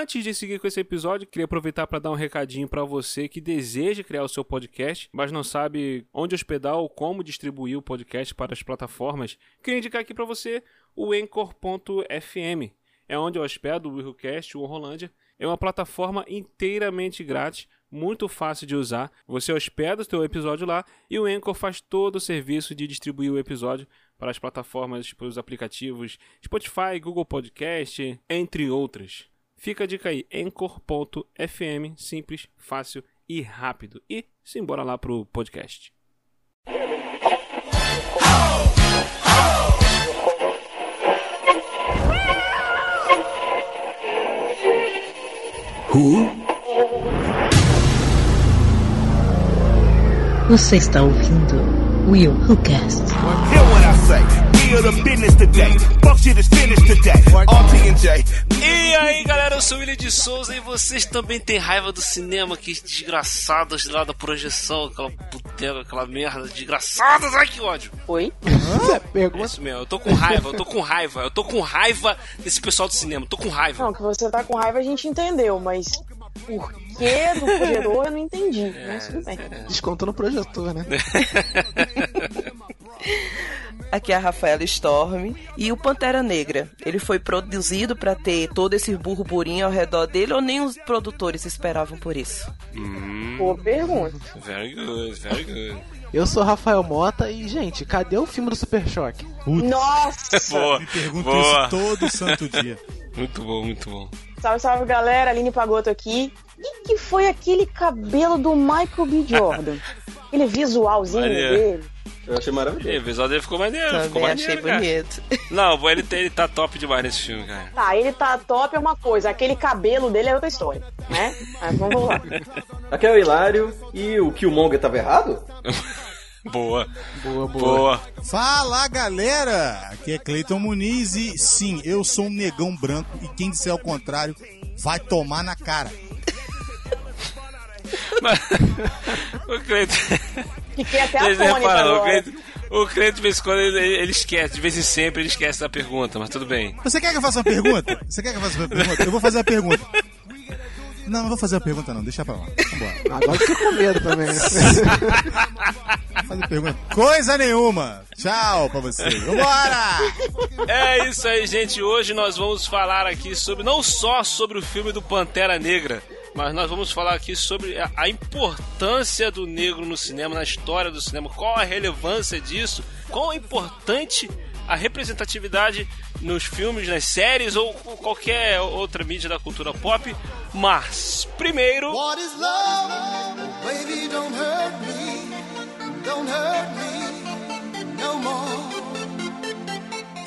Antes de seguir com esse episódio, queria aproveitar para dar um recadinho para você que deseja criar o seu podcast, mas não sabe onde hospedar ou como distribuir o podcast para as plataformas. Queria indicar aqui para você o Anchor.fm. É onde eu hospedo o WilhoCast, o Rolândia. É uma plataforma inteiramente grátis, muito fácil de usar. Você hospeda o seu episódio lá e o Anchor faz todo o serviço de distribuir o episódio para as plataformas, tipo os aplicativos Spotify, Google Podcast, entre outras. Fica a dica aí, Anchor.fm, simples, fácil e rápido. E simbora lá pro podcast. Who? Você está ouvindo Will Who Cast. The business today. Fuck shit is finished today. RT and J. E aí galera, eu sou o William de Souza e vocês também têm raiva do cinema, que desgraçados lá da projeção, aquela puteira, aquela merda, desgraçados, ai que ódio. Oi? É isso mesmo, eu tô com raiva, eu tô com raiva, eu tô com raiva desse pessoal do cinema, tô com raiva. Não, que você tá com raiva a gente entendeu, mas por que do projetor eu não entendi. mas tudo bem. Desconto no projetor, né? Aqui é a Rafaela Storm e o Pantera Negra. Ele foi produzido pra ter todo esse burburinho ao redor dele ou nem os produtores esperavam por isso? Boa pergunta. Very good, very good. Eu sou Rafael Mota e, gente, cadê o filme do Super Choque? Nossa! Boa, Me pergunto boa. isso todo santo dia. Muito bom, muito bom. Salve, salve galera, Aline Pagoto aqui. E que foi aquele cabelo do Michael B. Jordan? Aquele visualzinho dele. Eu achei maravilhoso. E, o visual dele ficou maneiro, ficou Também maneiro, achei cara. bonito. Não, ele, ele tá top demais nesse filme, cara. Tá, ele tá top é uma coisa, aquele cabelo dele é outra história, né? Mas vamos lá. Aqui é o Hilário e o Killmonger tava errado? Boa, Boa, boa. boa. Fala galera! Aqui é Cleiton Muniz e sim, eu sou um negão branco e quem disser ao contrário vai tomar na cara. Mas, o Cleiton... Fiquei até Vocês o o Cleiton, de vez em quando, ele, ele esquece, de vez em sempre, ele esquece da pergunta, mas tudo bem. Você quer que eu faça uma pergunta? Você quer que eu faça uma pergunta? Eu vou fazer a pergunta. Não, não vou fazer a pergunta não, deixa pra lá. Vambora. Agora eu fiquei com medo também. né? Vou fazer a pergunta. Coisa nenhuma! Tchau pra vocês. Vambora! É isso aí, gente. Hoje nós vamos falar aqui sobre, não só sobre o filme do Pantera Negra, mas nós vamos falar aqui sobre a, importância do negro no cinema, na história do cinema, qual a relevância disso, qual é importante a representatividade nos filmes, nas séries ou qualquer outra mídia da cultura pop. Mas, primeiro, What is love? Baby, don't hurt me. Don't hurt me no more.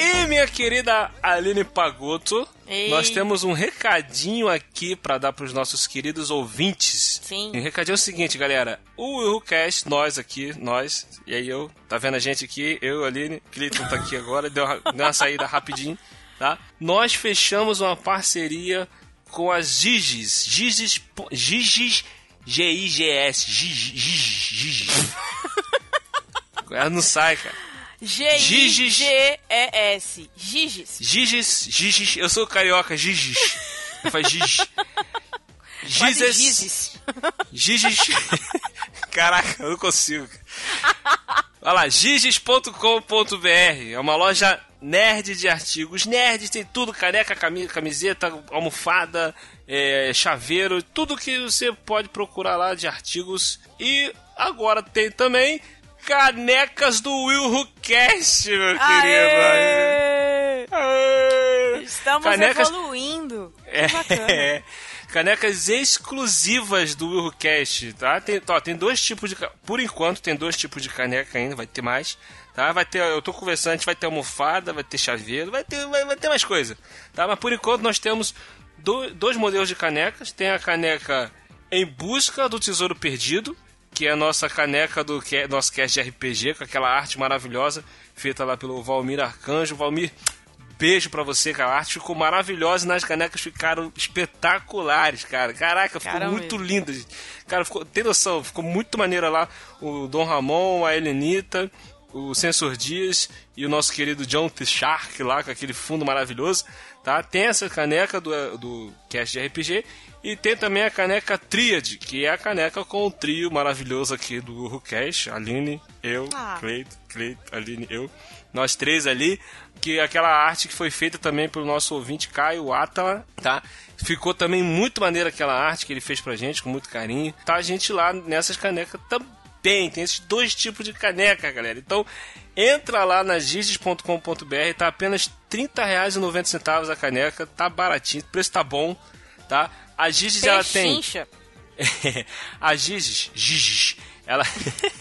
E minha querida Aline Pagoto, Ei. nós temos um recadinho aqui pra dar pros nossos queridos ouvintes. Sim. E o recadinho é o seguinte, galera. O WilCast, nós aqui, nós, e aí eu, tá vendo a gente aqui, eu, Aline, Cleiton tá aqui agora, deu, uma- deu uma saída rapidinho, tá? Nós fechamos uma parceria com as. Giges. po- Giges. G-I-G-S. Giges. Giges. Ela não sai, cara. G-I-G-E-S. Giges. Giges, Giges, eu sou carioca, Giges. Faz. Quase Gizes. Gizes. Giges. Caraca, eu não consigo. Olha lá, giges.com.br. É uma loja nerd de artigos. Nerds tem tudo: caneca, cami- camiseta, almofada, é, chaveiro, tudo que você pode procurar lá de artigos. E agora tem também canecas do Will Who Cast, meu querido. Aê! Aê! Estamos Canecas- evoluindo. É, Que bacana. é. Canecas exclusivas do Willcast, tá? Tem, ó, tem dois tipos de. Por enquanto, tem dois tipos de caneca ainda, vai ter mais. Tá? Vai ter, eu tô conversando, a gente vai ter almofada, vai ter chaveiro, vai ter, vai, vai ter mais coisa. Tá? Mas por enquanto nós temos do- dois modelos de canecas. Tem a caneca Em Busca do Tesouro Perdido, que é a nossa caneca do que, nosso cast de RPG, com aquela arte maravilhosa, feita lá pelo Valmir Arcanjo. Valmir, beijo pra você, cara. A arte ficou maravilhosa e nas canecas ficaram espetaculares, cara. Caraca, ficou Caramba. muito linda. gente. Cara, ficou, tem noção, ficou muito maneira lá. O Dom Ramon, a Helenita o Sensor Dias e o nosso querido John T. Shark lá, com aquele fundo maravilhoso, tá? Tem essa caneca do, do Cast de RPG e tem também a caneca Tríade, que é a caneca com o trio maravilhoso aqui do Urro Cast, Aline, eu, Ah. Cleito, Cleito, Aline, eu, nós três ali, que é aquela arte que foi feita também pelo nosso ouvinte Caio Atala, tá? Ficou também muito maneira aquela arte que ele fez pra gente, com muito carinho. Tá a gente lá nessas canecas também, tem esses dois tipos de caneca, galera. Então, entra lá na giges.com.br, tá apenas R$ 30,90 a caneca, tá baratinho, o preço tá bom, tá? A Giges, ela tem... A Giges, Giges, ela,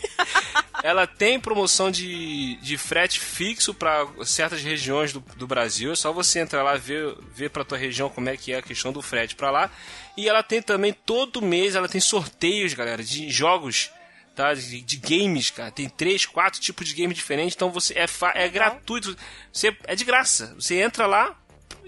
ela tem promoção de, de frete fixo para certas regiões do, do Brasil. É só você entrar lá ver ver para tua região como é que é a questão do frete para lá. E ela tem também todo mês ela tem sorteios, galera, de jogos. Tá, de, de games, cara. Tem três, quatro tipos de games diferentes. Então você é, é gratuito. Você, é de graça. Você entra lá,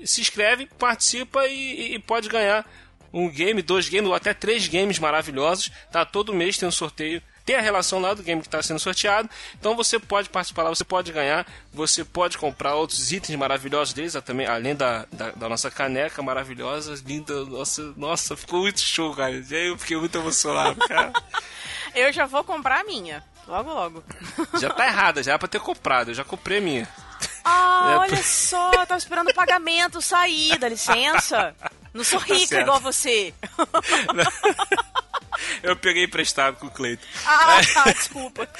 se inscreve, participa e, e- e pode ganhar um game, dois games ou até três games maravilhosos. Tá? Todo mês tem um sorteio. Tem a relação lá do game que está sendo sorteado. Então você pode participar lá, você pode ganhar, você pode comprar outros itens maravilhosos deles, também, além da, da, da nossa caneca maravilhosa, linda. Nossa, nossa, ficou muito show, cara. Eu fiquei muito emocionado, cara. Eu já vou comprar a minha. Logo, logo. Já tá errada, já era pra ter comprado. Eu já comprei a minha. Ah, É, olha só, eu tava esperando o pagamento sair, dá licença. Não sou rica Tá igual você. Eu peguei emprestado com o Cleiton. Ah, tá, desculpa.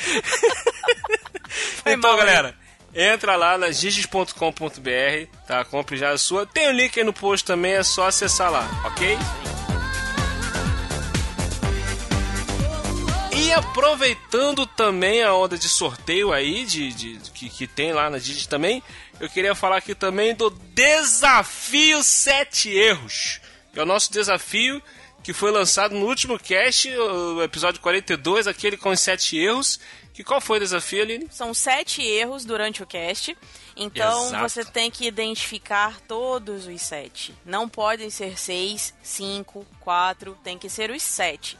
Então, mal, galera, entra lá na giges.com.br, tá? Compre já a sua. Tem o link aí no post também, é só acessar lá, ok? E aproveitando também a onda de sorteio aí, de, de- que, que tem lá na Digis também, eu queria falar aqui também do Desafio 7 Erros. Que é o nosso desafio que foi lançado no último cast, o episódio 42, aquele com os 7 erros. Que qual foi o desafio, Aline? São sete erros durante o cast. Então Exato. você tem que identificar todos os sete. Não podem ser seis, cinco, quatro, tem que ser os sete.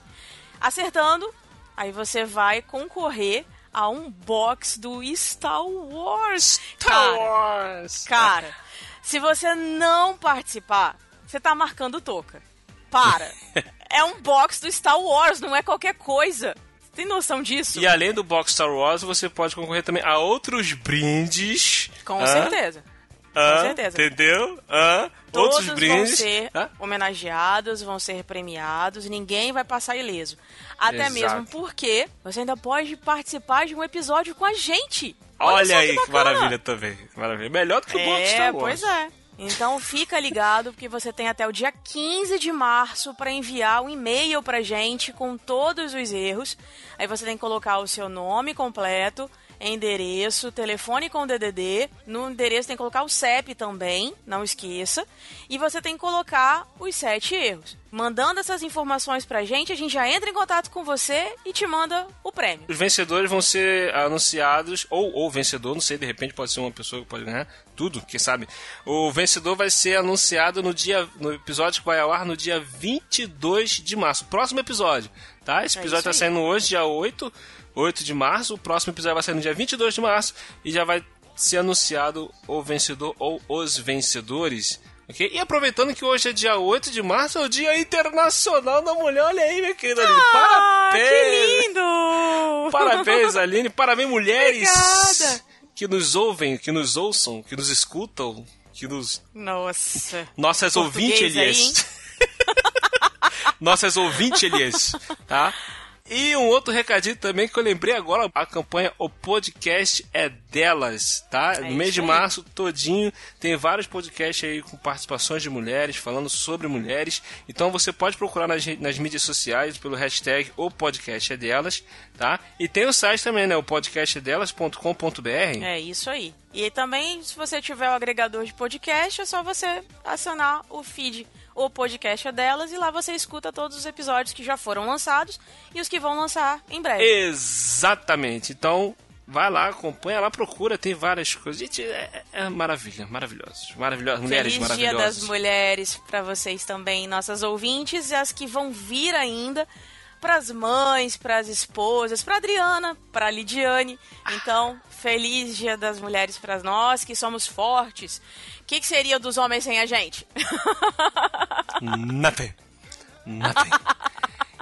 Acertando, aí você vai concorrer a um box do Star Wars. Star Wars! Cara, se você não participar, você tá marcando toca. Para. é um box do Star Wars, não é qualquer coisa. Você tem noção disso? E além do box Star Wars, você pode concorrer também a outros brindes. Com Hã? certeza. Hã? Com certeza. Entendeu? Hã? Todos outros brindes. vão ser Hã? homenageados, vão ser premiados, ninguém vai passar ileso. Até Exato. mesmo porque você ainda pode participar de um episódio com a gente. Olha, só aí que, bacana. maravilha também. Maravilha. Melhor do que o box É, Star Wars. pois é. Então fica ligado porque você tem até o dia 15 de março para enviar um e-mail pra gente com todos os erros. Aí você tem que colocar o seu nome completo, endereço, telefone com DDD. No endereço tem que colocar o CEP também, não esqueça. E você tem que colocar os sete erros. Mandando essas informações pra gente, a gente já entra em contato com você e te manda o prêmio. Os vencedores vão ser anunciados, ou o vencedor, não sei, de repente pode ser uma pessoa que pode ganhar tudo, quem sabe. O vencedor vai ser anunciado no dia no episódio que vai ao ar no dia 22 de março. Próximo episódio, tá? Esse É episódio isso tá saindo hoje, dia 8, 8 de março. O próximo episódio vai sair no dia 22 de março e já vai ser anunciado o vencedor ou os vencedores. ok? E aproveitando que hoje é dia 8 de março, é o Dia Internacional da Mulher. Olha aí, minha querida Aline. Ah, Parabéns! que lindo! Parabéns, Aline. Parabéns, mulheres Obrigada. que nos ouvem, que nos ouçam, que nos escutam, que nos. Nossa. Nossas ouvintes, aí, Elias. Nossas ouvintes, Elias. Tá? E um outro recadinho também que eu lembrei agora, a campanha O Podcast é Delas, tá? no mês de março todinho tem vários podcasts aí com participações de mulheres, falando sobre mulheres. Então você pode procurar nas, nas mídias sociais pelo hashtag O Podcast é Delas, tá? E tem o site também, né? O podcastedelas.com.br. É isso aí. E também, se você tiver o agregador de podcast, é só você acionar o feed, o podcast é delas, e lá você escuta todos os episódios que já foram lançados e os que vão lançar em breve. Exatamente. Então, vai lá, acompanha lá, procura, tem várias coisas. Gente, é, é maravilha, maravilhosos. Maravilhosas, mulheres Feliz Dia das Mulheres para vocês também, nossas ouvintes, e as que vão vir ainda. pras mães, pras esposas, pra Adriana, pra Lidiane. Então, feliz Dia das Mulheres para nós, que somos fortes. O que, que seria dos homens sem a gente? Nothing. Nothing.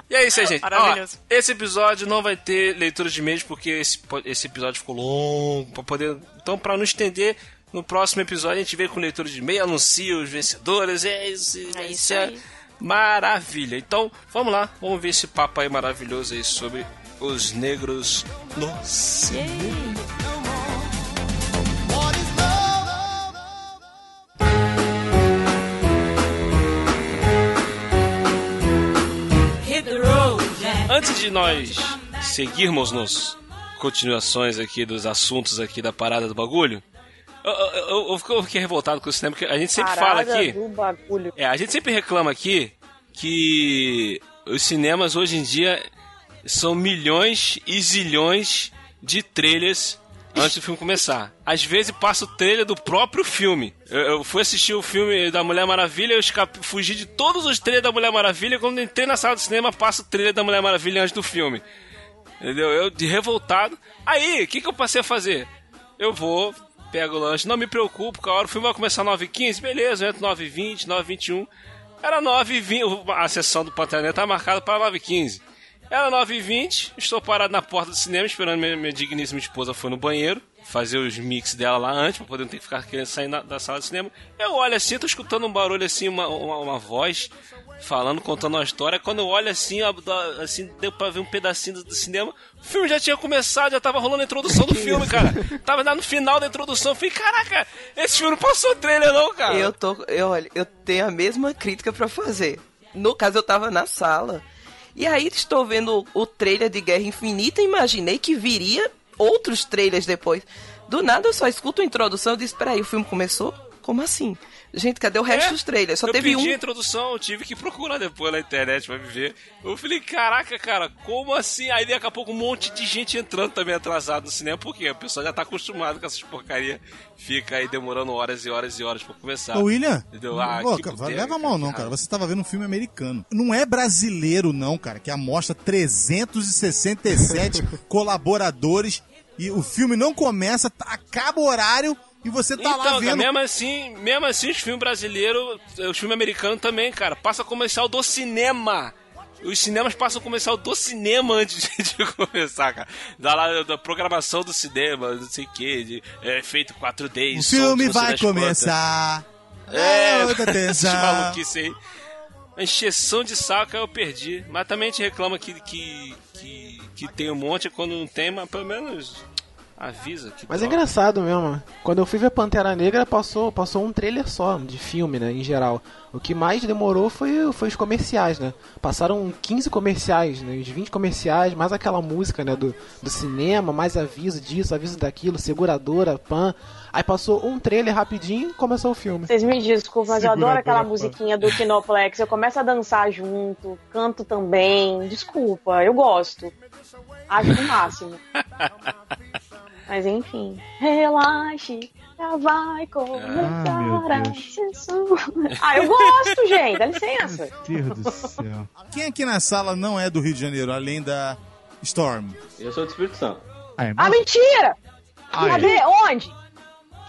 E é isso aí, gente. Ó, Maravilhoso. esse episódio não vai ter leitura de e-mails porque esse, esse episódio ficou longo para poder. Então, para não estender, no próximo episódio a gente vem com leitura de e-mail, anuncia os vencedores. É isso, É vai isso ser aí. maravilha. Então, vamos lá, vamos ver esse papo aí maravilhoso aí sobre os negros no cinema. Antes de nós seguirmos nos continuações aqui dos assuntos aqui da parada do bagulho, eu, eu, eu- eu fiquei revoltado com o cinema, porque a gente sempre fala Parada aqui. do bagulho. É, a gente sempre reclama aqui que os cinemas hoje em dia são milhões e zilhões de trailers antes do filme começar. Às vezes passa o trailer do próprio filme. Eu, eu fui assistir o filme da Mulher Maravilha, eu escape, fugi de todos os trailers da Mulher Maravilha. Quando entrei na sala do cinema, passa o trailer da Mulher Maravilha antes do filme. Entendeu? Eu de revoltado. Aí, o que, que eu passei a fazer? Eu vou, pego o lanche, não me preocupo, com a hora o filme vai começar 9h15, beleza, eu entro 9h20, 9h21. Era 9h20, a sessão do Pantera Negra tá marcada para 9h15. Era 9h20, estou parado na porta do cinema esperando minha, minha digníssima esposa foi no banheiro fazer os mix dela lá antes, pra poder não ter que ficar querendo sair na- da sala do cinema. Eu olho assim, tô escutando um barulho assim, uma, uma, uma voz falando, contando uma história. Quando eu olho assim, da- assim, deu pra ver um pedacinho do, do cinema. O filme já tinha começado, já tava rolando a introdução do filme, cara. Tava lá no final da introdução. Eu falei, caraca, esse filme não passou trailer, não, cara. Eu tô. Eu, olha, eu tenho a mesma crítica pra fazer. No caso, eu tava na sala. E aí estou vendo o, trailer de Guerra Infinita imaginei que viria outros trailers depois. Do nada eu só escuto a introdução e disse, peraí, o filme começou? Como assim? Gente, cadê o resto É, dos trailers? Só eu teve pedi um. a introdução, eu tive que procurar depois na internet pra me ver. Eu falei, caraca, cara, como assim? Aí daqui a pouco um monte de gente entrando também atrasado no cinema, porque a pessoa já tá acostumada com essas porcaria. Fica aí demorando horas e horas e horas pra começar. Ô, William, Entendeu? Ah, pô, que cara, leva a mal não, cara. cara. Você tava vendo um filme americano. Não é brasileiro, não, cara, que amostra 367 colaboradores e o filme não começa, tá- acaba o horário e você tá então, lá cara, vendo. mesmo assim, mesmo assim, os filmes brasileiros, os filmes americanos também, cara, passa comercial do cinema. Os cinemas passam comercial do cinema antes de, começar, cara. Da, lá, da programação do cinema, não sei o que, de é, efeito 4D. O som filme vai das quantas. começar. É, esse atenção. maluquice aí. A encheção de saco eu perdi. Mas também a gente reclama que, que, que, que tem um monte quando não tem, mas pelo menos avisa. Que Mas é engraçado mesmo. Quando eu fui ver Pantera Negra, passou, passou um trailer só de filme, né, em geral. O que mais demorou foi, foi os comerciais, né? Passaram 15 comerciais, né? Os 20 comerciais, mais aquela música, né, do, do cinema, mais aviso disso, aviso daquilo, seguradora, pan. Aí passou um trailer rapidinho e começou o filme. Vocês me desculpem, mas eu adoro aquela musiquinha do Kinoplex. Eu começo a dançar junto, canto também. Desculpa, eu gosto. Acho o máximo. Mas enfim. Relaxe, já vai começar Ah, meu a sessão. Ah, eu gosto, gente, dá licença. Deus do céu. Quem aqui na sala não é do Rio de Janeiro, além da Storm? Eu sou do Espírito Santo. Ah, mentira! Cadê? Onde?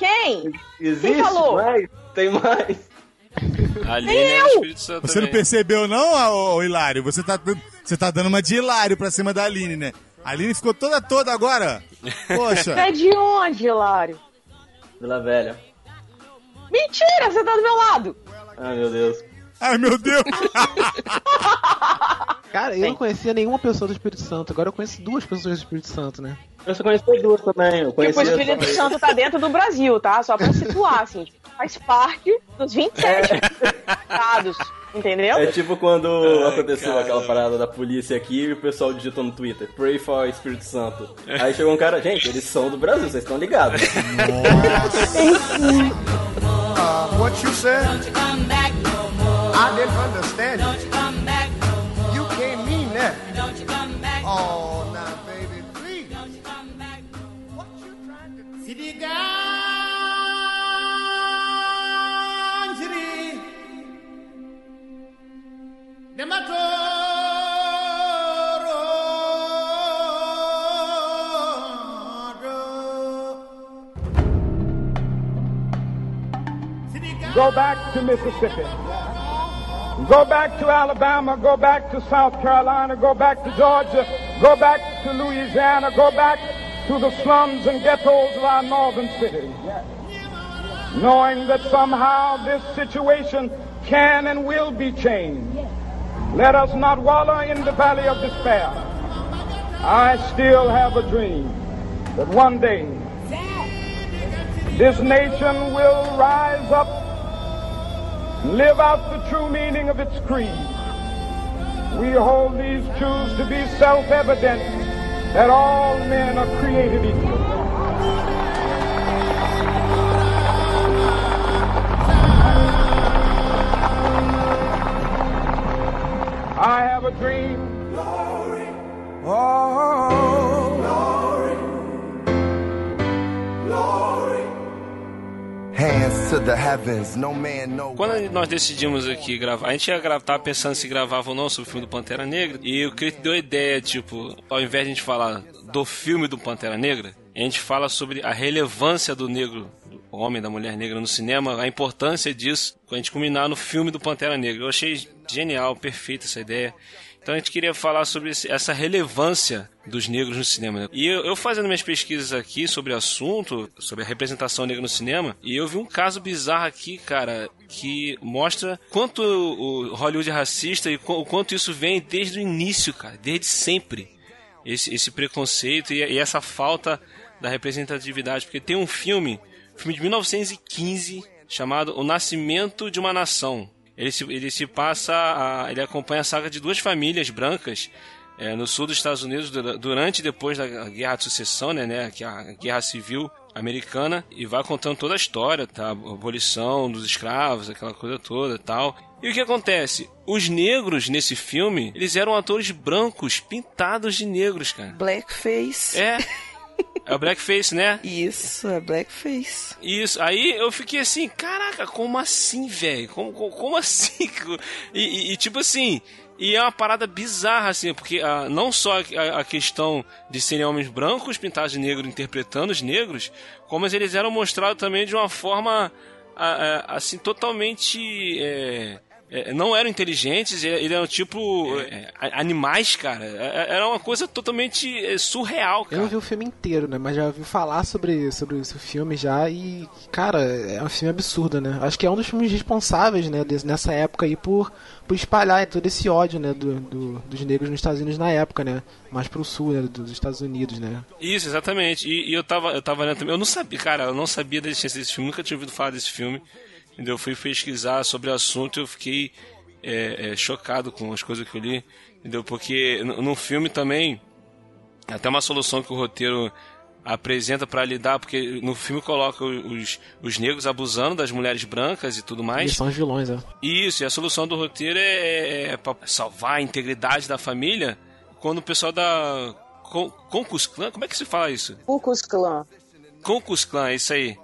Quem? Existe, falou? mas tem mais. Ali é o Espírito Santo Você não também. percebeu, não, ô, ô, Hilário? Você tá, você tá dando uma de Hilário pra cima da Aline, né? A Aline ficou toda toda agora. Poxa. É de onde, Hilário? Vila Velha. Mentira, você tá do meu lado. Ai, meu Deus. Ai, meu Deus. Cara, eu não conhecia nenhuma pessoa do Espírito Santo. Agora eu conheço duas pessoas do Espírito Santo, né? Eu só conheço duas também. Eu Tipo, conheci o Espírito Santo tá dentro do Brasil, tá? Só pra situar, assim. tipo, faz parte dos 27 estados, entendeu? É tipo quando Ai, aconteceu cara. aquela parada da polícia aqui e o pessoal digitou no Twitter, Pray for Espírito Santo. Aí chegou um cara, gente, eles são do Brasil, vocês estão ligados. né? Uh, what you said? I didn't understand it. You can't mean that. Oh, now, baby, please. What you trying to do? Go back to Mississippi. Go back to Alabama, go back to South Carolina, go back to Georgia, go back to Louisiana, go back to the slums and ghettos of our northern cities. Knowing that somehow this situation can and will be changed. Let us not wallow in the valley of despair. I still have a dream that one day this nation will rise up live out the true meaning of its creed. We hold these truths to be self-evident that all men are created equal. I have a dream. Glory. Oh, Quando nós decidimos aqui gravar, a gente ia gravar, tava pensando se gravava ou não sobre o filme do Pantera Negra, e o Crit deu a ideia, tipo, ao invés de a gente falar do filme do Pantera Negra, a gente fala sobre a relevância do negro, do homem, da mulher negra no cinema, a importância disso, quando a gente combinar no filme do Pantera Negra. Eu achei genial, perfeita essa ideia. Então a gente queria falar sobre essa relevância dos negros no cinema. né? E eu, eu fazendo minhas pesquisas aqui sobre o assunto, sobre a representação negra no cinema, e eu vi um caso bizarro aqui, cara, que mostra quanto o Hollywood é racista e o quanto isso vem desde o início, cara, desde sempre. Esse, esse preconceito e, e essa falta da representatividade. Porque tem um filme, filme de 1915, chamado O Nascimento de uma Nação. Ele se, ele se passa, a- ele acompanha a saga de duas famílias brancas é, no sul dos Estados Unidos dura- durante e depois da Guerra de Sucessão, né, né, que é a Guerra Civil Americana, e vai contando toda a história, tá, a abolição dos escravos, aquela coisa toda, tal. E o que acontece? Os negros nesse filme, eles eram atores brancos pintados de negros, cara. Blackface. É. É o blackface, né? Isso, é blackface. Isso, aí eu fiquei assim, caraca, como assim, velho? Como, como, como assim? E, e- e, tipo assim, e é uma parada bizarra, assim, porque ah, não só a, a questão de serem homens brancos pintados de negro interpretando os negros, como eles eram mostrados também de uma forma, ah, ah, assim, totalmente. é, não eram inteligentes, eles eram tipo é, a- animais, cara. É- Era uma coisa totalmente é, surreal, Eu cara. não vi o filme inteiro, né? Mas já ouvi falar sobre, sobre esse filme já e, cara, é um filme absurdo, né? Acho que é um dos filmes responsáveis, né, nessa época aí por, por espalhar todo esse ódio, né, do, do- dos negros nos Estados Unidos na época, né? Mais pro sul, né, dos Estados Unidos, né? Isso, exatamente. E, e eu tava, eu tava lendo também. Eu não sabia, cara, eu não sabia da existência desse filme, nunca tinha ouvido falar desse filme. Eu fui pesquisar sobre o assunto e eu fiquei é, é, chocado com as coisas que eu li. Entendeu? Porque no, no filme também, até uma solução que o roteiro apresenta pra lidar, porque no filme coloca os, os negros abusando das mulheres brancas e tudo mais. Eles são os vilões, né? Isso, e a solução do roteiro é, é para salvar a integridade da família quando o pessoal da Con- Concus Clan, como é que se fala isso? Cucus Clan. Concus Clan, é isso aí.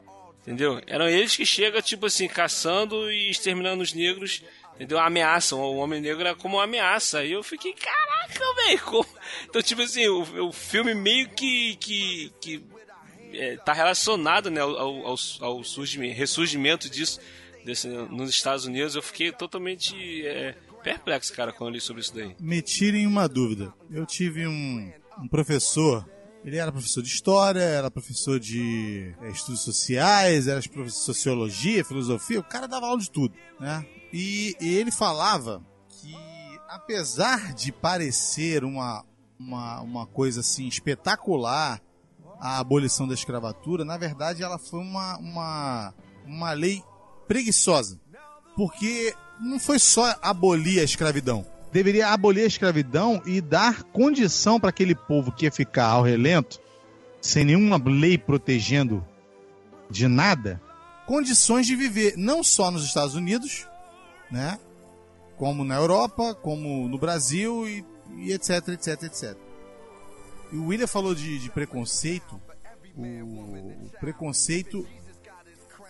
Entendeu? Eram eles que chegam, tipo assim, caçando e exterminando os negros, entendeu? Ameaçam. O homem negro era como uma ameaça. E eu fiquei, caraca, velho. Então, tipo assim, o, o filme meio que. que, que é, tá relacionado né, ao, ao, ao surgimento, ressurgimento disso desse, nos Estados Unidos. Eu fiquei totalmente é, perplexo, cara, quando eu li sobre isso daí. Me tirem uma dúvida. Eu tive um, um professor, ele era professor de história, era professor de é, estudos sociais, era professor de sociologia, filosofia, o cara dava aula de tudo, né? E, e ele falava que, apesar de parecer uma, uma, uma coisa assim espetacular, a abolição da escravatura, na verdade ela foi uma, uma, uma lei preguiçosa. Porque não foi só abolir a escravidão. Deveria abolir a escravidão e dar condição para aquele povo que ia ficar ao relento, sem nenhuma lei protegendo de nada, condições de viver, não só nos Estados Unidos, né? Como na Europa, como no Brasil e, e etc, etc, etc. E o William falou de, de preconceito. O, o preconceito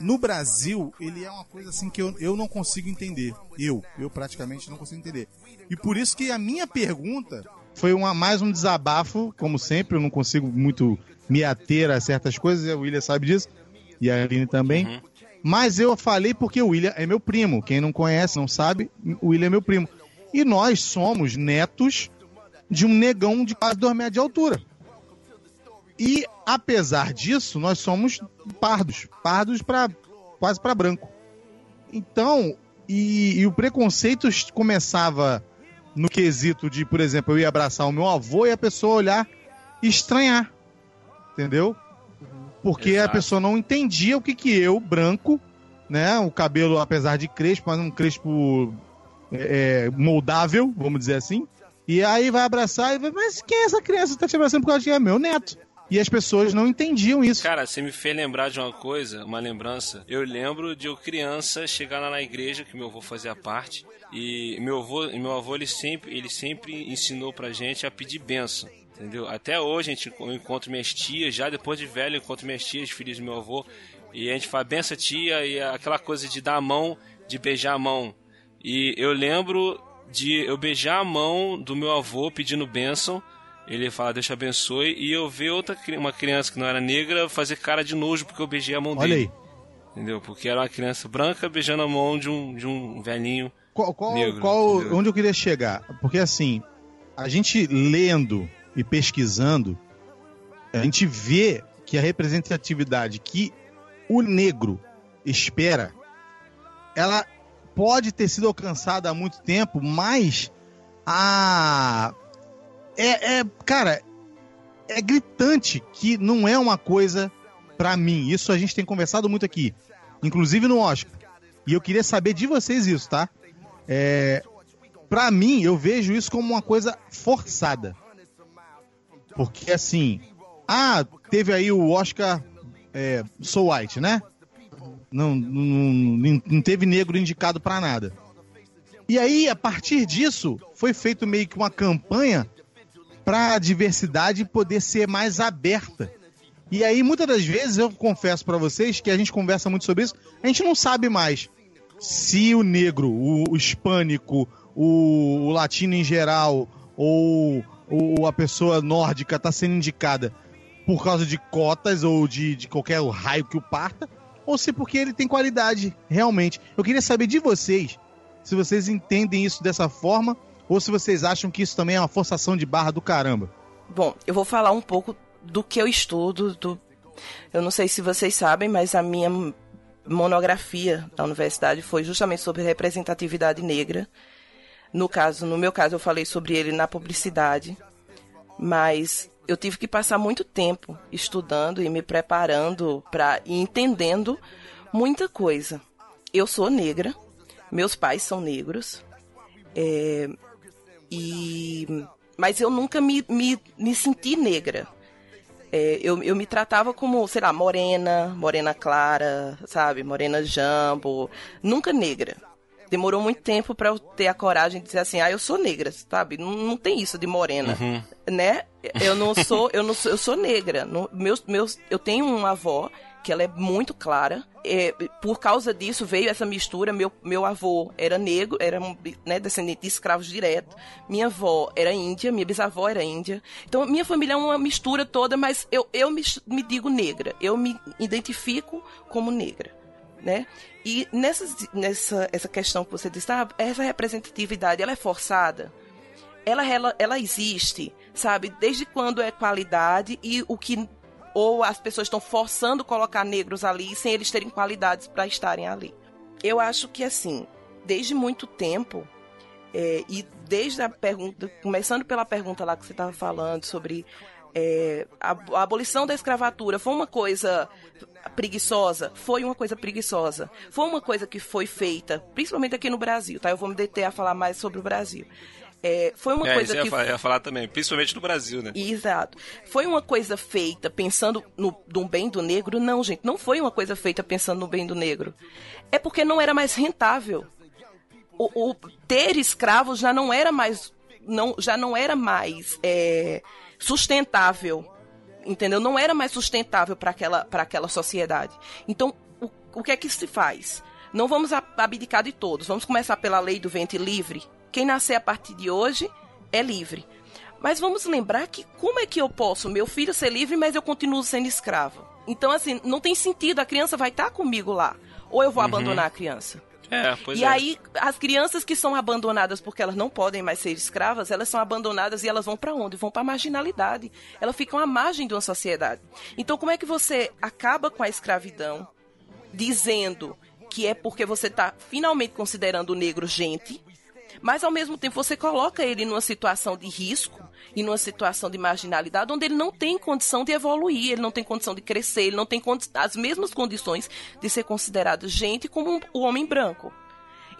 no Brasil, ele é uma coisa assim que eu, eu não consigo entender. Eu, eu praticamente não consigo entender. E por isso que a minha pergunta foi uma, mais um desabafo, como sempre, eu não consigo muito me ater a certas coisas, e a William sabe disso, e a Aline também. Mas eu falei porque o William é meu primo. Quem não conhece, não sabe, o William é meu primo. E nós somos netos de um negão de quase 2 metros de altura. E, apesar disso, nós somos pardos. Pardos para quase para branco. Então, e, e o preconceito começava no quesito de, por exemplo, eu ia abraçar o meu avô e a pessoa olhar e estranhar. Entendeu? Porque Exato. a pessoa não entendia o que que eu, branco, né? O cabelo, apesar de crespo, mas um crespo é, é, moldável, vamos dizer assim. E aí vai abraçar e vai, mas quem é essa criança que tá te abraçando por causa de é meu neto? E as pessoas não entendiam isso. Cara, você me fez lembrar de uma coisa, uma lembrança. Eu lembro de eu criança chegar lá na igreja, que meu avô fazia parte, e meu avô, meu avô ele sempre, ele sempre ensinou pra gente a pedir bênção. Entendeu? Até hoje a gente, eu encontro minhas tias, já depois de velho, eu encontro minhas tias, filhas do meu avô, e a gente fala benção tia, e aquela coisa de dar a mão, de beijar a mão. E eu lembro de eu beijar a mão do meu avô pedindo bênção, ele fala Deus te abençoe, e eu ver outra uma criança que não era negra fazer cara de nojo porque eu beijei a mão Olha dele. aí. Entendeu? Porque era uma criança branca beijando a mão de um, de um velhinho Qual, qual- negro. qual- onde eu queria chegar? Porque assim, a gente lendo e pesquisando, a gente vê que a representatividade que o negro espera, ela pode ter sido alcançada há muito tempo, mas a é, é cara, é gritante que não é uma coisa pra mim. Isso a gente tem conversado muito aqui, inclusive no Oscar. E eu queria saber de vocês isso, tá? É, para mim, eu vejo isso como uma coisa forçada. Porque assim, ah, teve aí o Oscar é, So White, né? Não, não, não, teve negro indicado pra nada. E aí, a partir disso, foi feito meio que uma campanha para a diversidade poder ser mais aberta. E aí, muitas das vezes, eu confesso pra vocês que a gente conversa muito sobre isso, a gente não sabe mais se o negro, o, o hispânico, o, o latino em geral, ou, ou a pessoa nórdica está sendo indicada por causa de cotas ou de, de qualquer raio que o parta, ou se porque ele tem qualidade, realmente. Eu queria saber de vocês se vocês entendem isso dessa forma ou se vocês acham que isso também é uma forçação de barra do caramba. Bom, eu vou falar um pouco do que eu estudo. Do... Eu não sei se vocês sabem, mas a minha monografia da universidade foi justamente sobre representatividade negra. No caso, no meu caso, eu falei sobre ele na publicidade, mas eu tive que passar muito tempo estudando e me preparando para e entendendo muita coisa. Eu sou negra, meus pais são negros, é, e mas eu nunca me, me, me senti negra. É, eu, eu me tratava como, sei lá, morena, morena clara, sabe? Morena jambo. Nunca negra. Demorou muito tempo para eu ter a coragem de dizer assim, ah, eu sou negra, sabe? Não, não tem isso de morena, Uhum. né? Eu não sou, eu não sou, eu sou negra. Meus, meus, eu tenho uma avó que ela é muito clara. É, por causa disso veio essa mistura. Meu, meu avô era negro, era né, descendente de escravos direto. Minha avó era índia, minha bisavó era índia. Então minha família é uma mistura toda, mas eu, eu me, me digo negra. Eu me identifico como negra, né? E nessa, nessa essa questão que você disse, ah, essa representatividade, ela é forçada? ela, ela, ela existe, sabe? Desde quando é qualidade e o que. Ou as pessoas estão forçando colocar negros ali sem eles terem qualidades para estarem ali. Eu acho que, assim, desde muito tempo, é, e desde a pergunta. Começando pela pergunta lá que você estava falando sobre. é, a, a abolição da escravatura foi uma coisa preguiçosa? Foi uma coisa preguiçosa. Foi uma coisa que foi feita, principalmente aqui no Brasil, tá? Eu vou me deter a falar mais sobre o Brasil. É, foi uma é, coisa isso que ia, fa- ia falar também, principalmente no Brasil, né? Exato. Foi uma coisa feita pensando no, bem do negro? Não, gente. Não foi uma coisa feita pensando no bem do negro. É porque não era mais rentável. O, o ter escravos já não era mais. Não, já não era mais é, sustentável. Entendeu? Não era mais sustentável para aquela, pra aquela sociedade. Então, o, o que é que se faz? Não vamos abdicar de todos. Vamos começar pela lei do ventre livre. Quem nascer a partir de hoje é livre. Mas vamos lembrar que como é que eu posso, meu filho ser livre, mas eu continuo sendo escravo? Então, assim, não tem sentido, a criança vai estar comigo lá. ou eu vou Uhum. abandonar a criança. É, pois e é. aí, as crianças que são abandonadas porque elas não podem mais ser escravas, elas são abandonadas e elas vão para onde? Vão para a marginalidade. Elas ficam à margem de uma sociedade. Então, como é que você acaba com a escravidão dizendo que é porque você está finalmente considerando o negro gente, mas ao mesmo tempo você coloca ele numa situação de risco e numa situação de marginalidade onde ele não tem condição de evoluir, ele não tem condição de crescer, ele não tem as mesmas condições de ser considerado gente como um- o homem branco.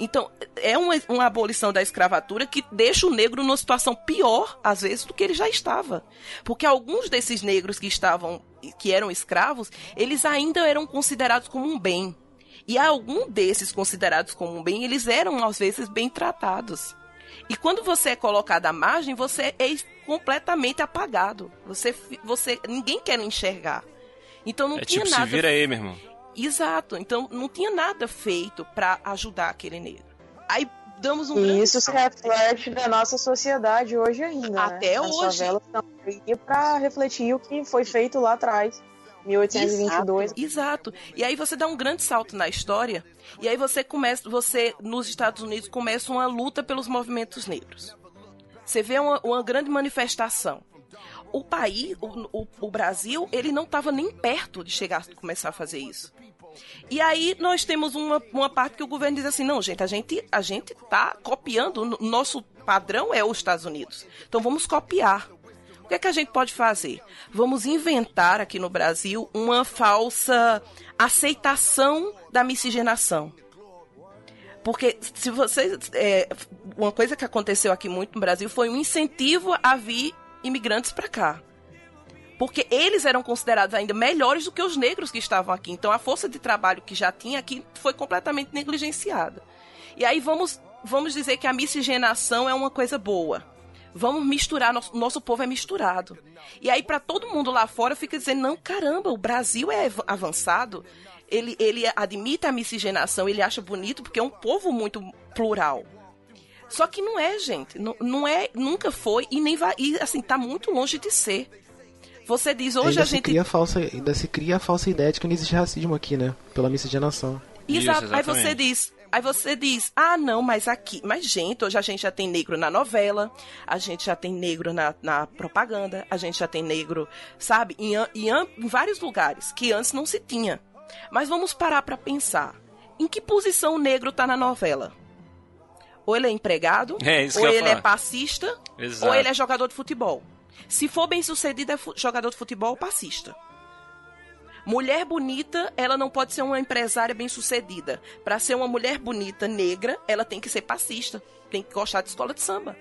Então, é uma, uma abolição da escravatura que deixa o negro numa situação pior, às vezes, do que ele já estava. Porque alguns desses negros que estavam, que eram escravos, eles ainda eram considerados como um bem. E algum desses considerados como um bem, eles eram, às vezes, bem tratados. E quando você é colocado à margem, você é completamente apagado. Você, você, ninguém quer enxergar. Então não É tinha tipo, se nada vira aí, meu irmão. Exato. Então não tinha nada feito pra ajudar aquele negro. Aí damos um E isso se reflete na nossa sociedade hoje ainda. né? Até As hoje. favelas estão aí para refletir o que foi feito lá atrás, 1822. Exato. E aí você dá um grande salto na história. E aí você começa, você nos Estados Unidos começa uma luta pelos movimentos negros. Você vê uma, uma grande manifestação. O país, o, o, o Brasil, ele não estava nem perto de chegar começar a fazer isso. E aí nós temos uma, uma parte que o governo diz assim, não, gente, a gente a gente tá copiando, o nosso padrão é os Estados Unidos. Então vamos copiar. O que é que a gente pode fazer? Vamos inventar aqui no Brasil uma falsa aceitação da miscigenação. Porque se vocês. é, uma coisa que aconteceu aqui muito no Brasil foi um incentivo a vir imigrantes para cá. Porque eles eram considerados ainda melhores do que os negros que estavam aqui. Então a força de trabalho que já tinha aqui foi completamente negligenciada. E aí vamos, vamos dizer que a miscigenação é uma coisa boa. Vamos misturar, nosso, nosso povo é misturado. E aí para todo mundo lá fora fica dizendo, não, caramba, o Brasil é av- avançado. Ele, ele admite a miscigenação, ele acha bonito porque é um povo muito plural. Só que não é, gente. Não, não é, nunca foi e nem vai. E assim, tá muito longe de ser. Você diz, hoje ainda a gente. cria a falsa, ainda se cria a falsa ideia de que não existe racismo aqui, né? Pela miscigenação. Exato. aí você diz, aí você diz, ah, não, mas aqui, mas gente, hoje a gente já tem negro na novela, a gente já tem negro na, na propaganda, a gente já tem negro, sabe, em, em, em vários lugares que antes não se tinha. Mas vamos parar pra pensar. Em que posição o negro tá na novela? Ou ele é empregado, É, isso ou ele é passista, Exato. ou ele é jogador de futebol. Se for bem sucedido, é jogador de futebol ou passista. Mulher bonita, ela não pode ser uma empresária bem sucedida. Para ser uma mulher bonita negra, ela tem que ser passista, tem que gostar de escola de samba.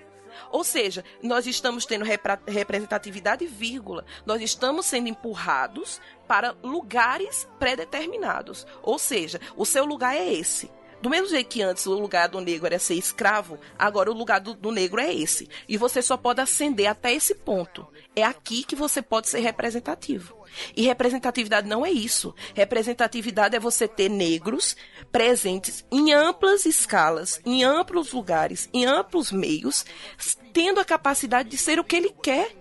Ou seja, nós estamos tendo representatividade, vírgula. Nós estamos sendo empurrados para lugares pré-determinados. Ou seja, o seu lugar é esse. Do mesmo jeito que antes o lugar do negro era ser escravo, agora o lugar do, do negro é esse. E você só pode ascender até esse ponto. É aqui que você pode ser representativo. E representatividade não é isso. Representatividade é você ter negros presentes em amplas escalas, em amplos lugares, em amplos meios, tendo a capacidade de ser o que ele quer.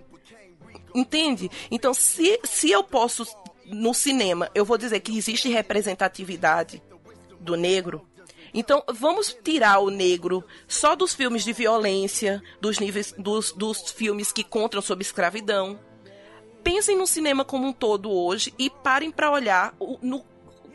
Entende? Então, se, se eu posso, no cinema, eu vou dizer que existe representatividade do negro, então vamos tirar o negro só dos filmes de violência, dos níveis dos, dos filmes que contam sobre escravidão. Pensem no cinema como um todo hoje e parem para olhar o- no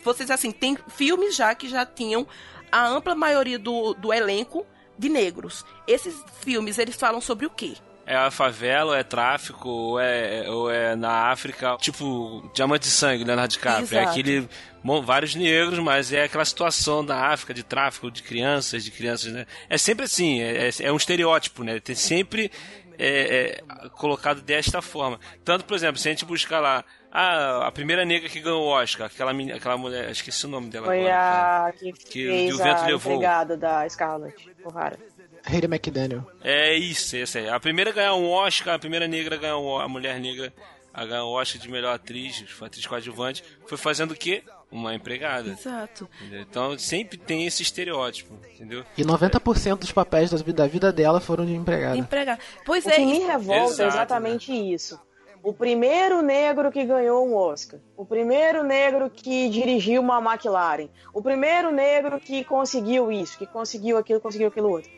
vocês assim, tem filmes já que já tinham a ampla maioria do, do elenco de negros. Esses filmes, eles falam sobre o quê? É a favela, ou é tráfico, ou é, ou é na África, tipo Diamante de Sangue, Leonardo DiCaprio. É Exato. aquele. bom, vários negros, mas é aquela situação da África de tráfico de crianças, de crianças, né? É sempre assim, é, é- é um estereótipo, né? Tem sempre é, é, colocado desta forma. Tanto, por exemplo, se a gente buscar lá. Ah, a primeira negra que ganhou o Oscar, aquela, menina, aquela mulher, esqueci o nome dela Foi agora. a que, Que fez o vento a levou. da Scarlett O'Hara. Hayley McDaniel. É isso, esse aí. A primeira a ganhar um Oscar, a primeira negra a ganhar um, a mulher negra a ganhar um Oscar de melhor atriz, atriz coadjuvante, foi fazendo o quê? Uma empregada. Exato. entendeu? Então sempre tem esse estereótipo, entendeu? E 90% dos papéis da vida, da vida dela foram de empregada. Empregar. Pois o é. que me isso- revolta é Exato, exatamente isso. o primeiro negro que ganhou um Oscar, o primeiro negro que dirigiu uma McLaren, o primeiro negro que conseguiu isso, que conseguiu aquilo, conseguiu aquilo outro.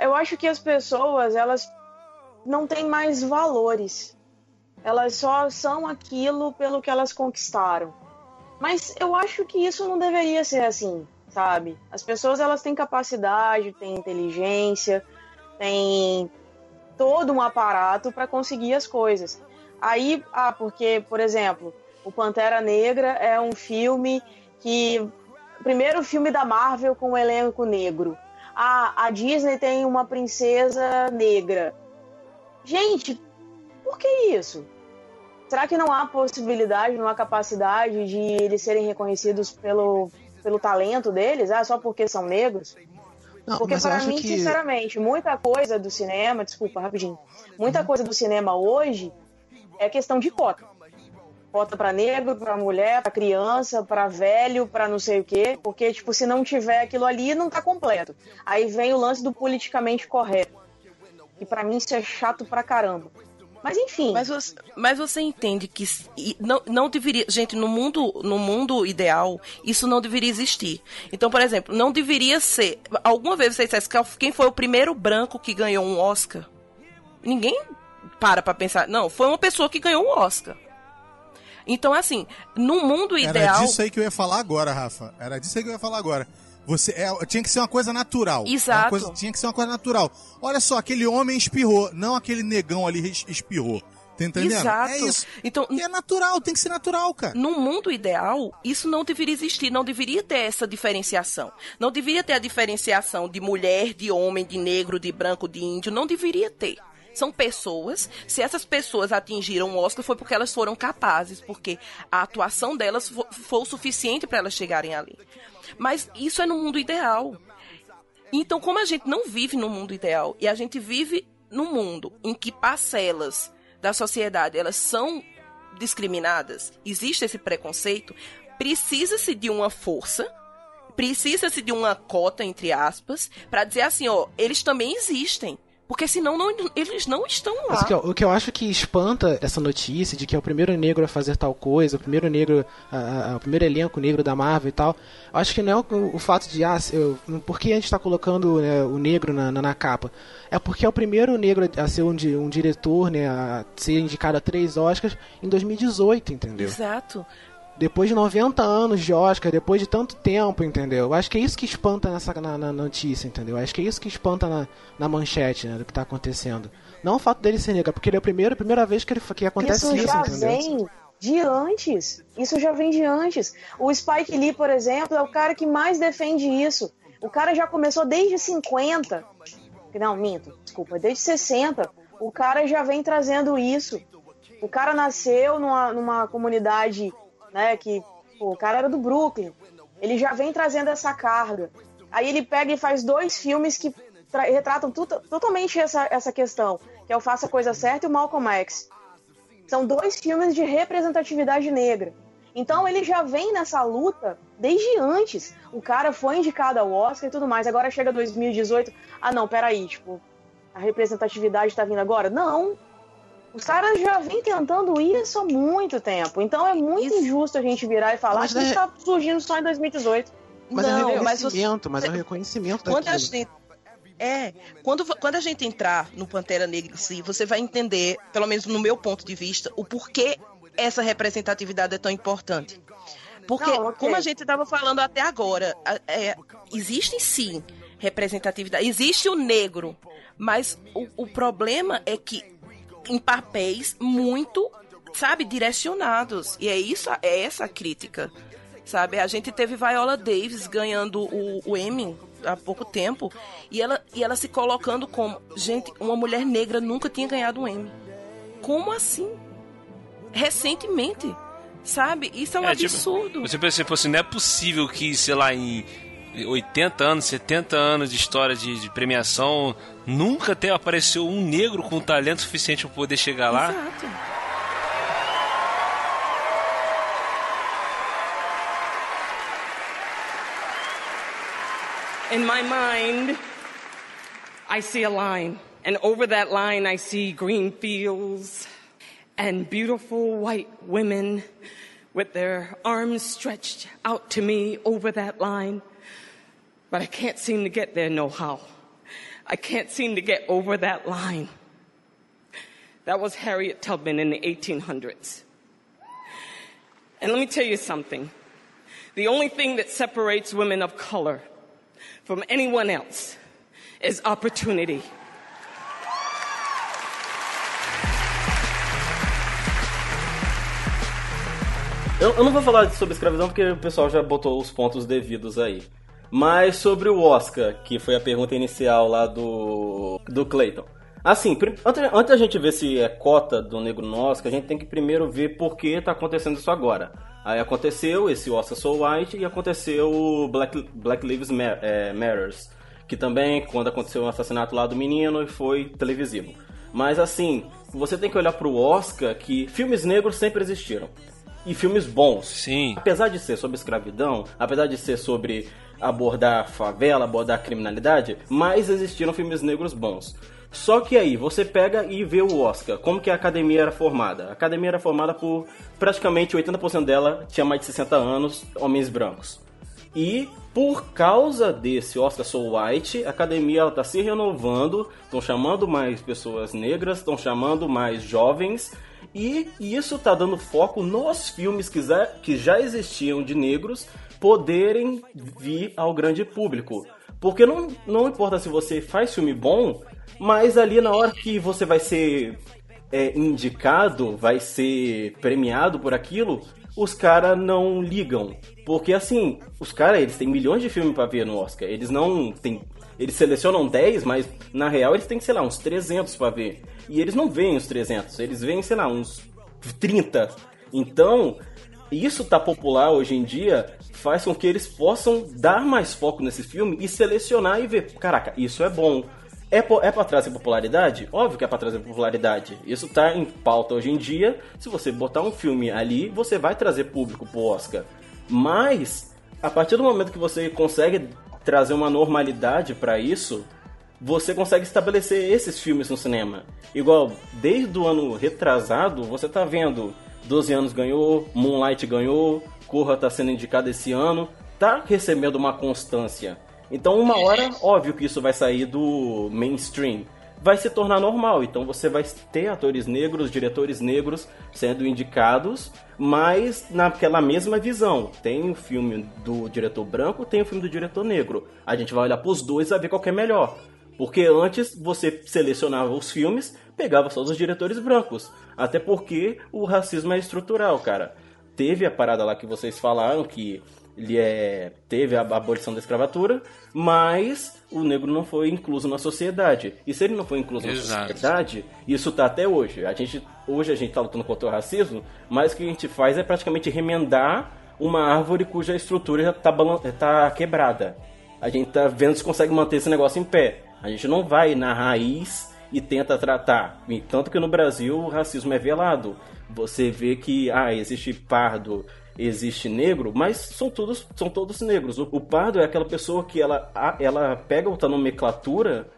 Eu acho que as pessoas, elas não têm mais valores. Elas só são aquilo pelo que elas conquistaram. Mas eu acho que isso não deveria ser assim, sabe? As pessoas elas têm capacidade, têm inteligência, têm todo um aparato para conseguir as coisas. Aí, ah, porque, por exemplo, o Pantera Negra é um filme que primeiro filme da Marvel com um elenco negro. Ah, a Disney tem uma princesa negra. Gente, por que isso? Será que não há possibilidade, não há capacidade de eles serem reconhecidos pelo, pelo talento deles? Ah, só porque são negros? Não, porque para mim, que- sinceramente, muita coisa do cinema, desculpa, rapidinho. Muita coisa do cinema hoje é questão de cota. Cota para negro, para mulher, para criança, para velho, para não sei o quê, porque tipo, se não tiver aquilo ali, não tá completo. Aí vem o lance do politicamente correto. E para mim isso é chato pra caramba. Mas enfim. Mas você, mas você entende que não, não deveria. Gente, no mundo, no mundo ideal, isso não deveria existir. Então, por exemplo, não deveria ser. Alguma vez você dissesse que quem foi o primeiro branco que ganhou um Oscar? Ninguém para pra pensar. Não, foi uma pessoa que ganhou um Oscar. Então, assim, no mundo Era ideal. disso aí que eu ia falar agora, Rafa. Era disso aí que eu ia falar agora. Você é, tinha que ser uma coisa natural. Exato. Uma coisa- tinha que ser uma coisa natural. Olha só, aquele homem espirrou, não aquele negão ali es- espirrou. Tá entendendo? Exato. É isso. Então, é natural, tem que ser natural, cara. No mundo ideal, isso não deveria existir, não deveria ter essa diferenciação. Não deveria ter a diferenciação de mulher, de homem, de negro, de branco, de índio, não deveria ter. São pessoas, se essas pessoas atingiram o Oscar foi porque elas foram capazes, porque a atuação delas fo- foi o suficiente para elas chegarem ali. Mas isso é no mundo ideal. Então, como a gente não vive no mundo ideal e a gente vive num mundo em que parcelas da sociedade elas são discriminadas, existe esse preconceito, precisa-se de uma força, precisa-se de uma cota entre aspas, para dizer assim, ó, eles também existem. Porque senão não- eles não estão lá. Mas o que, eu, acho que espanta essa notícia de que é o primeiro negro a fazer tal coisa, o primeiro negro, a- a- o primeiro elenco negro da Marvel e tal, eu acho que não é o, o fato de, ah, eu, por que a gente está colocando né, o negro na, na, na capa? É porque é o primeiro negro a ser um, um diretor, né, a ser indicado a três Oscars em 2018, entendeu? Exato. Depois de 90 anos de Oscar, depois de tanto tempo, entendeu? Eu Acho que é isso que espanta nessa, na, na notícia, entendeu? Acho que é isso que espanta na, na manchete, né, do que tá acontecendo. Não o fato dele ser negro, é porque ele é o primeiro, a primeira vez que, ele, que acontece isso isso, já entendeu? vem de antes. Isso já vem de antes. O Spike Lee, por exemplo, é o cara que mais defende isso. O cara já começou desde 50. Não, minto, desculpa, desde 60. O cara já vem trazendo isso. O cara nasceu numa, numa comunidade, né, que pô, o cara era do Brooklyn. Ele já vem trazendo essa carga. Aí ele pega e faz dois filmes que tra- retratam totalmente essa, essa questão, que é o Faça a Coisa Certa e o Malcolm X. São dois filmes de representatividade negra. Então ele já vem nessa luta desde antes. O cara foi indicado ao Oscar e tudo mais. Agora chega 2018. Ah, não, peraí, tipo, a representatividade tá vindo agora? Não. Os caras já vêm tentando isso há muito tempo. Então é muito injusto a gente virar e falar Mas que isso é- tá surgindo só em 2018. Mas é Não, um mas você- reconhecimento, mas é um reconhecimento Quando a daquilo. gente. É, quando, quando a gente entrar no Pantera Negra em si, você vai entender, pelo menos no meu ponto de vista, o porquê essa representatividade é tão importante. Porque, Não, ok. como a gente estava falando até agora, é, existe sim representatividade, existe o negro, mas o, o problema é que em papéis muito, sabe, direcionados. E é isso, é essa a crítica. Sabe, a gente teve Viola Davis ganhando o, o Emmy há pouco tempo e ela, e ela se colocando como, gente, uma mulher negra nunca tinha ganhado um Emmy. Como assim? Recentemente, sabe? Isso é um É, tipo, absurdo. Você pensa assim, não é possível que, sei lá, em 80 anos, 70 anos de história de, de premiação, nunca tenha apareceu um negro com talento suficiente para poder chegar lá. Exato. In my mind, I see a line, and over that line, I see green fields and beautiful white women with their arms stretched out to me over that line. But I can't seem to get there no how. I can't seem to get over that line. That was Harriet Tubman in the 1800s. And let me tell you something. The only thing that separates women of color from anyone else is opportunity. Eu, não vou falar sobre escravidão porque o pessoal já botou os pontos devidos aí. Mas sobre o Oscar, que foi a pergunta inicial lá do, do Clayton. Assim, antes, antes da gente ver se é cota do negro no Oscar, a gente tem que primeiro ver por que tá acontecendo isso agora. Aí aconteceu esse Oscar So White e aconteceu o Black, Black Lives é, Matters, que também, quando aconteceu o assassinato lá do menino, foi televisivo. Mas assim, você tem que olhar pro Oscar que filmes negros sempre existiram. E filmes bons. Sim. Apesar de ser sobre escravidão, apesar de ser sobre abordar favela, abordar criminalidade, mas existiram filmes negros bons. Só que aí, você pega e vê o Oscar, como que a academia era formada. A academia era formada por praticamente 80% dela tinha mais de 60 anos, homens brancos. E por causa desse Oscar So White, a academia está se renovando, estão chamando mais pessoas negras, estão chamando mais jovens, e isso está dando foco nos filmes que já, que já existiam de negros poderem vir ao grande público. Porque não, não importa se você faz filme bom, mas ali na hora que você vai ser é, indicado, vai ser premiado por aquilo, os caras não ligam. Porque assim, os caras, eles têm milhões de filmes pra ver no Oscar. Eles não têm. Eles selecionam 10, mas na real eles têm, sei lá, uns 300 pra ver. E eles não veem os 300, eles veem, sei lá, uns 30. Então, isso tá popular hoje em dia faz com que eles possam dar mais foco nesse filme e selecionar e ver, caraca, isso é bom. É, é pra trazer popularidade? Óbvio que é pra trazer popularidade. Isso tá em pauta hoje em dia. Se você botar um filme ali, você vai trazer público pro Oscar. Mas, a partir do momento que você consegue trazer uma normalidade pra isso, você consegue estabelecer esses filmes no cinema. Igual, desde o ano retrasado, você tá vendo 12 anos ganhou, Moonlight ganhou, Corra tá sendo indicado esse ano, tá recebendo uma constância. Então, uma hora, óbvio que isso vai sair do mainstream. Vai se tornar normal, então você vai ter atores negros, diretores negros sendo indicados, mas naquela mesma visão. Tem o filme do diretor branco, tem o filme do diretor negro. A gente vai olhar pros dois e vai ver qual é melhor. Porque antes você selecionava os filmes, pegava só os diretores brancos. Até porque o racismo é estrutural, cara. Teve a parada lá que vocês falaram que ele é, teve a abolição da escravatura, mas o negro não foi incluso na sociedade. E se ele não foi incluso na Exato. sociedade, isso tá até hoje. A gente, hoje a gente tá lutando contra o racismo, mas o que a gente faz é praticamente remendar uma árvore cuja estrutura já tá, tá quebrada. A gente tá vendo se consegue manter esse negócio em pé. A gente não vai na raiz e tenta tratar. E tanto que no Brasil o racismo é velado. Você vê que ah, existe pardo, existe negro, mas são todos, são todos negros. O, o pardo é aquela pessoa que ela, ela pega outra nomenclatura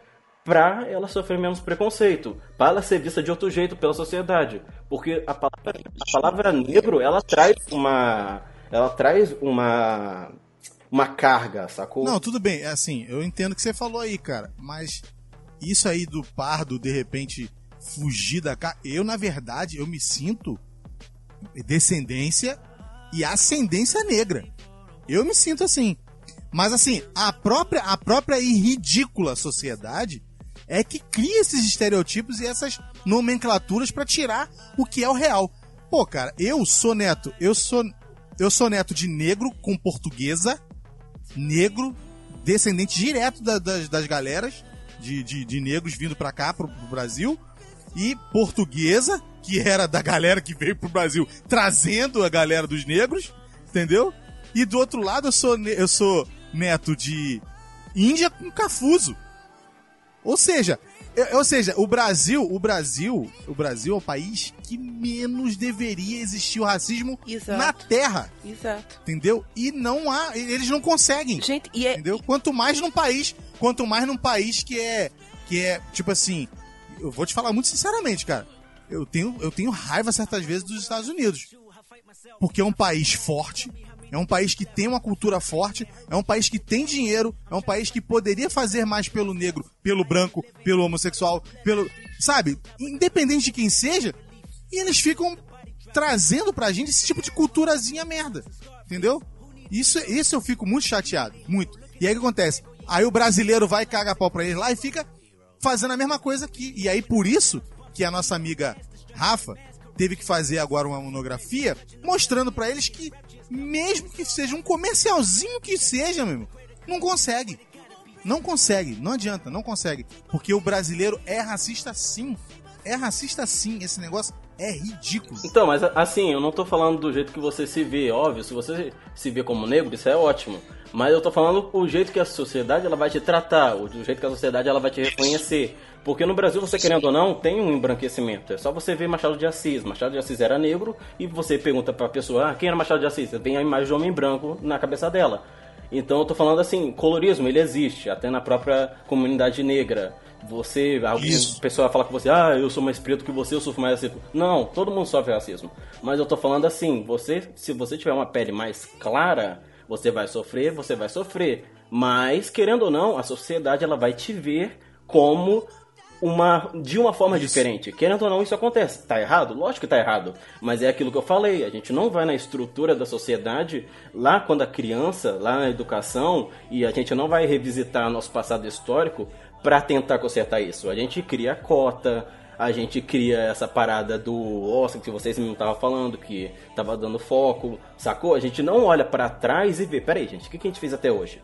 pra ela sofrer menos preconceito, pra ela ser vista de outro jeito pela sociedade. Porque a palavra, a palavra negro, ela traz uma. Ela traz uma. Uma carga, sacou? Não, tudo bem, é assim, eu entendo o que você falou aí, cara, mas isso aí do pardo, de repente, fugir da casa. Eu, na verdade, eu me sinto descendência e ascendência negra. Eu me sinto assim. Mas assim, a própria, a própria e ridícula sociedade é que cria esses estereotipos e essas nomenclaturas pra tirar o que é o real. Pô, cara, eu sou neto, eu sou eu sou neto de negro com portuguesa, negro, descendente direto da- das, das galeras de, de, de negros vindo pra cá, pro, pro Brasil, e portuguesa, que era da galera que veio pro Brasil trazendo a galera dos negros, entendeu? E do outro lado eu sou, eu sou neto de Índia com cafuso. Ou seja, ou seja, o Brasil, o Brasil, o Brasil é o país que menos deveria existir o racismo Exato. na Terra. Exato. Entendeu? E não há, eles não conseguem. Gente, e é, entendeu? Quanto mais num país, quanto mais num país que é que é tipo assim, eu vou te falar muito sinceramente, cara. eu tenho, eu tenho raiva certas vezes dos Estados Unidos. Porque é um país forte, é um país que tem uma cultura forte, é um país que tem dinheiro, é um país que poderia fazer mais pelo negro, pelo branco, pelo homossexual, pelo. Sabe? Independente de quem seja, e eles ficam trazendo pra gente esse tipo de culturazinha merda. Entendeu? Isso, isso eu fico muito chateado. Muito. E aí o que acontece? Aí o brasileiro vai cagar pau pra eles lá e fica fazendo a mesma coisa aqui. E aí por isso que a nossa amiga Rafa teve que fazer agora uma monografia mostrando pra eles que mesmo que seja um comercialzinho que seja, meu irmão, não consegue. Não consegue, não adianta, não consegue. Porque o brasileiro é racista sim. É racista sim, esse negócio é ridículo. Então, mas assim, eu não tô falando do jeito que você se vê, óbvio, se você se vê como negro, isso é ótimo. Mas eu tô falando o jeito que a sociedade ela vai te tratar, o jeito que a sociedade ela vai te reconhecer. Porque no Brasil, você querendo ou não, tem um embranquecimento. É só você ver Machado de Assis. Machado de Assis era negro e você pergunta pra pessoa, ah, quem era Machado de Assis? Vem a imagem de homem branco na cabeça dela. Então eu tô falando assim, colorismo, ele existe, até na própria comunidade negra. Você, alguém, pessoa fala com você, ah, eu sou mais preto que você, eu sofro mais racismo. Não, todo mundo sofre racismo. Mas eu tô falando assim, você, se você tiver uma pele mais clara, você vai sofrer, você vai sofrer. Mas, querendo ou não, a sociedade ela vai te ver como uma de uma forma diferente. Querendo ou não, isso acontece. Tá errado? Lógico que tá errado. Mas é aquilo que eu falei. A gente não vai na estrutura da sociedade lá quando a criança, lá na educação, e a gente não vai revisitar nosso passado histórico para tentar consertar isso. A gente cria cota, a gente cria essa parada do Oscar que vocês me estavam falando, que tava dando foco, sacou? A gente não olha para trás e vê, peraí, gente, o que, que a gente fez até hoje?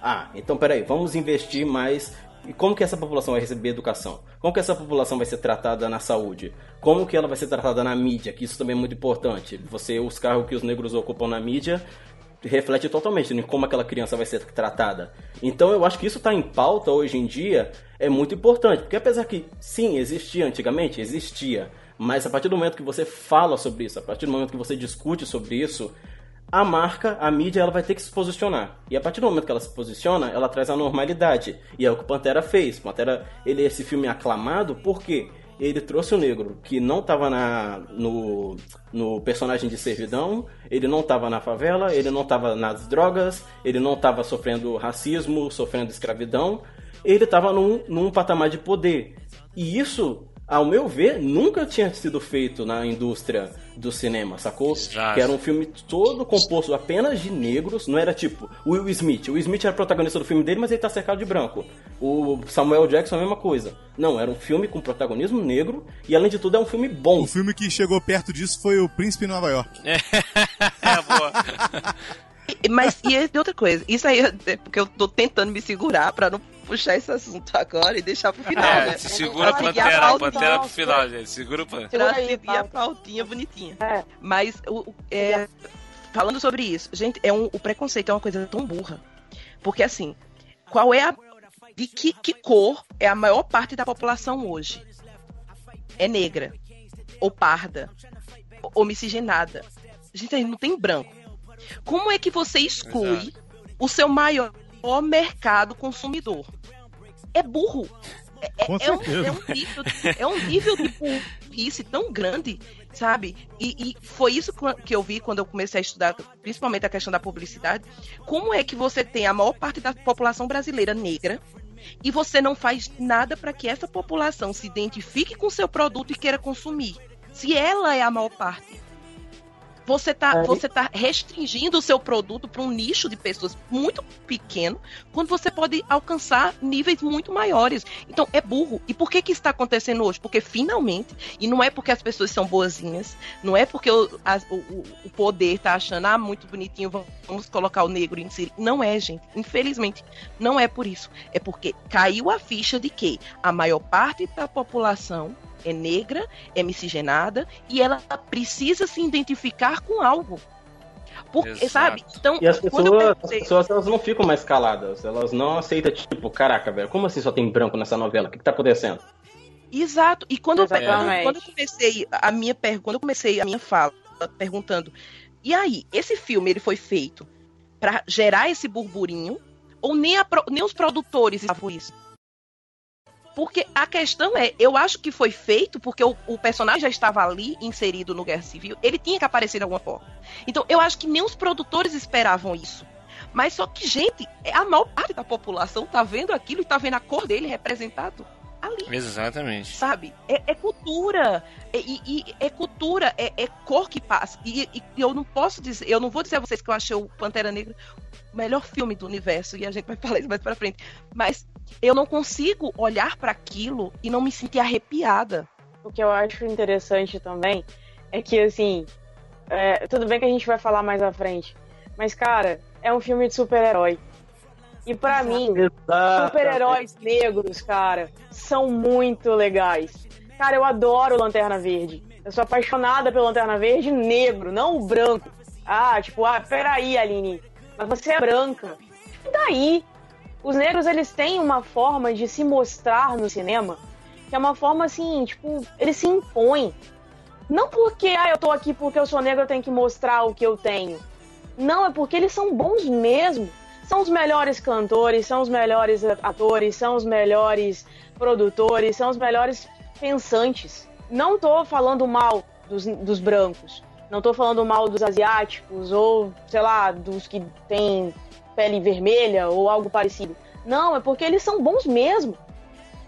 Ah, então peraí, vamos investir mais. E como que essa população vai receber educação? Como que essa população vai ser tratada na saúde? Como que ela vai ser tratada na mídia? Que isso também é muito importante. Você, os cargos que os negros ocupam na mídia reflete totalmente em como aquela criança vai ser tratada. Então eu acho que isso está em pauta hoje em dia é muito importante, porque apesar que sim existia antigamente, existia, mas a partir do momento que você fala sobre isso, a partir do momento que você discute sobre isso, a marca, a mídia, ela vai ter que se posicionar. E a partir do momento que ela se posiciona, ela traz a normalidade. E é o que o Pantera fez. Pantera, ele é esse filme aclamado porque ele trouxe o negro que não estava na no, no personagem de servidão, ele não estava na favela, ele não estava nas drogas, ele não estava sofrendo racismo, sofrendo escravidão, ele estava num, num patamar de poder. E isso, ao meu ver, nunca tinha sido feito na indústria do cinema, sacou? Exato. Que era um filme todo composto apenas de negros, não era tipo o Will Smith. O Will Smith era protagonista do filme dele, mas ele tá cercado de branco. O Samuel Jackson a mesma coisa. Não, era um filme com protagonismo negro e além de tudo é um filme bom. O filme que chegou perto disso foi O Príncipe de Nova York. É, boa. E- Mas e é outra coisa, isso aí é porque eu tô tentando me segurar pra não puxar esse assunto agora e deixar pro final, É, né? se segura a Pra seguir pantera, a pantera pro final, gente. Segura a pantera. Pra aí, seguir a pautinha bonitinha. Mas o, é, falando sobre isso, gente, é um, o preconceito é uma coisa tão burra. Porque assim, qual é a. De que, que cor é a maior parte da população hoje? É negra, ou parda, ou miscigenada. Gente, aí não tem branco. Como é que você exclui o seu maior mercado consumidor? É burro. É, é- é um, é um nível, é um nível de burrice tão grande, sabe? E, e foi isso que- que eu vi quando eu comecei a estudar, principalmente a questão da publicidade. Como é que você tem a maior parte da população brasileira negra e você não faz nada para que essa população se identifique com seu produto e queira consumir? Se ela é a maior parte. Você tá, você tá restringindo o seu produto para um nicho de pessoas muito pequeno, quando você pode alcançar níveis muito maiores. Então é burro. E por que que isso está acontecendo hoje? Porque finalmente, e não é porque as pessoas são boazinhas, não é porque o, as- o- o- poder tá achando, ah, muito bonitinho, vamos- vamos colocar o negro em si. Não é, gente. Infelizmente, não é por isso. É porque caiu a ficha de que a maior parte da população é negra, é miscigenada e ela precisa se identificar com algo. Porque, Exato. sabe? Então, E as pessoas, as pensei- pessoas elas não ficam mais caladas, elas não aceitam, tipo, caraca, velho, como assim só tem branco nessa novela? O que, que tá acontecendo? Exato. E quando eu, quando eu comecei a minha quando eu comecei a minha fala perguntando, e aí, esse filme ele foi feito pra gerar esse burburinho ou nem, a nem os produtores estavam isso? Porque a questão é, eu acho que foi feito porque o, o personagem já estava ali inserido no Guerra Civil, ele tinha que aparecer de alguma forma. Então, eu acho que nem os produtores esperavam isso. Mas só que, gente, a maior parte da população tá vendo aquilo e tá vendo a cor dele representado ali. Exatamente. Sabe? É, é cultura. É, e, e- é cultura, é, é cor que passa. E, e eu não posso dizer, eu não vou dizer a vocês que eu achei o Pantera Negra o melhor filme do universo, e a gente vai falar isso mais pra frente. Mas eu não consigo olhar pra aquilo e não me sentir arrepiada. O que eu acho interessante também é que, assim, é, tudo bem que a gente vai falar mais à frente, mas, cara, é um filme de super-herói. E pra mim, super-heróis negros, cara, são muito legais. Cara, eu adoro Lanterna Verde. Eu sou apaixonada pelo Lanterna Verde negro, não o branco. Ah, tipo, ah, peraí, Aline, mas você é branca. E daí? Os negros, eles têm uma forma de se mostrar no cinema que é uma forma assim, tipo, eles se impõem. Não porque, ah, eu tô aqui porque eu sou negro, eu tenho que mostrar o que eu tenho. Não, é porque eles são bons mesmo. São os melhores cantores, são os melhores atores, são os melhores produtores, são os melhores pensantes. Não tô falando mal dos, dos brancos. Não tô falando mal dos asiáticos ou, sei lá, dos que têm pele vermelha ou algo parecido. Não, é porque eles são bons mesmo.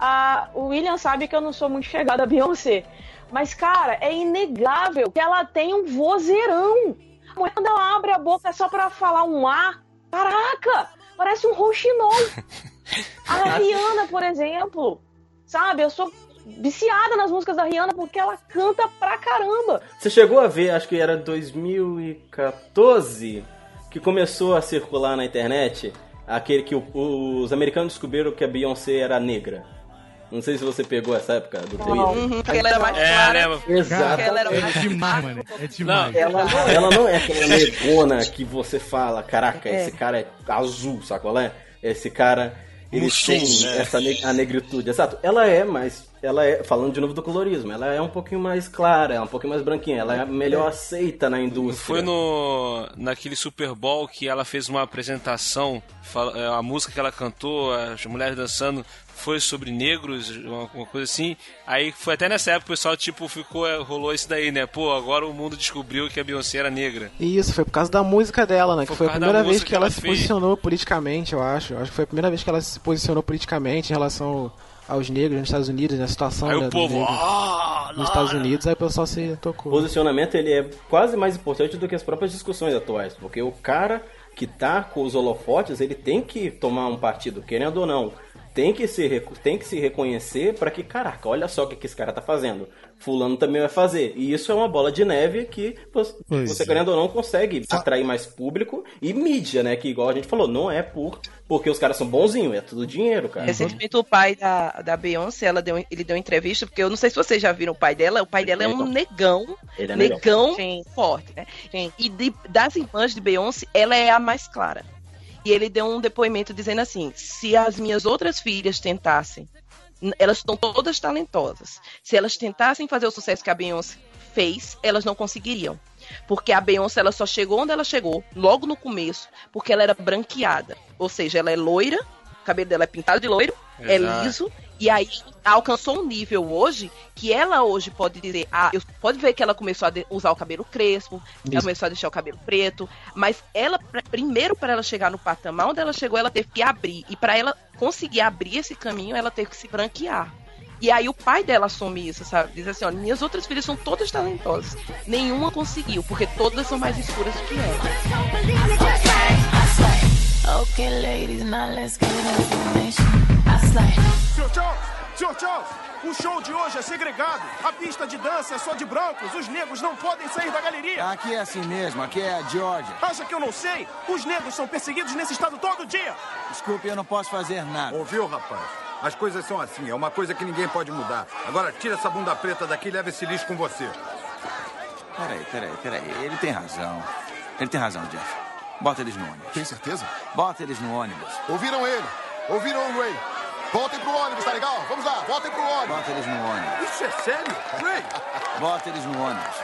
Ah, o William sabe que eu não sou muito chegada a Beyoncé. Mas, cara, é inegável que ela tem um vozeirão. A mulher, quando ela abre a boca só pra falar um A. Caraca! Parece um rouxinol. A Rihanna, por exemplo. Sabe? Eu sou viciada nas músicas da Rihanna porque ela canta pra caramba. Você chegou a ver, acho que era 2014, que começou a circular na internet aquele que o- os americanos descobriram que a Beyoncé era negra. Não sei se você pegou essa época do Twitter. Uhum, porque ela era mais É, clara. lembra? Exato. Porque ela era É mais demais, mano. É demais. Ela não, ela não é aquela negona que você fala, caraca, É. esse cara é azul, sabe qual é? Esse cara, ele tem né? essa ne- a negritude. Exato. Ela é, mas ela é, falando de novo do colorismo, ela é um pouquinho mais clara, é um pouquinho mais branquinha, ela é melhor aceita na indústria. Foi no naquele Super Bowl que ela fez uma apresentação, é, a música que ela cantou, as mulheres dançando, foi sobre negros, uma, uma coisa assim. Aí foi até nessa época que o pessoal tipo ficou, é, rolou isso daí, né? Pô, agora o mundo descobriu que a Beyoncé era negra. E Isso, foi por causa da música dela, né? Foi Que foi a primeira vez que que ela ela se fez. posicionou politicamente, eu acho. Acho que foi a primeira vez que ela se posicionou politicamente em relação aos negros nos Estados Unidos, na situação Aí né, o dos povo, negros ah, nos Estados Unidos, aí o pessoal se tocou. posicionamento ele é quase mais importante do que as próprias discussões atuais, porque o cara que tá com os holofotes, ele tem que tomar um partido, querendo ou não. Tem que se, tem que se reconhecer para que, caraca, olha só o que, que esse cara tá fazendo. Fulano também vai fazer. E isso é uma bola de neve que você, Pois você é. querendo ou não, consegue atrair mais público e mídia, né? Que igual a gente falou, não é por porque os caras são bonzinhos, é tudo dinheiro, cara. Recentemente o pai da, da Beyoncé, ela deu, ele deu entrevista, porque eu não sei se vocês já viram o pai dela, o pai dela é um negão, Ele é negão. negão forte, né? E de- das irmãs de Beyoncé, ela é a mais clara. E ele deu um depoimento dizendo assim: se as minhas outras filhas tentassem, elas estão todas talentosas. Se elas tentassem fazer o sucesso que a Beyoncé fez, elas não conseguiriam. Porque a Beyoncé ela só chegou onde ela chegou, logo no começo, porque ela era branqueada. Ou seja, ela é loira, o cabelo dela é pintado de loiro, é Exato. liso, e aí alcançou um nível hoje que ela hoje pode dizer, ah, eu pode ver que ela começou a usar o cabelo crespo, ela Isso. começou a deixar o cabelo preto, mas ela primeiro para ela chegar no patamar onde ela chegou, ela teve que abrir e para ela conseguir abrir esse caminho, ela teve que se branquear. E aí o pai dela assume isso, sabe? Diz assim, ó, minhas outras filhas são todas talentosas. Nenhuma conseguiu, porque todas são mais escuras do que ela. Okay, ladies, now let's get information. I slay. Sr. Charles, Sr. Charles, o show de hoje é segregado. A pista de dança é só de brancos. Os negros não podem sair da galeria. Aqui é assim mesmo, aqui é a Georgia. Acha que eu não sei? Os negros são perseguidos nesse estado todo dia. Desculpe, eu não posso fazer nada. Ouviu, rapaz? As coisas são assim, é uma coisa que ninguém pode mudar. Agora tira essa bunda preta daqui e leva esse lixo com você. Peraí, peraí, peraí. Ele tem razão. Ele tem razão, Jeff. Bota eles no ônibus. Tem certeza? Bota eles no ônibus. Ouviram ele? Ouviram o Ray? Voltem pro ônibus, tá legal? Vamos lá, voltem pro ônibus. Bota eles no ônibus. Isso é sério? Ray! Bota eles no ônibus.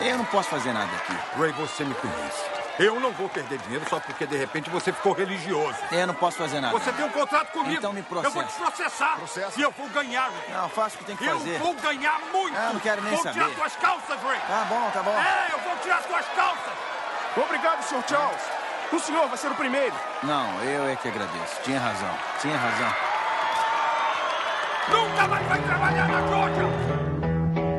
Eu não posso fazer nada aqui. Ray, você me conhece. Eu não vou perder dinheiro só porque de repente você ficou religioso. Eu não posso fazer nada. Você tem um contrato comigo. Então me Eu vou te processa. processar. E eu vou ganhar. Não, faça o que tem que eu fazer. vou ganhar muito. Ah, não quero nem vou saber. tirar tuas calças, Ray. Tá bom, tá bom. É, eu vou tirar tuas calças. Obrigado, Sr. Charles. O senhor vai ser o primeiro. Não, eu é que agradeço. Tinha razão. Tinha razão. Nunca mais vai trabalhar na Georgia.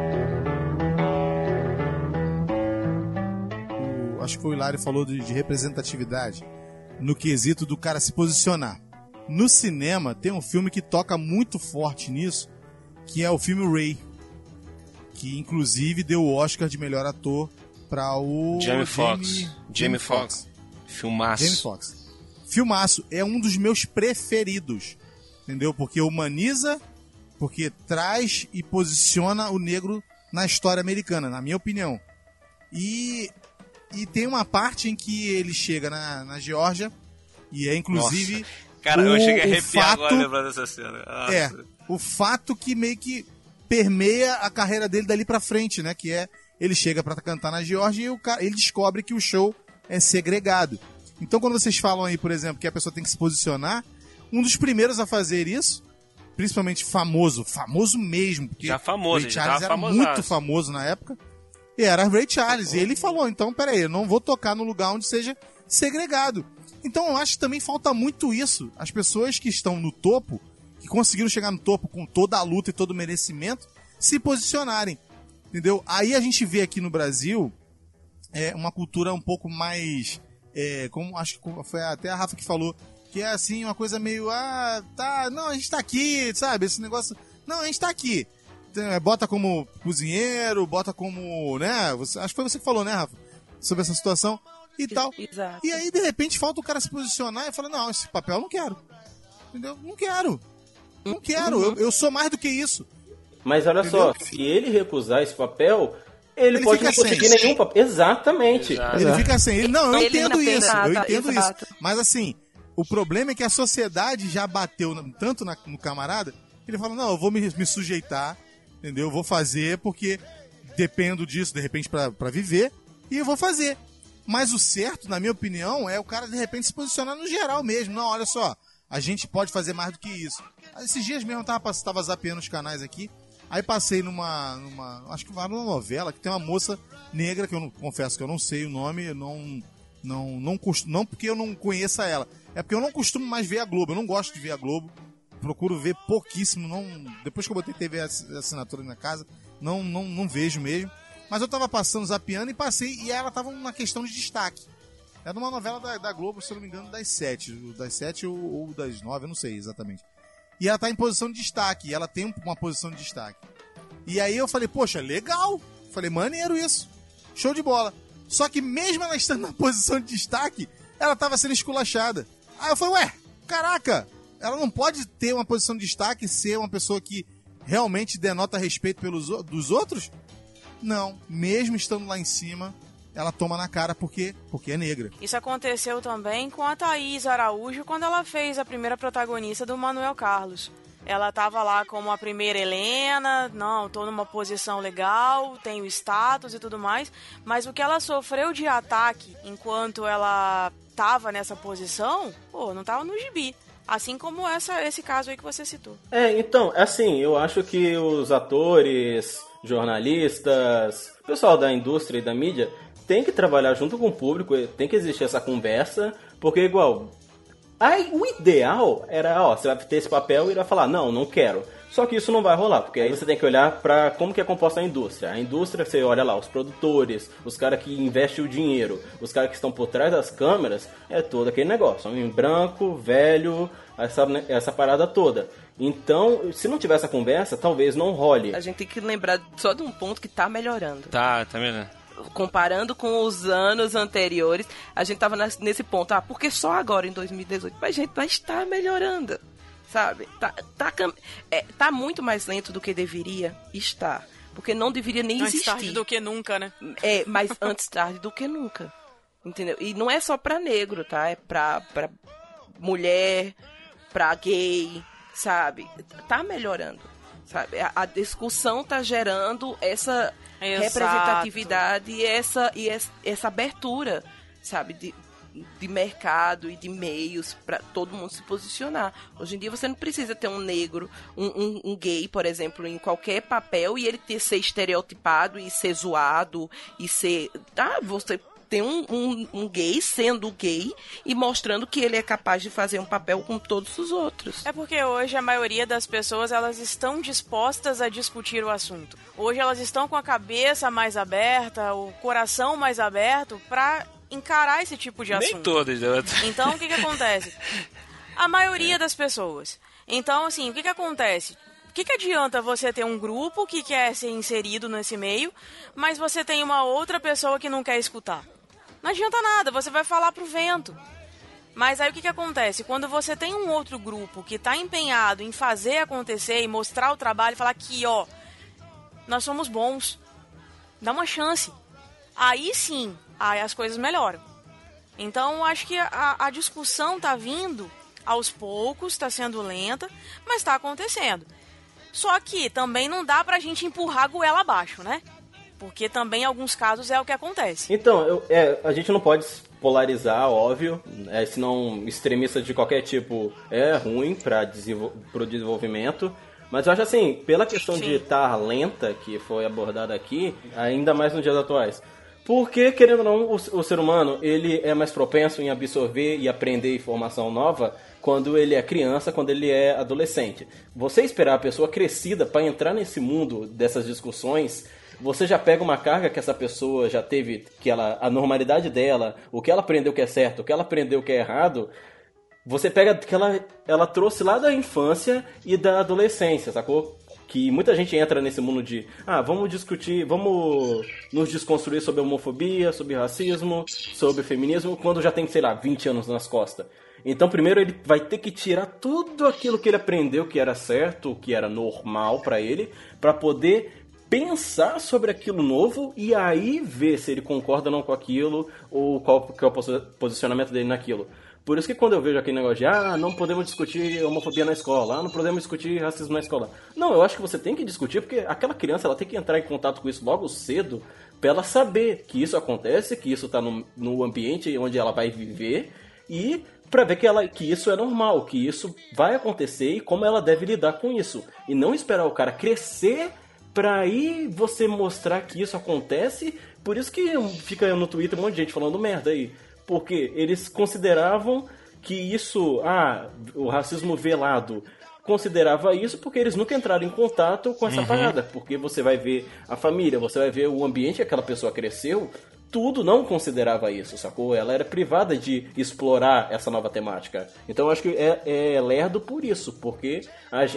O- acho que foi o Hilário falou de, de representatividade no quesito do cara se posicionar. No cinema tem um filme que toca muito forte nisso, que é o filme Ray, que inclusive deu o Oscar de melhor ator para o Jamie Foxx. Jamie Foxx. Filmaço. Jamie Foxx. Filmaço é um dos meus preferidos, entendeu? Porque humaniza, porque traz e posiciona o negro na história americana, na minha opinião. E, e tem uma parte em que ele chega na, na Geórgia e é inclusive Nossa. Cara, eu o- cheguei a arrepiar fato- agora lembrando dessa cena. Nossa. é, o fato que meio que permeia a carreira dele dali pra frente, né? Que é ele chega pra cantar na Geórgia e o cara, ele descobre que o show é segregado. Então, quando vocês falam aí, por exemplo, que a pessoa tem que se posicionar, um dos primeiros a fazer isso, principalmente famoso, famoso mesmo, porque Já famoso, Ray já Charles tava era famosaço. muito famoso na época, e era Ray Charles. E ele falou: então, peraí, eu não vou tocar no lugar onde seja segregado. Então, eu acho que também falta muito isso. As pessoas que estão no topo, que conseguiram chegar no topo com toda a luta e todo o merecimento, se posicionarem. Entendeu? Aí a gente vê aqui no Brasil é, uma cultura um pouco mais. é, como acho que foi até a Rafa que falou, que é assim, uma coisa meio. Ah, tá, não, a gente tá aqui, sabe? Esse negócio. Não, a gente tá aqui. Então, é, Bota como cozinheiro, bota como. né? Você, acho que foi você que falou, né, Rafa? Sobre essa situação e tal. Exato. E aí, de repente, falta o cara se posicionar e falar: não, esse papel eu não quero. Entendeu? Não quero. Não quero. Eu, eu sou mais do que isso. Mas olha só, Entendeu? se ele recusar esse papel, ele, Ele pode não conseguir sem. nenhum papel. Exatamente. Ele fica assim, ele, não, eu Ele entendo não isso, nada, eu entendo exato. isso. Mas assim, o problema é que a sociedade já bateu tanto na- no camarada, que ele fala, não, eu vou me, me sujeitar, entendeu? Eu vou fazer porque dependo disso, de repente, pra, pra viver, e eu vou fazer. Mas o certo, na minha opinião, é o cara, de repente, se posicionar no geral mesmo. Não, olha só, a gente pode fazer mais do que isso. Esses dias mesmo eu tava, tava zapeando os canais aqui, aí passei numa, numa. Acho que vai numa novela que tem uma moça negra, que eu não, confesso que eu não sei o nome, não. Não, não, costu- não porque eu não conheça ela. É porque eu não costumo mais ver a Globo. Eu não gosto de ver a Globo. Procuro ver pouquíssimo. Não, depois que eu botei TV ass- assinatura na casa, não, não, não vejo mesmo. Mas eu tava passando zapeando e passei, e ela tava numa questão de destaque. Era uma novela da, da Globo, se eu não me engano, das sete. Das sete ou, ou das nove, eu não sei exatamente. E ela tá em posição de destaque, ela tem um- uma posição de destaque. E aí eu falei, poxa, legal. Falei, maneiro isso. Show de bola. Só que mesmo ela estando na posição de destaque, ela tava sendo esculachada. Aí eu falei, ué, caraca, ela não pode ter uma posição de destaque e ser uma pessoa que realmente denota respeito pelos dos outros? Não, mesmo estando lá em cima, ela toma na cara porque, porque é negra. Isso aconteceu também com a Thaís Araújo quando ela fez a primeira protagonista do Manuel Carlos. Ela tava lá como a primeira Helena, não, tô numa posição legal, tenho status e tudo mais, mas o que ela sofreu de ataque enquanto ela tava nessa posição, pô, não tava no gibi. Assim como essa, esse caso aí que você citou. É, então, assim, eu acho que os atores, jornalistas, o pessoal da indústria e da mídia tem que trabalhar junto com o público, tem que existir essa conversa, porque igual. Aí, o ideal era, ó, você vai ter esse papel e vai falar, não, não quero. Só que isso não vai rolar, porque aí você tem que olhar pra como que é composta a indústria. A indústria, você olha lá, os produtores, os caras que investem o dinheiro, os caras que estão por trás das câmeras, é todo aquele negócio. Homem branco, velho, essa, essa parada toda. Então, se não tiver essa conversa, talvez não role. A gente tem que lembrar só de um ponto que tá melhorando. Tá, tá vendo? Comparando com os anos anteriores, a gente tava nesse ponto. Ah, porque só agora, em 2018? Mas, gente, mas está melhorando, sabe? Tá, tá, é, tá muito mais lento do que deveria estar. Porque não deveria nem Antes existir. tarde do que nunca, né? É, mas antes tarde do que nunca. Entendeu? E não é só pra negro, tá? É pra, pra mulher, pra gay, sabe? Tá melhorando, sabe? A, a discussão tá gerando essa Exato. representatividade e essa, e essa, essa abertura sabe, de, de mercado e de meios para todo mundo se posicionar. Hoje em dia você não precisa ter um negro, um, um, um gay, por exemplo, em qualquer papel e ele ter ser estereotipado e ser zoado e ser. Tá, você tem um, um, um, gay sendo gay e mostrando que ele é capaz de fazer um papel com todos os outros. É porque hoje a maioria das pessoas elas estão dispostas a discutir o assunto. Hoje elas estão com a cabeça mais aberta, o coração mais aberto para encarar esse tipo de assunto. Nem todas, né? Então o que que acontece? A maioria das pessoas. Então assim, o que que acontece? O que, que adianta você ter um grupo que quer ser inserido nesse meio, mas você tem uma outra pessoa que não quer escutar? Não adianta nada, você vai falar pro vento. Mas aí o que, que acontece? Quando você tem um outro grupo que está empenhado em fazer acontecer e mostrar o trabalho falar que, ó, nós somos bons, dá uma chance. Aí sim, aí as coisas melhoram. Então acho que a, a discussão tá vindo aos poucos, está sendo lenta, mas está acontecendo. Só que também não dá pra gente empurrar a goela abaixo, né? Porque também em alguns casos é o que acontece. Então, eu, é, a gente não pode polarizar, óbvio, é, senão extremista de qualquer tipo é ruim para desenvol o desenvolvimento. Mas eu acho assim, pela questão Sim. de estar lenta que foi abordada aqui, ainda mais nos dias atuais. Porque, querendo ou não, o, o, ser humano ele é mais propenso em absorver e aprender informação nova quando ele é criança, quando ele é adolescente. Você esperar a pessoa crescida para entrar nesse mundo dessas discussões você já pega uma carga que essa pessoa já teve, que ela, a normalidade dela, o que ela aprendeu que é certo, o que ela aprendeu que é errado, você pega que ela, ela trouxe lá da infância e da adolescência, sacou? Que muita gente entra nesse mundo de, ah, vamos discutir, vamos nos desconstruir sobre homofobia, sobre racismo, sobre feminismo, quando já tem, sei lá, 20 anos nas costas. Então, primeiro ele vai ter que tirar tudo aquilo que ele aprendeu que era certo, que era normal para ele, para poder pensar sobre aquilo novo e aí ver se ele concorda ou não com aquilo ou qual que é o posicionamento dele naquilo. Por isso que quando eu vejo aquele negócio de ah, não podemos discutir homofobia na escola, ah, não podemos discutir racismo na escola. Não, eu acho que você tem que discutir porque aquela criança ela tem que entrar em contato com isso logo cedo para ela saber que isso acontece, que isso está no, no ambiente onde ela vai viver e para ver que, ela, que isso é normal, que isso vai acontecer e como ela deve lidar com isso. E não esperar o cara crescer pra aí você mostrar que isso acontece. Por isso que fica no Twitter um monte de gente falando merda aí. Porque eles consideravam que isso, ah, o racismo velado, considerava isso porque eles nunca entraram em contato com essa uhum. parada. Porque você vai ver a família, você vai ver o ambiente que aquela pessoa cresceu, tudo não considerava isso, sacou? Ela era privada de explorar essa nova temática. Então eu acho que é, é lerdo por isso, porque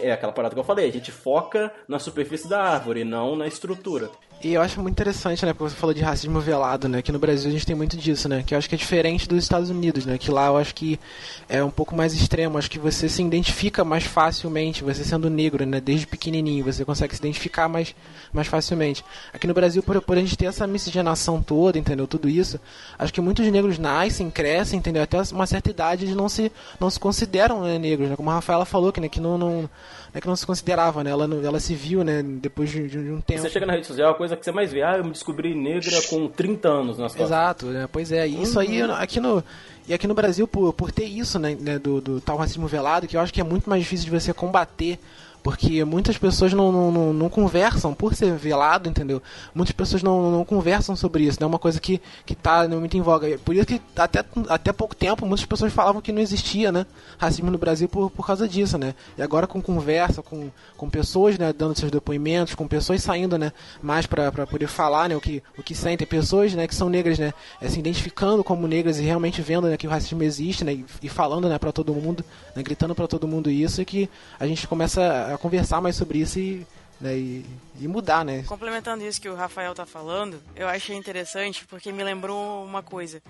é aquela parada que eu falei, a gente foca na superfície da árvore, não na estrutura. E eu acho muito interessante, né, porque você falou de racismo velado, né, que no Brasil a gente tem muito disso, né, que eu acho que é diferente dos Estados Unidos, né, que lá eu acho que é um pouco mais extremo, acho que você se identifica mais facilmente, você sendo negro, né, desde pequenininho, você consegue se identificar mais, mais facilmente. Aqui no Brasil, por, por a gente ter essa miscigenação toda, entendeu, tudo isso, acho que muitos negros nascem, crescem, entendeu, até uma certa idade eles não se, não se consideram né, negros, né, como a Rafaela falou, que, né, que não, não é que não se considerava, né? Ela, ela se viu, né? Depois de, de um tempo. Você chega na rede social, a coisa que você mais vê, ah, eu me descobri negra com 30 anos nas costas. Exato, né? Pois é. E isso aí, uhum. aqui no, e aqui no Brasil, por, por ter isso, né, né, do, do tal racismo velado, que eu acho que é muito mais difícil de você combater porque muitas pessoas não, não, não, conversam, por ser velado, entendeu? Muitas pessoas não, não conversam sobre isso, é né? uma coisa que, que tá muito em voga. Por isso que até, até pouco tempo muitas pessoas falavam que não existia, né? Racismo no Brasil por, por causa disso, né? E agora com conversa, com, com pessoas, né, dando seus depoimentos, com pessoas saindo, né, mais para poder falar, né, o que, o que sentem, pessoas, né, que são negras, né, é, se identificando como negras e realmente vendo, né, que o racismo existe, né, e, e falando, né, para todo mundo, né, gritando para todo mundo isso e que a gente começa a conversar mais sobre isso e, né, e, e, mudar, né? Complementando isso que o Rafael tá falando, eu achei interessante porque me lembrou uma coisa.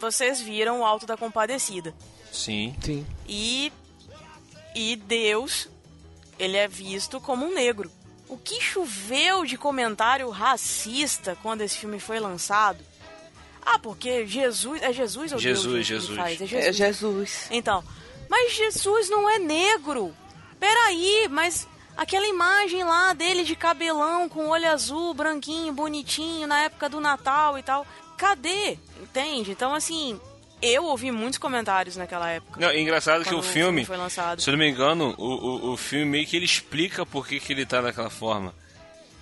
Vocês viram o Alto da Compadecida. Sim. Sim. E e Deus, ele é visto como um negro. O que choveu de comentário racista quando esse filme foi lançado? Ah, porque Jesus. É Jesus ou Jesus, Deus Jesus. Faz? É Jesus. É Jesus. Então, mas Jesus não é negro. Peraí, mas aquela imagem lá dele de cabelão com olho azul, branquinho, bonitinho, na época do Natal e tal. cadê? Entende? Então, assim, eu ouvi muitos comentários naquela época. Não, é engraçado que o filme, foi lançado. se eu não me engano, o, o, o filme meio que ele explica por que, que ele tá daquela forma.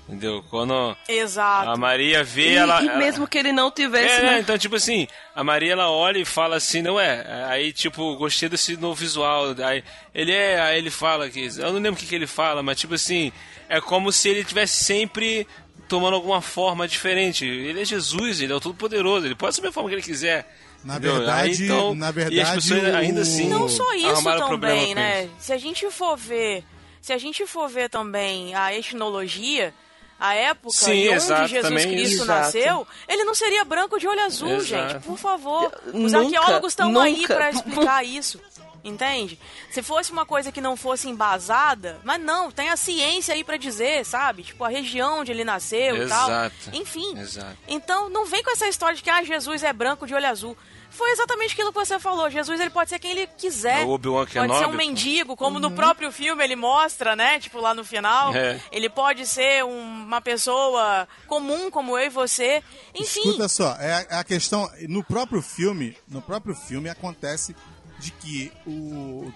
Entendeu? Quando Exato. a Maria vê E, ela. e ela- mesmo que ele não tivesse. É, né? Então, tipo assim, a Maria ela olha e fala assim, não é? Aí, tipo, gostei desse novo visual. Aí ele é, aí ele fala que. Eu não lembro o que, que ele fala, mas tipo assim, é como se ele tivesse sempre tomando alguma forma diferente. Ele é Jesus, ele é o Todo-Poderoso, ele pode assumir a forma que ele quiser. Na entendeu? verdade- Aí, então, na e as verdade, pessoas o- ainda assim. Não só isso também, né? isso. Se a gente for ver, se a gente for ver também a etnologia, a época Sim, onde exato, Jesus também Cristo isso. nasceu, ele não seria branco de olho azul, Exato. gente. Por favor. Os Nunca, arqueólogos estão aí pra explicar isso. Entende? Se fosse uma coisa que não fosse embasada, mas não, tem a ciência aí pra dizer, sabe? Tipo, a região onde ele nasceu e tal. Exato. Enfim. Exato. Então, não vem com essa história de que ah, Jesus é branco de olho azul. Foi exatamente aquilo que você falou. Jesus ele pode ser quem ele quiser. É o Obi-Wan Pode ser Kenobi, um mendigo, como no próprio filme ele mostra, né? Tipo, lá no final. É. Ele pode ser um- uma pessoa comum como eu e você. Enfim. Escuta só, é a, a questão. No próprio filme, no próprio filme acontece de que o,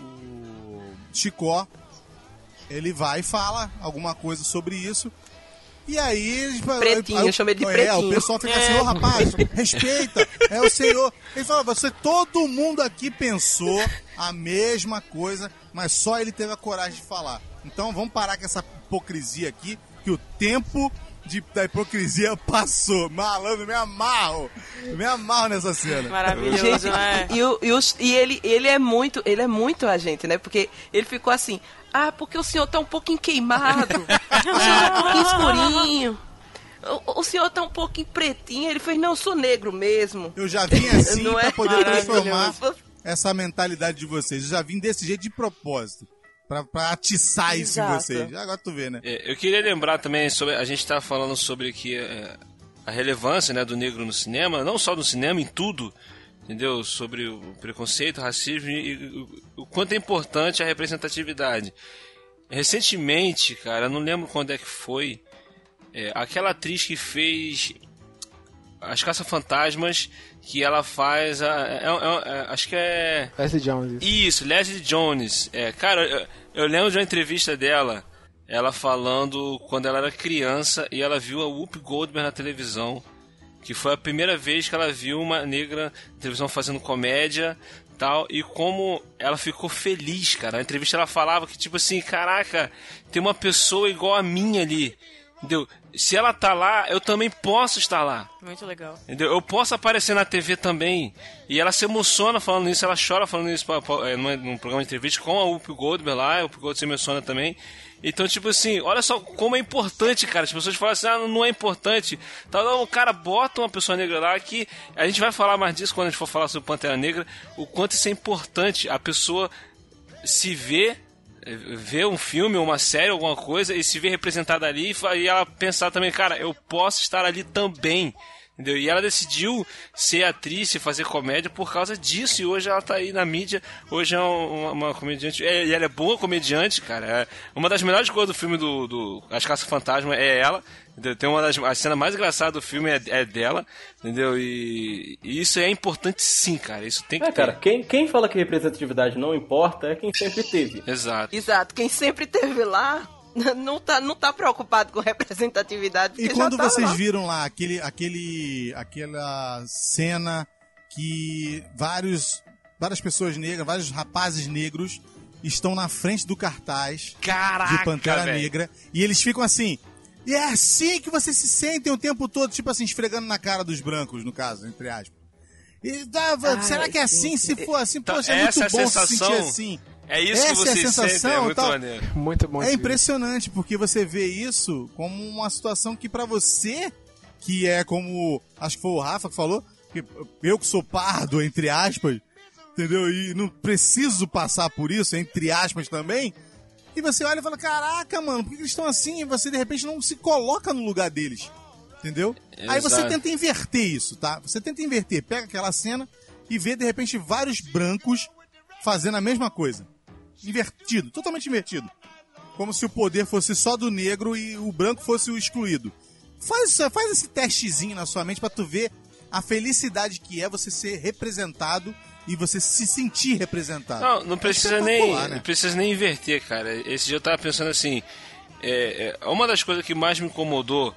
o Chicó ele vai e fala alguma coisa sobre isso. E aí. Pretinho, aí, eu chamei de é, pretinho. o pessoal fica assim, ô rapaz, respeita, é o senhor. Ele fala, você, todo mundo aqui pensou a mesma coisa, mas só ele teve a coragem de falar. Então vamos parar com essa hipocrisia aqui, que o tempo de, da hipocrisia passou. Malandro, me amarro. Me amarro nessa cena. Maravilhoso, Gente, né? e, o- e os- e ele, ele é muito, ele é muito a gente, né? Porque ele ficou assim, ah, porque o senhor tá um pouquinho queimado, o senhor tá um pouquinho escurinho, o, o senhor tá um pouquinho pretinho. Ele fez, não, eu sou negro mesmo. Eu já vim assim Não pra é? poder transformar essa mentalidade de vocês. Eu já vim desse jeito de propósito. Pra, pra atiçar isso em Exato. vocês. Agora tu vê, né? É, eu queria lembrar também sobre. A gente tá falando sobre aqui é, a relevância né, do negro no cinema, não só no cinema, em tudo, entendeu? Sobre o preconceito, o racismo e, o, quanto é importante a representatividade. Recentemente, cara, não lembro quando é que foi, é, aquela atriz que fez As Caça-Fantasmas, que ela faz a. é- é- é- acho que é. Leslie Jones. isso. Leslie Jones. É, cara, eu, eu lembro de uma entrevista dela, ela falando quando ela era criança e ela viu a Whoopi Goldberg na televisão, que foi a primeira vez que ela viu uma negra na televisão fazendo comédia tal, e como ela ficou feliz, cara. Na entrevista ela falava que, tipo assim, caraca, tem uma pessoa igual a mim ali, entendeu? Se ela tá lá, eu também posso estar lá. Muito legal. Entendeu? Eu posso aparecer na TV também. E ela se emociona falando isso, ela chora falando isso pra, pra, é, numa- num programa de entrevista com a Whoopi Goldberg lá, a Whoopi Goldberg se emociona também. Então, tipo assim, olha só como é importante, cara. As pessoas falam assim, ah, não é importante. Tá, não, o cara bota uma pessoa negra lá que a gente vai falar mais disso quando a gente for falar sobre Pantera Negra, o quanto isso é importante. A pessoa se vê eh, ver um filme, uma série, alguma coisa e se ver representada ali e ela pensar também, cara, eu posso estar ali também. Entendeu? E ela decidiu ser atriz e fazer comédia por causa disso. E hoje ela tá aí na mídia. Hoje é um- uma, uma comediante. é, e ela é boa comediante, cara. É uma das melhores coisas do filme do, do As Caças Fantasma é ela. Entendeu? Tem uma das. A cena mais engraçada do filme é, é dela. Entendeu? E, e isso é importante sim, cara. Isso tem que É, cara, quem, quem fala que representatividade não importa é quem sempre teve. Exato. Exato, quem sempre teve lá não tá, não tá preocupado com representatividade. E quando já tá vocês lá. viram lá aquele, aquele, aquela cena que vários, várias pessoas negras, vários rapazes negros estão na frente do cartaz Caraca, de Pantera velho. Negra e eles ficam assim. E é assim que vocês se sentem o tempo todo, tipo assim, esfregando na cara dos brancos, no caso, entre aspas. E, ah, Ai, será que é sim, assim? Se for assim, Então, poxa, é muito essa é bom se sensação- sentir assim. É isso que Essa é a sentem, sensação é e muito tal. maneiro. Muito bom. É impressionante, porque você vê isso como uma situação que pra você, que é como, acho que foi o Rafa que falou, que eu que sou pardo, entre aspas, entendeu? E não preciso passar por isso, entre aspas também. E você olha e fala, caraca, mano, por que eles estão assim? E você, de repente, não se coloca no lugar deles. Entendeu? Aí você Exato. tenta inverter isso, tá? Você tenta inverter, pega aquela cena e vê, de repente, vários brancos fazendo a mesma coisa. Invertido, totalmente invertido. Como se o poder fosse só do negro e o branco fosse o excluído. Faz, faz esse testezinho na sua mente pra tu ver a felicidade que é você ser representado e você se sentir representado. Não, não É precisa nem, espetacular, não né? precisa nem inverter, cara. Esse dia eu tava pensando assim, é, é, uma das coisas que mais me incomodou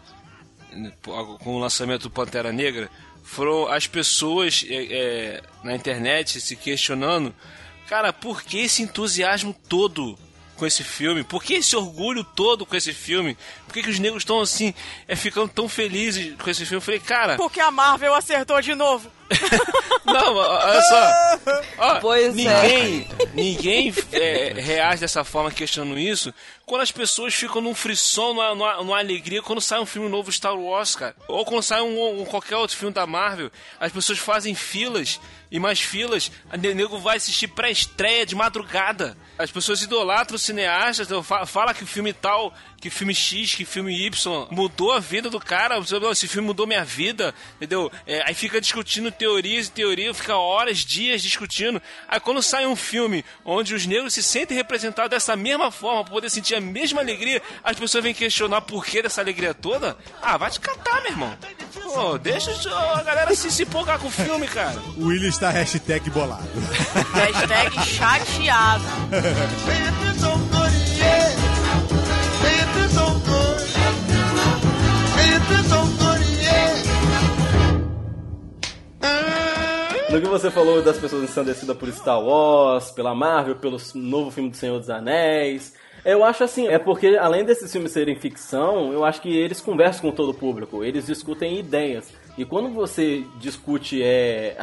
né, com o lançamento do Pantera Negra foram as pessoas é, é, na internet se questionando, cara, por que esse entusiasmo todo com esse filme? Por que esse orgulho todo com esse filme? Por que, que os negros estão assim, é, ficando tão felizes com esse filme? Eu falei, cara, Porque a Marvel acertou de novo. não, olha só. Ó, Pois é. ninguém, ninguém é, reage dessa forma questionando isso quando as pessoas ficam num frisson, numa, numa, numa alegria quando sai um filme novo Star Wars, cara. Ou quando sai um, um- qualquer outro filme da Marvel. As pessoas fazem filas e mais filas. O nego vai assistir pré-estreia de madrugada. As pessoas idolatram os cineastas, então, fa- fala que o filme tal, que filme X, que filme Y mudou a vida do cara. Esse filme mudou minha vida, entendeu? É, aí fica discutindo teorias e teorias, fica horas, dias discutindo. Aí quando sai um filme onde os negros se sentem representados dessa mesma forma, pra poder sentir a mesma alegria, as pessoas vêm questionar por que dessa alegria toda. Ah, vai te catar, meu irmão. Pô, deixa a galera se, se empolgar com o filme, cara. O William está hashtag bolado. Hashtag chateado. No que você falou das pessoas ensandecidas por Star Wars, pela Marvel, pelo novo filme do Senhor dos Anéis. Eu acho assim, é porque além desses filmes serem ficção, eu acho que eles conversam com todo o público, eles discutem ideias. E quando você discute é,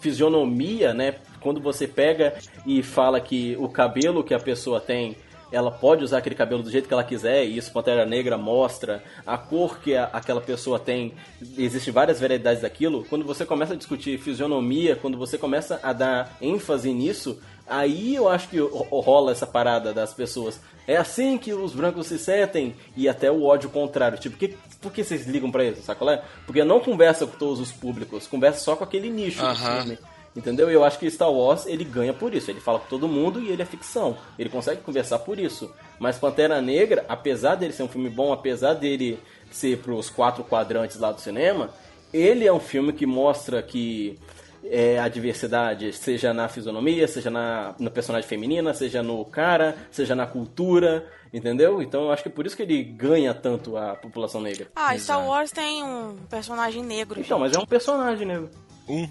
fisionomia, né? Quando você pega e fala que o cabelo que a pessoa tem ela pode usar aquele cabelo do jeito que ela quiser, e isso Pantera Negra mostra, a cor que a- aquela pessoa tem, existem várias variedades daquilo. Quando você começa a discutir fisionomia, quando você começa a dar ênfase nisso, aí eu acho que ro- rola essa parada das pessoas. É assim que os brancos se sentem, e até o ódio contrário. Tipo, que, por que vocês ligam pra isso, sacolé? Porque não conversa com todos os públicos, conversa só com aquele nicho do Aham. filme. Entendeu? Eu acho que Star Wars ele ganha por isso. Ele fala com todo mundo e ele é ficção. Ele consegue conversar por isso. Mas Pantera Negra, apesar dele ser um filme bom, apesar dele ser pros quatro quadrantes lá do cinema, ele é um filme que mostra que é, a diversidade, seja na fisionomia, seja na, na personagem feminina, seja no cara, seja na cultura, entendeu? Então eu acho que é por isso que ele ganha tanto a população negra. Ah, Star Wars tem um personagem negro. Então, mas é um personagem negro. Um.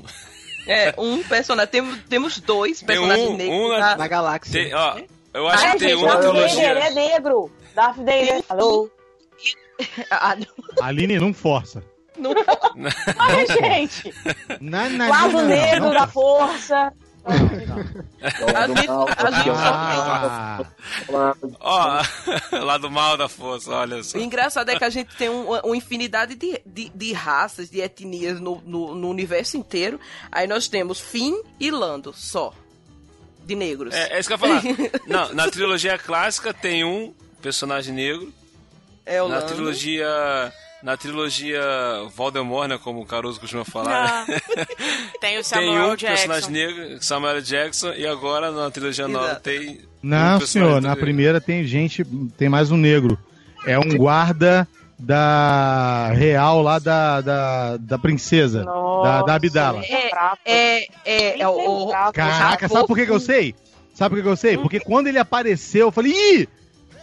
É, um personagem. Temos, temos dois Tem personagens um, negros um na, na, galáxia. Tem, ó, eu acho Ai, que tem gente, uma Darth Vader trilogia. é negro. Darth Vader. Alô? Ah, não. Aline, não força. Não Ai, gente. Na, na, Lado não, não, negro não. da força. Ah, Ó, lá do mal da força, olha só. O engraçado é que a gente tem um- uma, uma infinidade de, de, de raças, de etnias no, no, no universo inteiro. Aí nós temos Finn e Lando, só. De negros. É, é isso que eu ia falar. Não, na trilogia clássica tem um personagem negro. É o na Lando. trilogia. Na trilogia Voldemort, né, como o Caruso costuma falar. né? Tem o tem Samuel um Jackson. personagem negro, Samuel Jackson, e agora na trilogia nova tem. um Não, personagem senhor, na negro. primeira tem gente, tem mais um negro. É um guarda da real lá da, da, da princesa, da, da Abdala. É, é, é, é o, o- Caraca, sabe por que, que eu sei? Sabe por que, que eu sei? Porque quando ele apareceu, eu falei, ih,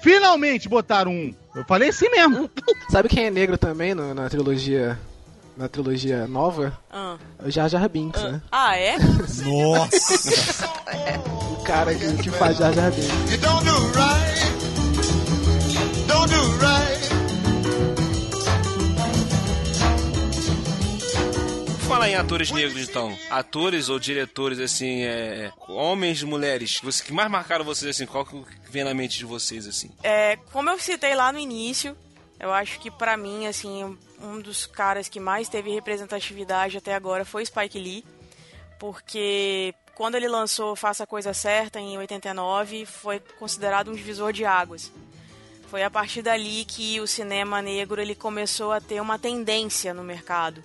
finalmente botaram um. Eu falei assim mesmo. Sabe quem é negro também no- na trilogia na trilogia nova? Ah. O Jar Jar Binks, né? Ah, é? Nossa! O cara que, que faz Jar Jar Binks. You don't do right. Don't do right. Falar em atores negros, então. Atores ou diretores, assim, é. Homens, mulheres, que mais marcaram vocês, assim, qual que vem na mente de vocês, assim? É, como eu citei lá no início, eu acho que pra mim, assim, um dos caras que mais teve representatividade até agora foi Spike Lee, porque quando ele lançou Faça a Coisa Certa em 89, foi considerado um divisor de águas. Foi a partir dali que o cinema negro ele começou a ter uma tendência no mercado.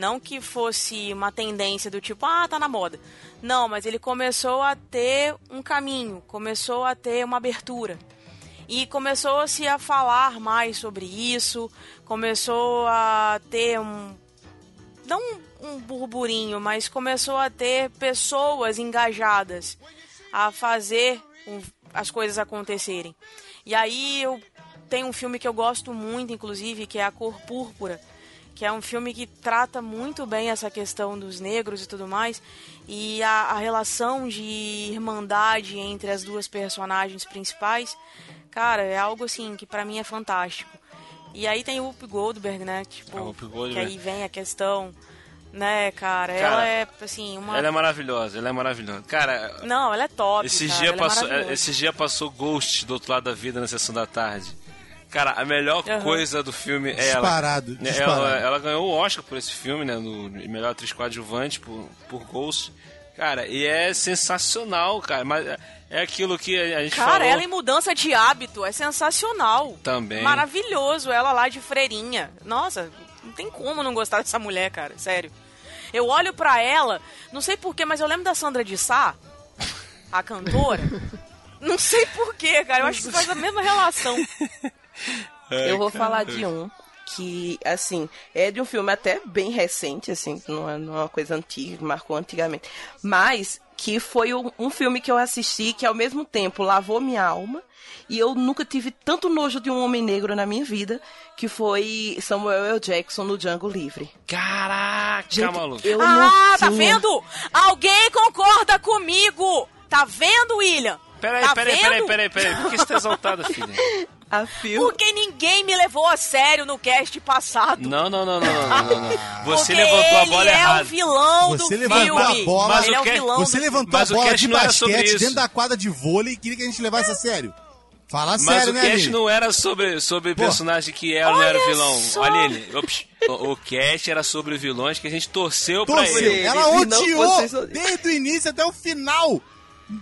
Não que fosse uma tendência do tipo, ah, tá na moda. Não, mas ele começou a ter um caminho, começou a ter uma abertura. E começou-se a falar mais sobre isso, começou a ter um. não um burburinho, mas começou a ter pessoas engajadas a fazer as coisas acontecerem. E aí eu tenho um filme que eu gosto muito, inclusive, que é A Cor Púrpura, que é um filme que trata muito bem essa questão dos negros e tudo mais, e a, a relação de irmandade entre as duas personagens principais, cara, é algo assim que pra mim é fantástico. E aí tem o Whoopi Goldberg, né? Tipo, A Whoopi que Goldberg. aí vem a questão, né, cara? Cara, ela é assim uma Ela é maravilhosa, ela é maravilhosa. Cara, Não, ela é top, esse cara, dia ela é passou, maravilhosa. esse dia passou Ghost do outro lado da vida na sessão da tarde. Cara, a melhor Aham. coisa do filme é ela. Disparado, Né, disparado. Ela, ela ganhou o Oscar por esse filme, né? No melhor atriz coadjuvante por, por Ghost. Cara, e é sensacional, cara. Mas é- aquilo que a a gente Cara, falou ela em mudança de hábito é sensacional. também. Maravilhoso, ela lá de freirinha. Nossa, não tem como não gostar dessa mulher, cara, sério. Eu olho pra ela, não sei porquê, mas eu lembro da Sandra de Sá, a cantora. não sei porquê, cara, eu acho que faz a mesma relação. Eu vou falar de um que, assim, é de um filme até bem recente, assim, não é, não é uma coisa antiga, que marcou antigamente, mas que foi um, um filme que eu assisti que ao mesmo tempo lavou minha alma e eu nunca tive tanto nojo de um homem negro na minha vida, que foi Samuel L. Jackson no Django Livre. Caraca, Gente, maluco. eu ah, não tá vendo? Alguém concorda comigo? Tá vendo, William? Peraí, tá peraí, vendo? peraí, peraí, peraí. Por que você tá exaltada, filha? A filme. Porque ninguém me levou a sério no cast passado. Não, não, não, não, não, não, não. Você Porque levantou a ele bola é errada. o vilão Você do levantou filme. a bola, Mas ele é o o vilão Você do levantou a Mas o bola cast de basquete dentro da quadra de vôlei e queria que a gente levasse a sério. Fala Mas sério, o né, cast Aline? não era sobre, sobre Pô. personagem que era ou não era o Olha vilão. só. Aline, ops, o, o cast era sobre vilões que a gente torceu pra Torceu. ele. Ela não odiou desde o início até o final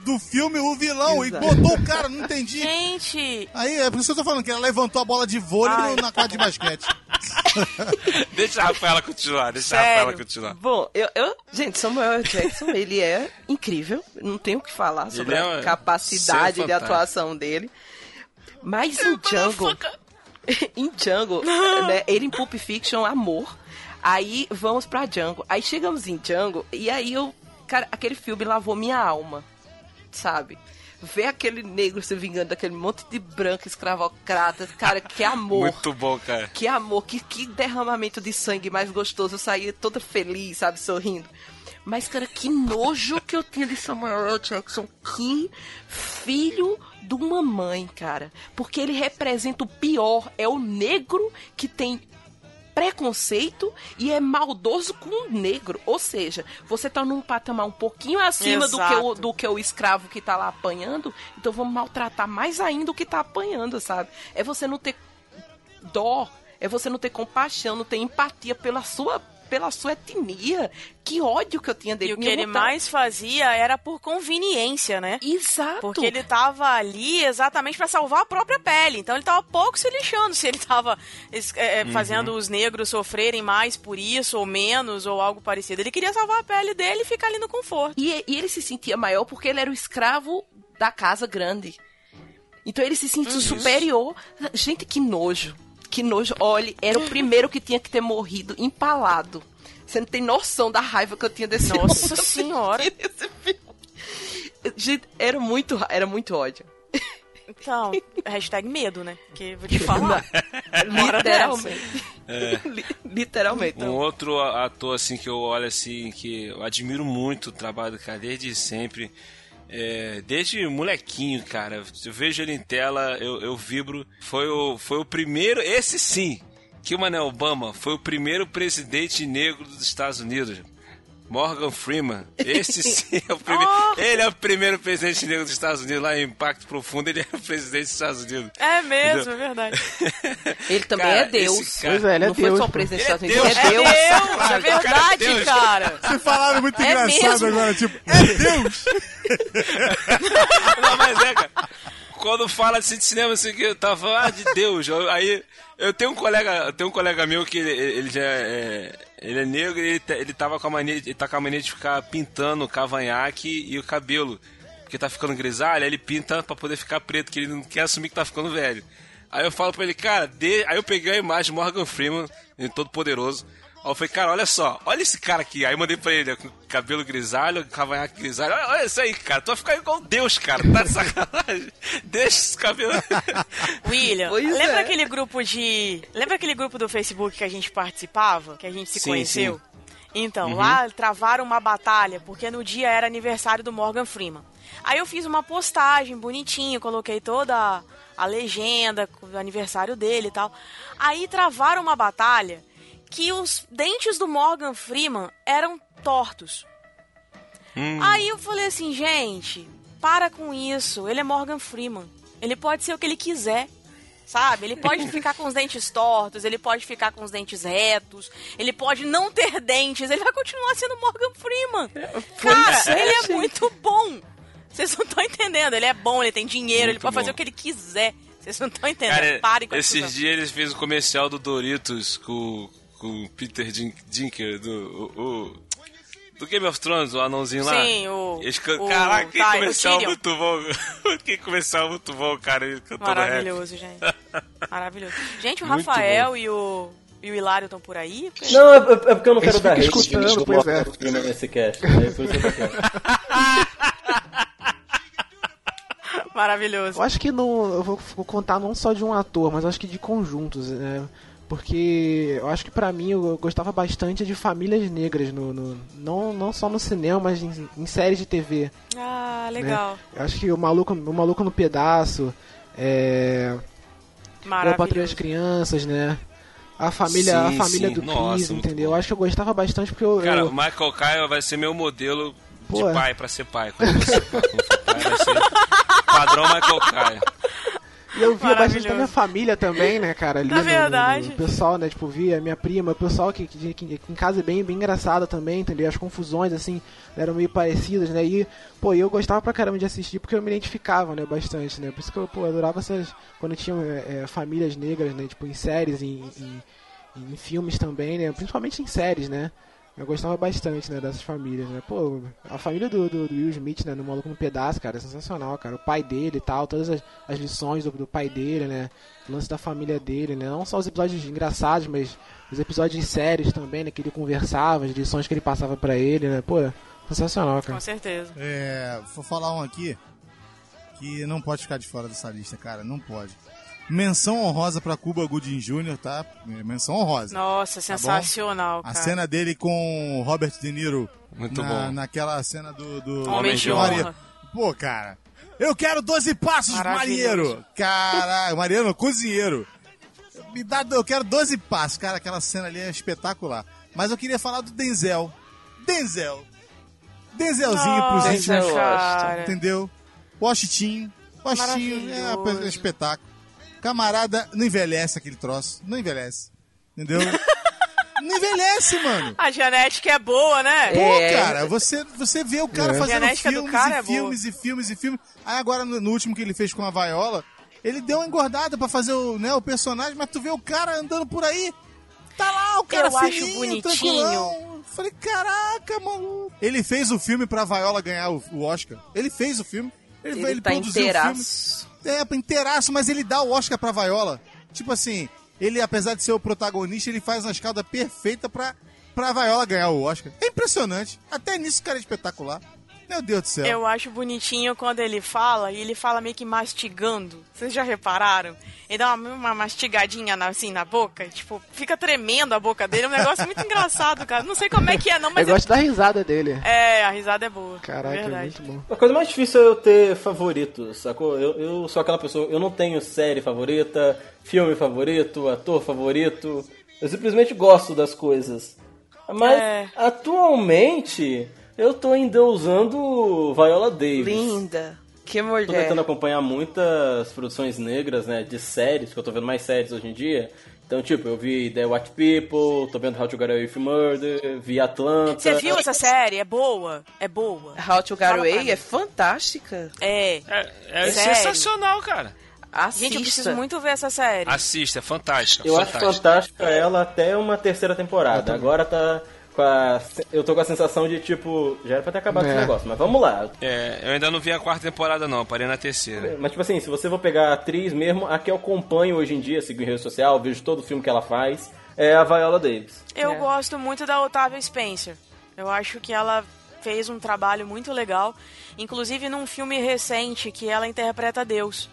do filme o vilão Exato. e botou o cara, não entendi. Gente, Aí, é por isso que eu tô falando, que ela levantou a bola de vôlei Ai. no- na quadra de basquete. Deixa a Rafaela continuar, deixa a Sério? Rafaela continuar. Bom, eu, eu- gente, Samuel. Jackson, ele é incrível. Não tenho o que falar sobre é a capacidade de atuação dele. Mas em Django, em Django, né, ele em Pulp Fiction, amor. Aí vamos pra Django. Aí chegamos em Django e aí eu, cara, aquele filme lavou minha alma, sabe? Ver aquele negro se vingando daquele monte de branco escravocrata, cara, que amor. Muito bom, cara. Que amor, que, que derramamento de sangue mais gostoso. Eu saía toda feliz, sabe, sorrindo. Mas, cara, que nojo que eu tinha de Samuel. Jackson. Que filho de uma mãe, cara. Porque ele representa o pior. É o negro que tem preconceito e é maldoso com o negro. Ou seja, você tá num patamar um pouquinho acima do que, o, do que o escravo que tá lá apanhando. Então vamos maltratar mais ainda o que tá apanhando, sabe? É você não ter dó, é você não ter compaixão, não ter empatia pela sua pela sua etnia. Que ódio que eu tinha dele. e o que Minha ele vontade- mais fazia era por conveniência, né? Exato. Porque ele tava ali exatamente pra salvar a própria pele. Então ele tava pouco se lixando se ele tava é, é, Uhum. fazendo os negros sofrerem mais por isso, ou menos, ou algo parecido. Ele queria salvar a pele dele e ficar ali no conforto. E, e ele se sentia maior porque ele era o escravo da casa grande. Então ele se sentia Isso. superior. Gente, que nojo. Que nojo. Olha, era o primeiro que tinha que ter morrido empalado. Você não tem noção da raiva que eu tinha desse Nossa senhora. Gente, era muito, ra- era muito ódio. Então, hashtag medo, né? Que vou te falar. Literalmente. É. Li- Literalmente. Um outro ator assim que eu olho assim que eu admiro muito o trabalho do cara desde sempre, é, desde molequinho, cara. Eu vejo ele em tela, eu, eu vibro. Foi o, foi o primeiro, esse sim, que o Mané Obama foi o primeiro presidente negro dos Estados Unidos. Morgan Freeman, esse sim é o primeiro. Ele é o primeiro presidente negro dos Estados Unidos lá em Impacto Profundo. Ele é o presidente dos Estados Unidos. É mesmo, Entendeu? é verdade. Ele também Cara, é Deus. cara- Pois é, ele é não foi Deus, só o presidente dos Ele é Estados Unidos, Deus. ele é Deus. Deus, é o cara é verdade, Deus. cara. Você falaram muito É engraçado mesmo? agora, tipo, é Deus! Não, mas é, cara. Quando fala assim de cinema, assim, que eu tava falando, ah, de Deus. eu- Aí eu tenho um colega, eu tenho um colega meu que ele, ele já é, ele é negro e ele, ele tava com a mania, ele tá com a mania de ficar pintando o cavanhaque e o cabelo. Porque tá ficando grisalho, aí ele pinta pra poder ficar preto, que ele não quer assumir que tá ficando velho. Aí eu falo pra ele, cara, dê... aí eu peguei a imagem de Morgan Freeman, ele todo poderoso. Aí eu falei, cara, olha só, olha esse cara aqui. Aí eu mandei pra ele, com cabelo grisalho, cavanhaque grisalho. Olha, olha isso aí, cara. Tu vai ficar igual Deus, cara. Tá de sacanagem. Deixa esse cabelo. William, Pois lembra é. aquele grupo de. Lembra aquele grupo do Facebook que a gente participava? Que a gente se Sim, conheceu? sim. Então, Uhum. lá travaram uma batalha, porque no dia era aniversário do Morgan Freeman. Aí eu fiz uma postagem bonitinha, coloquei toda a, legenda com o aniversário dele e tal. Aí travaram uma batalha que os dentes do Morgan Freeman eram tortos. Hum. Aí eu falei assim, gente, para com isso. Ele é Morgan Freeman. Ele pode ser o que ele quiser. Sabe? Ele pode ficar com os dentes tortos, ele pode ficar com os dentes retos, ele pode não ter dentes, ele vai continuar sendo Morgan Freeman. Cara, é, ele é muito bom. Vocês não estão entendendo. Ele é bom, ele tem dinheiro, ele Muito pode fazer bom. o que ele quiser. Vocês não estão entendendo. Cara, Parem com esses dias eles fez o comercial do Doritos com, com o Peter Din- Dinker, do, o, o- do Game of Thrones, o anãozinho lá. Sim, o- Eles can... o- Caraca, que tá, o comercial muito bom. que comercial muito bom, cara. Ele cantando Maravilhoso, rap. gente. Maravilhoso. Gente, o Muito Rafael e o, e o Hilário estão por aí? Não, é, é porque eu não quero dar hate escutando, do pois é. Nesse cast. Por isso quieto. Maravilhoso. Eu acho que não. Eu vou, vou contar não só de um ator, mas acho que de conjuntos, né? Porque eu acho que pra mim eu gostava bastante de famílias negras, no, no- não, não só no cinema, mas em, em séries de TV. Ah, né? legal. Eu acho que o Maluco, o Maluco no Pedaço, é. Eu Patrulha as Maravilhoso. Crianças, né? A família, a Sim, família sim. do Nossa, Chris, entendeu? Eu acho que eu gostava bastante porque eu. Cara, eu- o Michael Caio vai ser meu modelo Pô, de pai pra ser pai. Quando eu ser pai, quando eu for pai, vai ser padrão Michael Caio. E eu via bastante da minha família também, né, cara? Ali Na no- no- verdade. no pessoal, né, tipo, via minha prima, o pessoal que, que, que- que em casa é bem, bem engraçado também, entendeu? As confusões, assim, eram meio parecidas, né? E, pô, eu gostava pra caramba de assistir porque eu me identificava, né, bastante, né? Por isso que eu, pô, adorava essas. Quando tinha é, é, famílias negras, né, tipo, em séries, em, em, em filmes também, né? Principalmente em séries, né? Eu gostava bastante, né, dessas famílias, né? Pô, a família do, do, do Will Smith, né, no Maluco no Pedaço, cara, é sensacional, cara. O pai dele e tal, todas as, as lições do, do pai dele, né? O lance da família dele, né? Não só os episódios engraçados, mas os episódios de séries também, né? Que ele conversava, as lições que ele passava pra ele, né? Pô, sensacional, cara. Com certeza. É, vou falar um aqui que não pode ficar de fora dessa lista, cara. Não pode. Menção honrosa pra Cuba Gooding Jr., tá? É, Menção honrosa. Nossa, sensacional, A cara. cena dele com o Robert De Niro Muito na, bom. naquela cena do, do Homem de Maria- honra. Pô, cara, eu quero 12 passos, marinheiro. Caralho, marinheiro, cozinheiro. Me dá, eu quero 12 passos. Cara, aquela cena ali é espetacular. Mas eu queria falar do Denzel. Denzel. Denzelzinho pros Nossa, íntimos. cara. Entendeu? Washington. Washington é um espetáculo. Camarada, não envelhece aquele troço. Não envelhece. Entendeu? não envelhece, mano. A genética é boa, né? Pô, É. cara, você, você vê o cara É. Fazendo filmes cara e é filmes e filmes e filmes. Aí agora, no, no último que ele fez com a Vaiola, ele deu uma engordada pra fazer o, né, o personagem, mas tu vê o cara andando por aí, tá lá, o cara Eu acho fininho, bonitinho. tranquilão. Falei, caraca, maluco. Ele fez o filme pra Vaiola ganhar o, o Oscar. Ele fez o filme. Ele, Ele, ele tá produziu o inteiraço. filme. É, inteiraço, mas ele dá o Oscar pra Vaiola. Tipo assim, ele, apesar de ser o protagonista, ele faz uma escada perfeita pra, pra Vaiola ganhar o Oscar. É impressionante. Até nisso o cara é espetacular. Meu Deus do céu. Eu acho bonitinho quando ele fala e ele fala meio que mastigando. Vocês já repararam? Ele dá uma, uma mastigadinha na- assim na boca, e, tipo, fica tremendo a boca dele. É um negócio muito engraçado, cara. Não sei como é que é, não, Eu mas. ele- gosto da risada dele. É, a risada é boa. Caraca, é verdade. muito bom. A coisa mais difícil é eu ter favoritos, sacou? Eu, eu sou aquela pessoa, eu não tenho série favorita, filme favorito, ator favorito. Eu simplesmente gosto das coisas. Mas É. atualmente eu tô endeusando Viola Davis. Linda. Que Tô mulher. tentando acompanhar muitas produções negras, né, de séries, que eu tô vendo mais séries hoje em dia. Então, tipo, eu vi The White People, tô vendo How to Get Away with Murder, vi Atlanta. Você viu essa série? É boa? É boa. How to Get Away é fantástica. É. É, é sensacional, cara. Assista. Gente, eu preciso muito ver essa série. Assista, é fantástica. Eu acho fantástica. fantástica ela até uma terceira temporada. Agora tá com a, eu tô com a sensação de tipo, já era pra ter acabado É. esse negócio, mas vamos lá. É, eu ainda não vi a quarta temporada não, parei na terceira. Mas tipo assim, se você for pegar a atriz mesmo, a que eu acompanho hoje em dia, sigo em rede social, vejo todo o filme que ela faz, é a Viola Davis. Eu É. gosto muito da Otávia Spencer. Eu acho que ela fez um trabalho muito legal, inclusive num filme recente que ela interpreta Deus.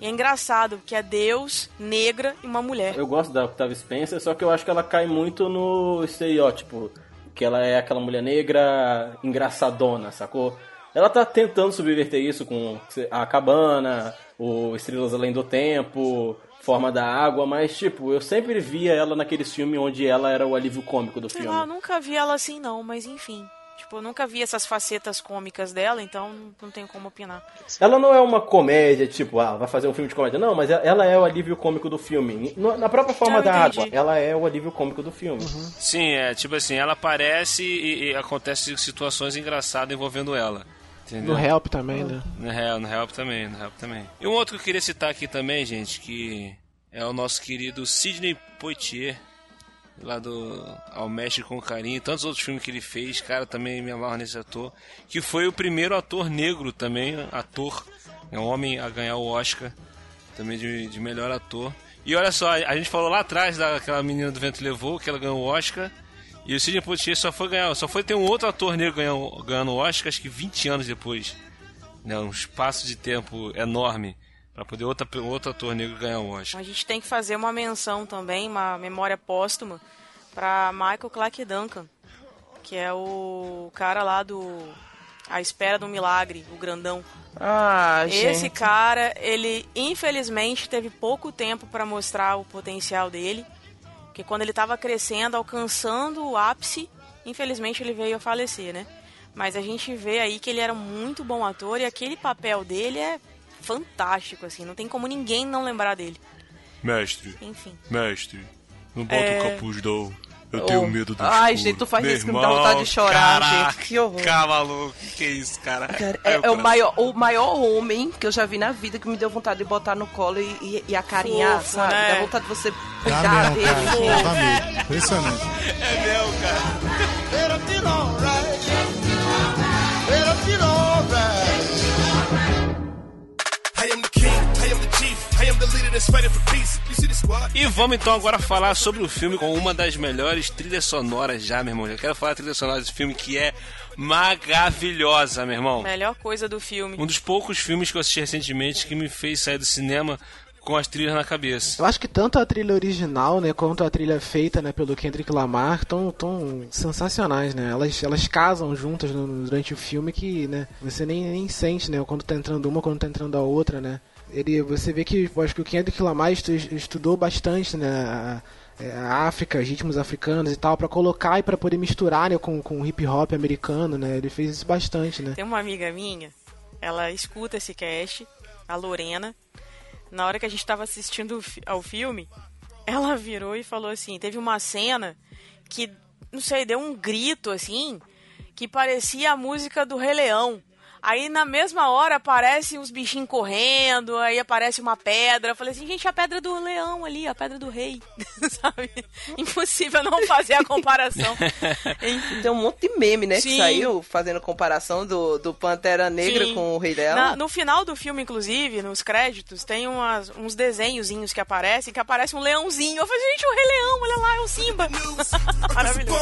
E é engraçado, que é Deus, negra e uma mulher. Eu gosto da Octavia Spencer, só que eu acho que ela cai muito no estereótipo, que ela é aquela mulher negra engraçadona, sacou? Ela tá tentando subverter isso com a cabana, o Estrelas Além do Tempo, Forma da Água, mas tipo, eu sempre via ela naqueles filmes onde ela era o alívio cômico do Sei filme. eu nunca vi ela assim não, mas enfim. Tipo, eu nunca vi essas facetas cômicas dela, então não tenho como opinar. Ela não é uma comédia, tipo, ah, vai fazer um filme de comédia. Não, mas ela é o alívio cômico do filme. Na própria forma Eu da entendi. água, ela é o alívio cômico do filme. Sim, é tipo assim, ela aparece e, e acontece situações engraçadas envolvendo ela. Entendeu? No Help também, né? No Help, no Help também, no Help também. E um outro que eu queria citar aqui também, gente, que é o nosso querido Sidney Poitier, lá do Ao Mestre com Carinho, tantos outros filmes que ele fez, cara, também me amarro nesse ator, que foi o primeiro ator negro também, ator, é um homem a ganhar o Oscar, também de, de melhor ator. E olha só, a gente falou lá atrás daquela menina do Vento Levou, que ela ganhou o Oscar, e o Sidney Poitier só foi ganhar, só foi ter um outro ator negro ganhando, ganhando o Oscar, acho que 20 anos depois. Né, um espaço de tempo enorme para poder outra, outro ator negro ganhar o Oscar. A gente tem que fazer uma menção também, uma memória póstuma, pra Michael Clark Duncan, que é o cara lá do A Espera do Milagre, o grandão. Ah, Esse gente. cara, ele infelizmente teve pouco tempo para mostrar o potencial dele, porque quando ele estava crescendo, alcançando o ápice, infelizmente ele veio a falecer, né? Mas a gente vê aí que ele era um muito bom ator e aquele papel dele é fantástico, assim, não tem como ninguém não lembrar dele. Mestre, Enfim. mestre, não bota É. o capuz não. Eu Oh. tenho medo do Ai, escuro. gente, tu faz Meu isso que me dá vontade de chorar, caraca, gente. Que horror. maluco, que que é isso, cara? Cara, é, é o, coração. maior, o maior homem que eu já vi na vida que me deu vontade de botar no colo e, e, e acarinhar, Fofo, sabe? né? Dá vontade de você cuidar dele. cara. Dá mesmo. Impressionante. É meu, cara. E vamos então agora falar sobre o filme com uma das melhores trilhas sonoras já, meu irmão. Eu quero falar da trilha sonora desse filme que é maravilhosa, meu irmão. Melhor coisa do filme. Um dos poucos filmes que eu assisti recentemente que me fez sair do cinema com as trilhas na cabeça. Eu acho que tanto a trilha original, né, quanto a trilha feita, né, pelo Kendrick Lamar estão tão sensacionais, né? Elas, elas casam juntas no- durante o filme que, né, você nem, nem sente, né, quando tá entrando uma, quando tá entrando a outra, né? Ele, você vê que, acho que o Kendrick Lamar estu- estudou bastante, né, a, é, África, os ritmos africanos e tal, pra colocar e pra poder misturar, né, com, com o hip hop americano, né? Ele fez isso bastante, né? Tem uma amiga minha, ela escuta esse cast, a Lorena. Na hora que a gente tava assistindo ao filme, ela virou e falou assim: teve uma cena que, não sei, deu um grito assim, que parecia a música do Rei Leão. Aí na mesma hora aparecem uns bichinhos correndo, aí aparece uma pedra. Eu falei assim, gente, a pedra do leão ali, a pedra do rei. Sabe? Impossível não fazer a comparação. Tem um monte de meme, né? Que Sim. saiu fazendo comparação do, do Pantera Negra Sim. com o Rei Leão. Na- no final do filme, inclusive, nos créditos, tem umas- uns desenhozinhos que aparecem, que aparece um leãozinho. Eu falei, gente, o Rei Leão, olha lá, é o Simba. Maravilhoso.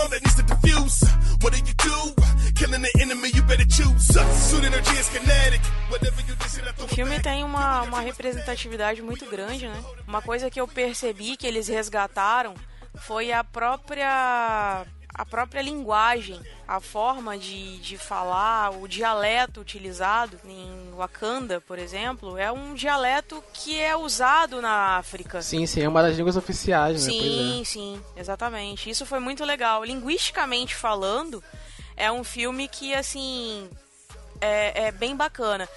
O filme tem uma, uma representatividade muito grande, né? Uma coisa que eu percebi que eles resgataram foi a própria a própria linguagem, a forma de, de falar, o dialeto utilizado em Wakanda, por exemplo, é um dialeto que é usado na África. Sim, sim, é uma das línguas oficiais, né? Pois é. Sim, sim, exatamente. Isso foi muito legal. Linguisticamente falando, é um filme que, assim, é, é bem bacana.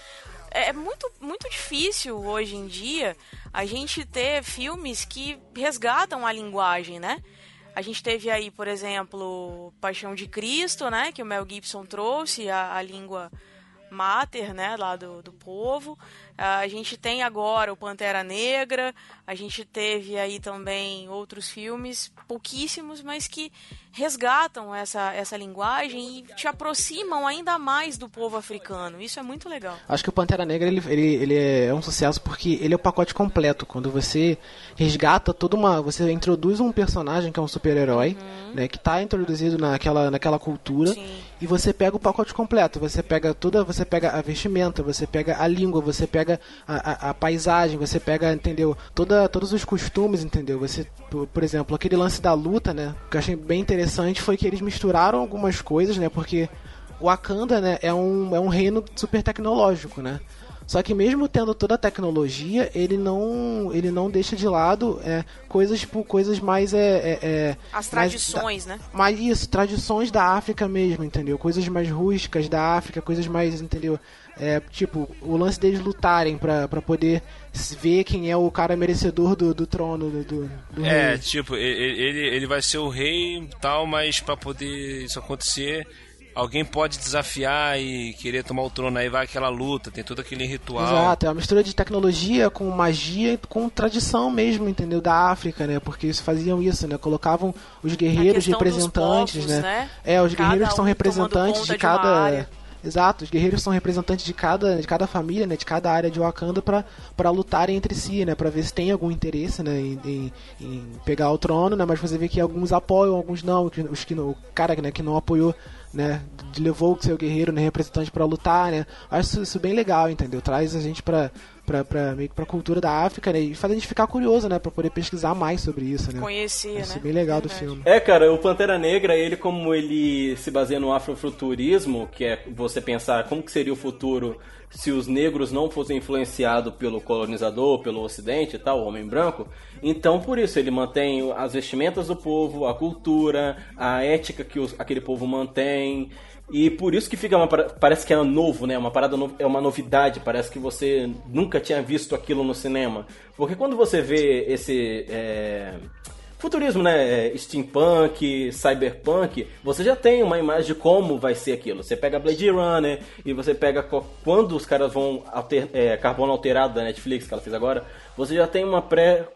É muito, muito difícil hoje em dia a gente ter filmes que resgatam a linguagem, né? A gente teve aí, por exemplo, Paixão de Cristo, né? Que o Mel Gibson trouxe a, a língua mater, né? Lá do, do povo. Ah, A gente tem agora o Pantera Negra, a gente teve aí também outros filmes, pouquíssimos, mas que resgatam essa, essa linguagem e te aproximam ainda mais do povo africano. Isso é muito legal. Acho que o Pantera Negra ele, ele, ele é um sucesso porque ele é o pacote completo. Quando você resgata toda uma. Você introduz um personagem que é um super-herói, né? Que está introduzido naquela, naquela cultura. E você pega o pacote completo. Você pega toda. Você pega a vestimenta, você pega a língua, você pega a, a, a paisagem, você pega, entendeu? Toda, todos os costumes, entendeu? Você, por, por exemplo, aquele lance da luta, né? Que eu achei bem interessante foi que eles misturaram algumas coisas, né? Porque o Wakanda, né, é um, é um reino super tecnológico, né? Só que mesmo tendo toda a tecnologia, ele não, ele não deixa de lado é, coisas, tipo, coisas mais é, é, é As mais tradições, né? mas isso, tradições da África mesmo, entendeu? Coisas mais rústicas da África, coisas mais, entendeu? É, tipo, o lance deles lutarem pra, pra poder ver quem é o cara merecedor do, do trono do, do, do É, rei. tipo, ele, ele vai ser o rei e tal, mas pra poder isso acontecer, alguém pode desafiar e querer tomar o trono. Aí vai aquela luta, tem todo aquele ritual. Exato, é uma mistura de tecnologia com magia e com tradição mesmo, entendeu? Da África, né? Porque eles faziam isso, né? Colocavam os guerreiros representantes, povos, né? né? É, os Cada guerreiros que são um representantes de de cada. área. Exato, os guerreiros são representantes de cada, de cada família, né? De cada área de Wakanda pra, pra lutarem entre si, né? Pra ver se tem algum interesse, né? Em, em- em pegar o trono, né? Mas você vê que alguns apoiam, alguns não. que- Os que não, o cara né, que não apoiou, né? Levou o seu guerreiro, né? Representante pra lutar, né? Acho isso, bem legal, entendeu? Traz a gente pra, pra, pra, meio que pra cultura da África, né? E faz a gente ficar curioso, né? Pra poder pesquisar mais sobre isso, né? Conhecia, Isso né? é bem legal do filme. É, cara, o Pantera Negra, ele como ele se baseia no afrofuturismo, que é você pensar como que seria o futuro se os negros não fossem influenciados pelo colonizador, pelo ocidente e tal, o homem branco. Então, por isso, ele mantém as vestimentas do povo, a cultura, a ética que os- aquele povo mantém. E por isso que fica uma, parece que é novo, né? Uma parada no- é uma novidade, parece que você nunca tinha visto aquilo no cinema. Porque quando você vê esse é, futurismo, né? É, Steampunk, cyberpunk, você já tem uma imagem de como vai ser aquilo. Você pega Blade Runner e você pega quando os caras vão alter, é, carbono alterado da Netflix que ela fez agora, você já tem uma pré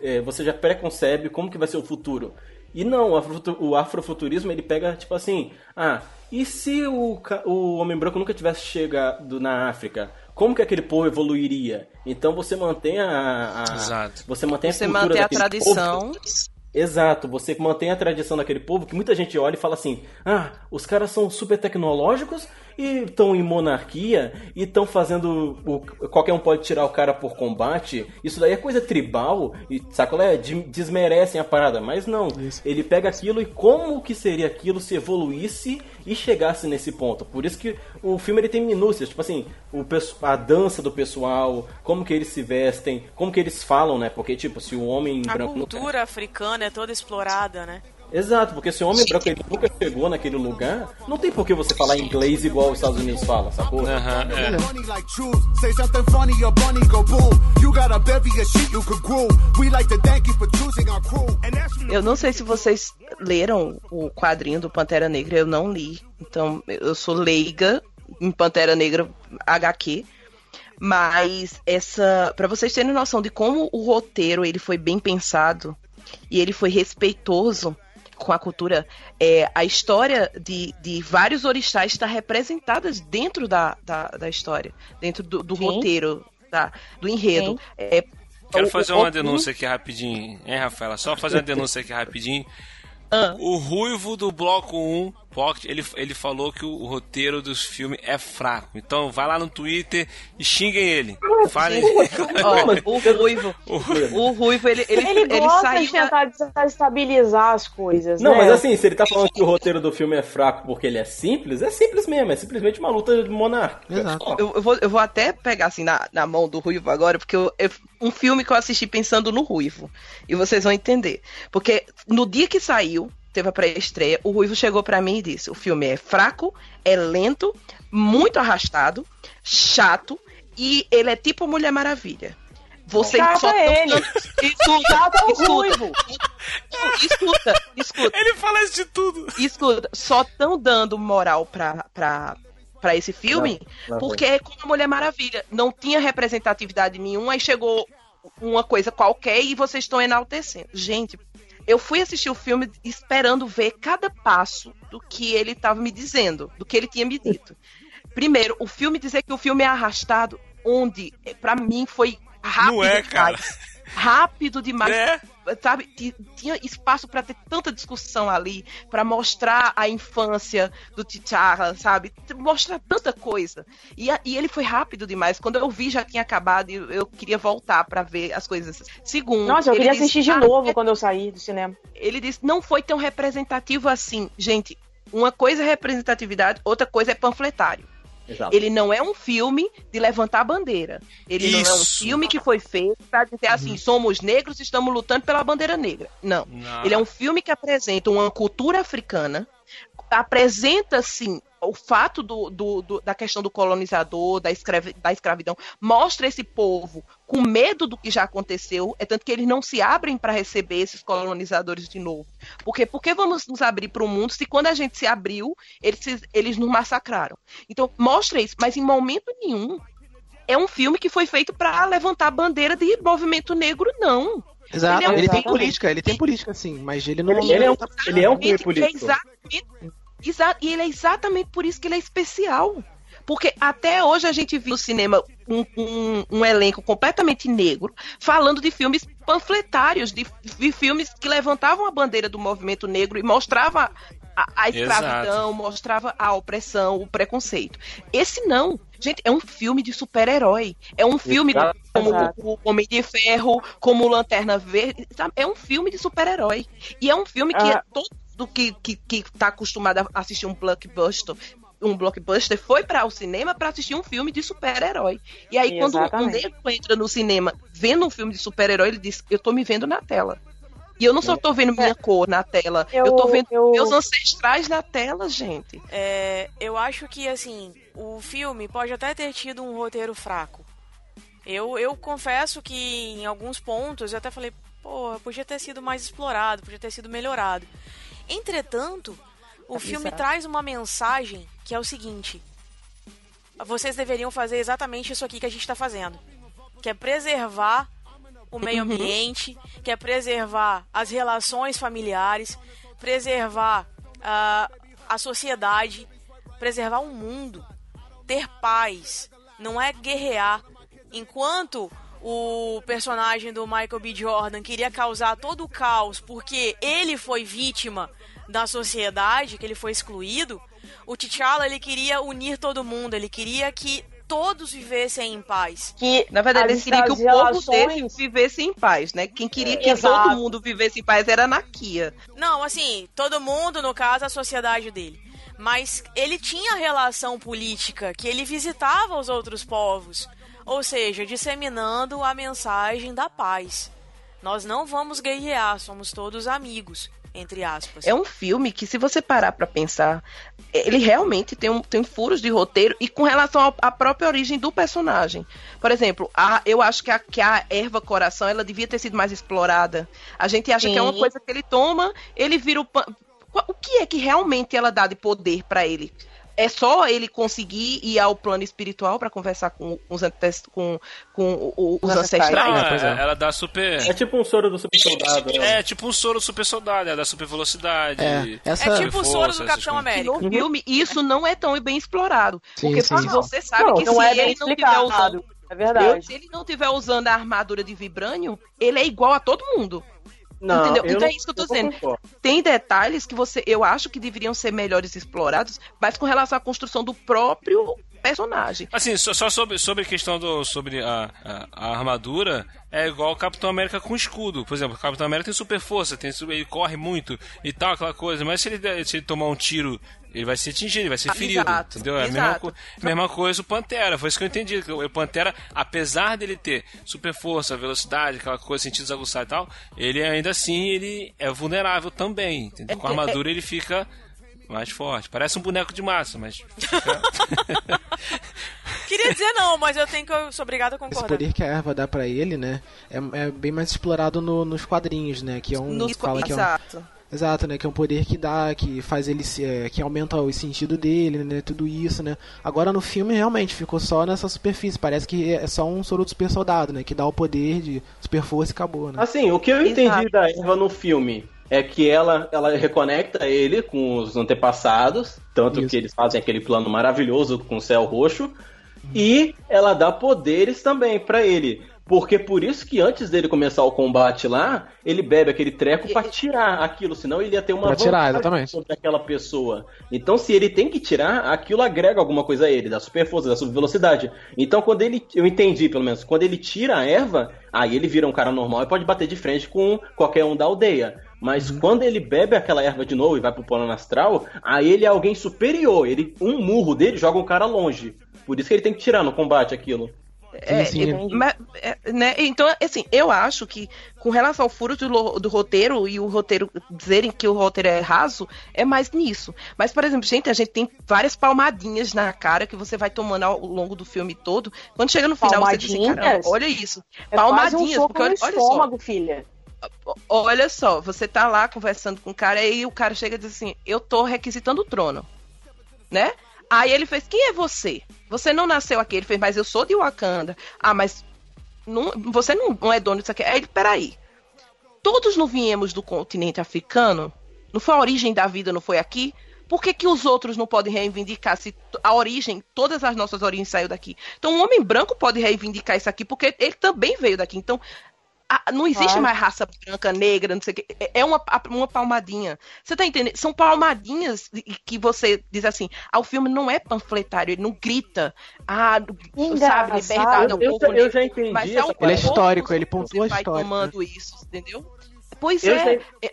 é, você já preconcebe como que vai ser o futuro. E não, o afrofuturismo ele pega tipo assim, ah, e se o, o homem branco nunca tivesse chegado na África? Como que aquele povo evoluiria? Então você mantém a, a- Exato. você mantém Você a cultura mantém a tradição. povo. Exato, você mantém a tradição daquele povo que muita gente olha e fala assim: ah, os caras são super tecnológicos e estão em monarquia e estão fazendo. O, qualquer um pode tirar o cara por combate. Isso daí é coisa tribal e, sacolé? De- Desmerecem a parada. Mas não, ele pega aquilo e como que seria aquilo se evoluísse e chegasse nesse ponto. Por isso que o filme ele tem minúcias, tipo assim, o, a dança do pessoal, como que eles se vestem, como que eles falam, né? Porque, tipo, se o homem A branco. nunca- cultura africana é toda explorada, né? Exato, porque se o homem branco ele nunca chegou naquele lugar, não tem por que você falar inglês igual os Estados Unidos falam, sacou? Funny like truth. Say something funny, your bunny go boom. You got a bevy of shit you could groom. We like to thank you for choosing our crew. And that's Eu não sei se vocês leram o quadrinho do Pantera Negra, eu não li. Então, eu sou leiga em Pantera Negra HQ. Mas essa, para vocês terem noção de como o roteiro ele foi bem pensado e ele foi respeitoso com a cultura, é, a história de, de vários orixás está representada dentro da, da, da história, dentro do, do roteiro, tá, do enredo. É, Quero fazer o- uma o- denúncia aqui rapidinho, hein, Rafaela? Só fazer uma denúncia aqui rapidinho. Ah. O Ruivo do Bloco 1, Pocket, ele, ele falou que o, o roteiro dos filmes é fraco. Então vai lá no Twitter e xinguem ele. Falem. Ó, o Ruivo, o Ruivo, ele, ele, Ele, ele, gosta saiu de tentar desestabilizar as coisas, Não, né? mas assim, se ele tá falando que o roteiro do filme é fraco porque ele é simples, é simples mesmo, é simplesmente uma luta de monarca. Eu, eu vou, eu vou até pegar assim na, na mão do Ruivo agora, porque eu, eu- um filme que eu assisti pensando no Ruivo. E vocês vão entender. Porque no dia que saiu, teve a pré-estreia, o Ruivo chegou pra mim e disse: o filme é fraco, é lento, muito arrastado, chato, e ele é tipo Mulher Maravilha. Chato só é tão ele. dando- Escuta, é o escuta, Ruivo. escuta, escuta. Ele fala isso de tudo. Escuta, só estão dando moral pra, pra, pra esse filme, Lá- lá porque é como a Mulher Maravilha. Não tinha representatividade nenhuma, aí chegou uma coisa qualquer e vocês estão enaltecendo. Gente, eu fui assistir o filme esperando ver cada passo do que ele estava me dizendo, do que ele tinha me dito. Primeiro, o filme dizer que o filme é arrastado, onde, pra mim, foi rápido Não é, cara. demais. Rápido demais. É. Sabe, ti- tinha espaço pra ter tanta discussão ali, pra mostrar a infância do T'Challa, sabe? Mostrar tanta coisa. E, a- e ele foi rápido demais. Quando eu vi, já tinha acabado e eu, queria voltar pra ver as coisas. Segundo, Nossa, eu queria disse, assistir de "Ah, novo quando eu saí do cinema. ele disse não foi tão representativo assim. Gente, uma coisa é representatividade, outra coisa é panfletário. Exato. Ele não é um filme de levantar a bandeira. Ele não é um Isso. filme que foi feito pra dizer assim, somos negros, estamos lutando pela bandeira negra. Não. Não. Ele é um filme que apresenta uma cultura africana, apresenta, sim, o fato do, do- do- da questão do colonizador, da, escravi- da escravidão, mostra esse povo com medo do que já aconteceu, é tanto que eles não se abrem para receber esses colonizadores de novo. Porque por que vamos nos abrir para o mundo se quando a gente se abriu, eles, eles nos massacraram? Então, mostra isso, mas em momento nenhum é um filme que foi feito para levantar a bandeira de movimento negro, não. Exato, Ele é um ele, tem política, ele tem política sim, mas ele não. Ele é um, ele é um filme Exatamente, político. É exatamente, exa- e ele é exatamente por isso que ele é especial. Porque até hoje a gente viu no cinema um, um- um elenco completamente negro falando de filmes panfletários, de, de filmes que levantavam a bandeira do movimento negro e mostrava a, a escravidão, mostrava a opressão, o preconceito. Esse não. Gente, é um filme de super-herói. É um filme Exato. como Exato. o Homem de Ferro, como Lanterna Verde. sabe? É um filme de super-herói. E é um filme que Ah. é todo do que, que, que tá acostumado a assistir um blockbuster. Um blockbuster foi para o cinema para assistir um filme de super-herói. E aí, quando um Exatamente. negro entra no cinema vendo um filme de super-herói, ele diz: Eu tô me vendo na tela. E eu não só tô vendo minha cor na tela, eu, Eu- tô vendo eu- meus ancestrais na tela, gente. É, eu acho que, assim, o filme pode até ter tido um roteiro fraco. Eu, eu confesso que em alguns pontos eu até falei, pô, podia ter sido mais explorado, podia ter sido melhorado. Entretanto, o filme Exato. traz uma mensagem que é o seguinte: vocês deveriam fazer exatamente isso aqui que a gente está fazendo, que é preservar o meio ambiente, que é preservar as relações familiares, preservar ah, a sociedade, preservar o mundo, ter paz, não é guerrear. Enquanto o personagem do Michael B. Jordan queria causar todo o caos porque ele foi vítima da sociedade, que ele foi excluído, o T'Challa ele queria unir todo mundo, ele queria que todos vivessem em paz. Que, Na verdade, ele queria que o as povo relações- dele vivesse em paz, né? Quem queria que Exato. todo mundo vivesse em paz era a Nakia. Não, assim, todo mundo, no caso, a sociedade dele. Mas ele tinha relação política, que ele visitava os outros povos. Ou seja, disseminando a mensagem da paz. Nós não vamos guerrear, somos todos amigos, entre aspas. É um filme que, se você parar pra pensar, ele realmente tem, um, tem furos de roteiro e com relação à própria origem do personagem. Por exemplo, a- eu acho que a, que a erva coração ela devia ter sido mais explorada. A gente acha que é uma Sim. coisa que ele toma, ele vira o. pan- O que é que realmente ela dá de poder pra ele? É só ele conseguir ir ao plano espiritual pra conversar com os, antes- com, com o- os ancestrais. pois é- é. ela dá super. É tipo um soro do super soldado. né? É, tipo um soro super soldado, ela dá super velocidade. É, essa- É super tipo o soro do Capitão. E América. no filme, isso não é tão bem explorado. Sim, porque sim. se você sabe Não, que não se é ele não tiver usando É verdade. se ele não tiver usando a armadura de vibrânio, ele é igual a todo mundo. Não, Entendeu? eu Então não- é isso que eu tô dizendo. concordo. Tem detalhes que você, eu acho que deveriam ser melhores explorados, mas com relação à construção do próprio personagem. Assim, só, só sobre, sobre a questão do. sobre a, a, a armadura, é igual o Capitão América com escudo. Por exemplo, o Capitão América tem super força, tem, ele corre muito e tal, aquela coisa. Mas se ele, se ele tomar um tiro, ele vai ser atingido, ele vai ser ferido. exato, entendeu? É a mesma, co- mesma coisa o Pantera, foi isso que eu entendi. O Pantera, apesar dele ter super força, velocidade, aquela coisa, sentidos aguçados e tal, ele ainda assim ele é vulnerável também. Entendeu? Com a É- é- armadura ele fica. Mais forte. Parece um boneco de massa, mas. Queria dizer não, mas eu tenho que eu sou obrigada a Esse concordar. poder que a erva dá pra ele, né? É, é bem mais explorado no- nos quadrinhos, né? Que é um Nos fala que é um, exato. Exato, né? Que é um poder que dá, que faz ele se, é, que aumenta o sentido dele, né? Tudo isso, né? Agora no filme realmente ficou só nessa superfície. Parece que é só um soro do super soldado, né? Que dá o poder de super força e acabou, né? Assim, o que eu entendi da Eva no filme é que ela, ela reconecta ele com os antepassados, tanto que eles fazem aquele plano maravilhoso com o céu roxo, e ela dá poderes também pra ele. Porque por isso que antes dele começar o combate lá, ele bebe aquele treco pra tirar aquilo, senão ele ia ter uma Pra tirar, vantagem exatamente. sobre aquela pessoa. Então, se ele tem que tirar, aquilo agrega alguma coisa a ele, da super força, da super velocidade. Então, quando ele. Eu entendi, pelo menos, quando ele tira a erva, aí ele vira um cara normal e pode bater de frente com qualquer um da aldeia. Mas Uhum. quando ele bebe aquela erva de novo e vai pro plano astral, aí ele é alguém superior. Ele, um murro dele joga um cara longe. Por isso que ele tem que tirar no combate aquilo. É, é, mas, é, né, Então, assim, eu acho que com relação ao furo do, do roteiro e o roteiro dizerem que o roteiro é raso, é mais nisso. Mas, por exemplo, gente, a gente tem várias palmadinhas na cara que você vai tomando ao longo do filme todo. Quando chega no final, você diz assim, olha isso. É quase um palmadinhas, soco porque no olha, olha só. estômago, filha. Olha só, você tá lá conversando com o cara e o cara chega e diz assim: Eu tô requisitando o trono. Né? Aí ele fez: Quem é você? Você não nasceu aqui. Ele fez: Mas eu sou de Wakanda. Ah, mas não- você não, não é dono disso aqui. Aí ele: Peraí. Todos não viemos do continente africano? Não foi a origem da vida, não foi aqui? Por que, que os outros não podem reivindicar se a origem, todas as nossas origens saiu daqui? Então, um homem branco pode reivindicar isso aqui porque ele também veio daqui. Então, a- não existe Claro. mais raça branca, negra, não sei o quê. É- É uma, uma palmadinha. Você tá entendendo? São palmadinhas que você diz assim: ah, o filme não é panfletário, ele não grita. Ah, sabe, liberdade Eu- eu- povo eu já negro", entendi Mas é um. Ele é histórico, ele pontua você vai histórico, tomando isso, entendeu? Pois Eu é, sei. é,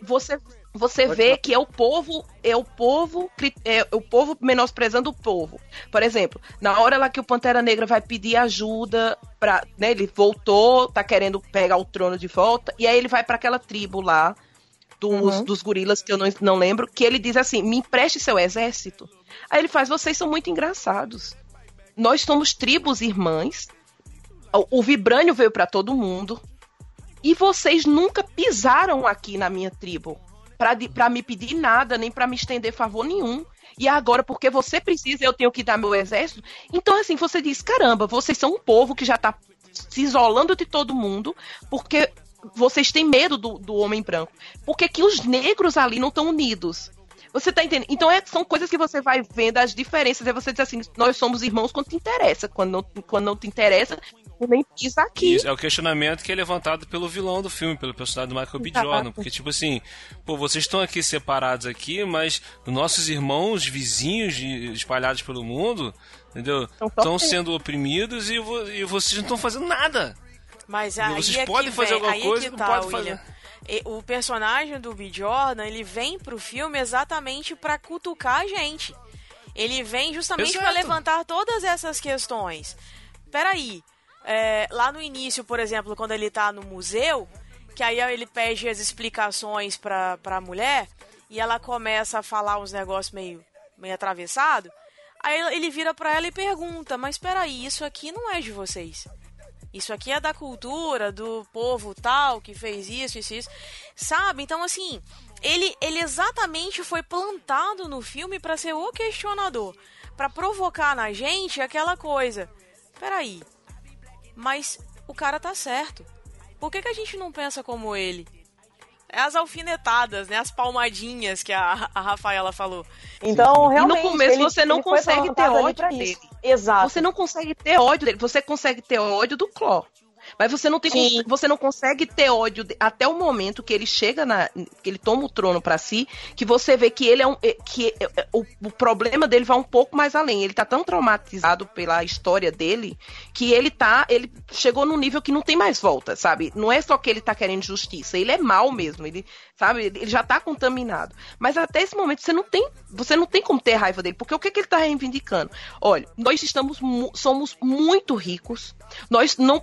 você você vê que é o povo, é o povo, é o povo menosprezando o povo. Por exemplo, na hora lá que o Pantera Negra vai pedir ajuda para, né, ele voltou, tá querendo pegar o trono de volta, e aí ele vai para aquela tribo lá dos, Uhum. dos gorilas que eu não, não lembro, que ele diz assim: "Me empreste seu exército". Aí ele faz: "Vocês são muito engraçados. Nós somos tribos irmãs. O, o vibrânio veio para todo mundo. E vocês nunca pisaram aqui na minha tribo pra me pedir nada, nem pra me estender favor nenhum. E agora, porque você precisa, eu tenho que dar meu exército. Então, assim, você diz: caramba, vocês são um povo que já tá se isolando de todo mundo, porque vocês têm medo do, do homem branco. Por que, os negros ali não estão unidos? Você tá entendendo? Então é- são coisas que você vai vendo as diferenças. É você dizer assim, nós somos irmãos quando te interessa. Quando não, quando não te interessa, nem pisa aqui. Isso é o questionamento que é levantado pelo vilão do filme, pelo personagem do Michael B. Exato. Jordan. Porque, tipo assim, pô, vocês estão aqui separados aqui, mas nossos irmãos vizinhos espalhados pelo mundo, entendeu? Tão Estão sendo oprimidos e, vo- e vocês não estão fazendo nada. Mas aí Vocês é podem que fazer vem, alguma aí é coisa, que não tá, podem William. fazer. O personagem do B. Jordan, ele vem pro filme exatamente pra cutucar a gente. Ele vem justamente pra Exato. levantar todas essas questões. Peraí, é, lá no início, por exemplo, quando ele tá no museu, que aí ele pede as explicações pra, pra mulher, e ela começa a falar uns negócios meio, meio atravessado, aí ele vira pra ela e pergunta, mas peraí, isso aqui não é de vocês. Isso aqui é da cultura, do povo tal, que fez isso, isso, isso. Sabe? Então, assim, ele, ele exatamente foi plantado no filme pra ser o questionador. pra provocar na gente aquela coisa. Peraí, mas o cara tá certo. Por que, que a gente não pensa como ele? É as alfinetadas, né? As palmadinhas que a, a Rafaela falou. Então, E realmente, no começo ele- você não consegue ter ódio dele. isso. Exato. Você não consegue ter ódio dele. Você consegue ter ódio do Cló. Mas você não tem Sim. você não consegue ter ódio até o momento que ele chega na que ele toma o trono pra si, que você vê que ele é um é- que é- é- o, o problema dele vai um pouco mais além. Ele tá tão traumatizado pela história dele que ele tá ele chegou num nível que não tem mais volta, sabe? Não é só que ele tá querendo justiça, ele é mal mesmo, ele sabe? Ele já tá contaminado. Mas até esse momento você não tem você não tem como ter raiva dele, porque o que, que ele tá reivindicando? Olha, nós estamos somos muito ricos. Nós não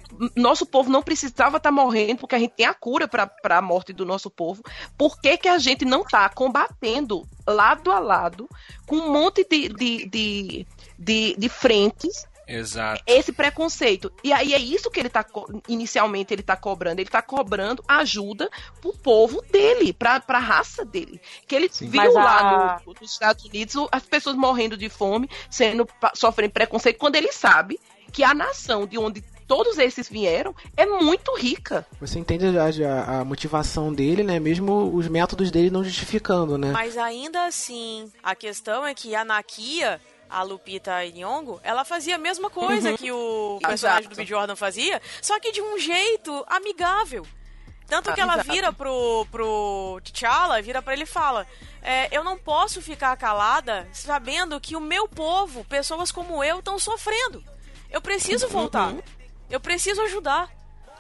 nosso povo não precisava estar morrendo porque a gente tem a cura para a morte do nosso povo. Por que, que a gente não tá combatendo lado a lado com um monte de, de, de, de, de frentes Exato. esse preconceito. E aí é isso que ele tá inicialmente ele tá cobrando, ele tá cobrando ajuda pro povo dele, pra, pra raça dele. Que ele viu Mas lá a- no- nos Estados Unidos as pessoas morrendo de fome, sendo sofrendo preconceito quando ele sabe que a nação de onde todos esses vieram é muito rica. Você entende a, a- a motivação dele, né? Mesmo os métodos dele não justificando, né? Mas ainda assim, a questão é que a Nakia, a Lupita Nyong'o, ela fazia a mesma coisa Uhum. que o personagem Exato. do B. Jordan fazia, só que de um jeito amigável. Tanto que ela vira pro, pro T'Challa, vira pra ele e fala: é, Eu não posso ficar calada sabendo que o meu povo, pessoas como eu, estão sofrendo. Eu preciso voltar. Eu preciso ajudar.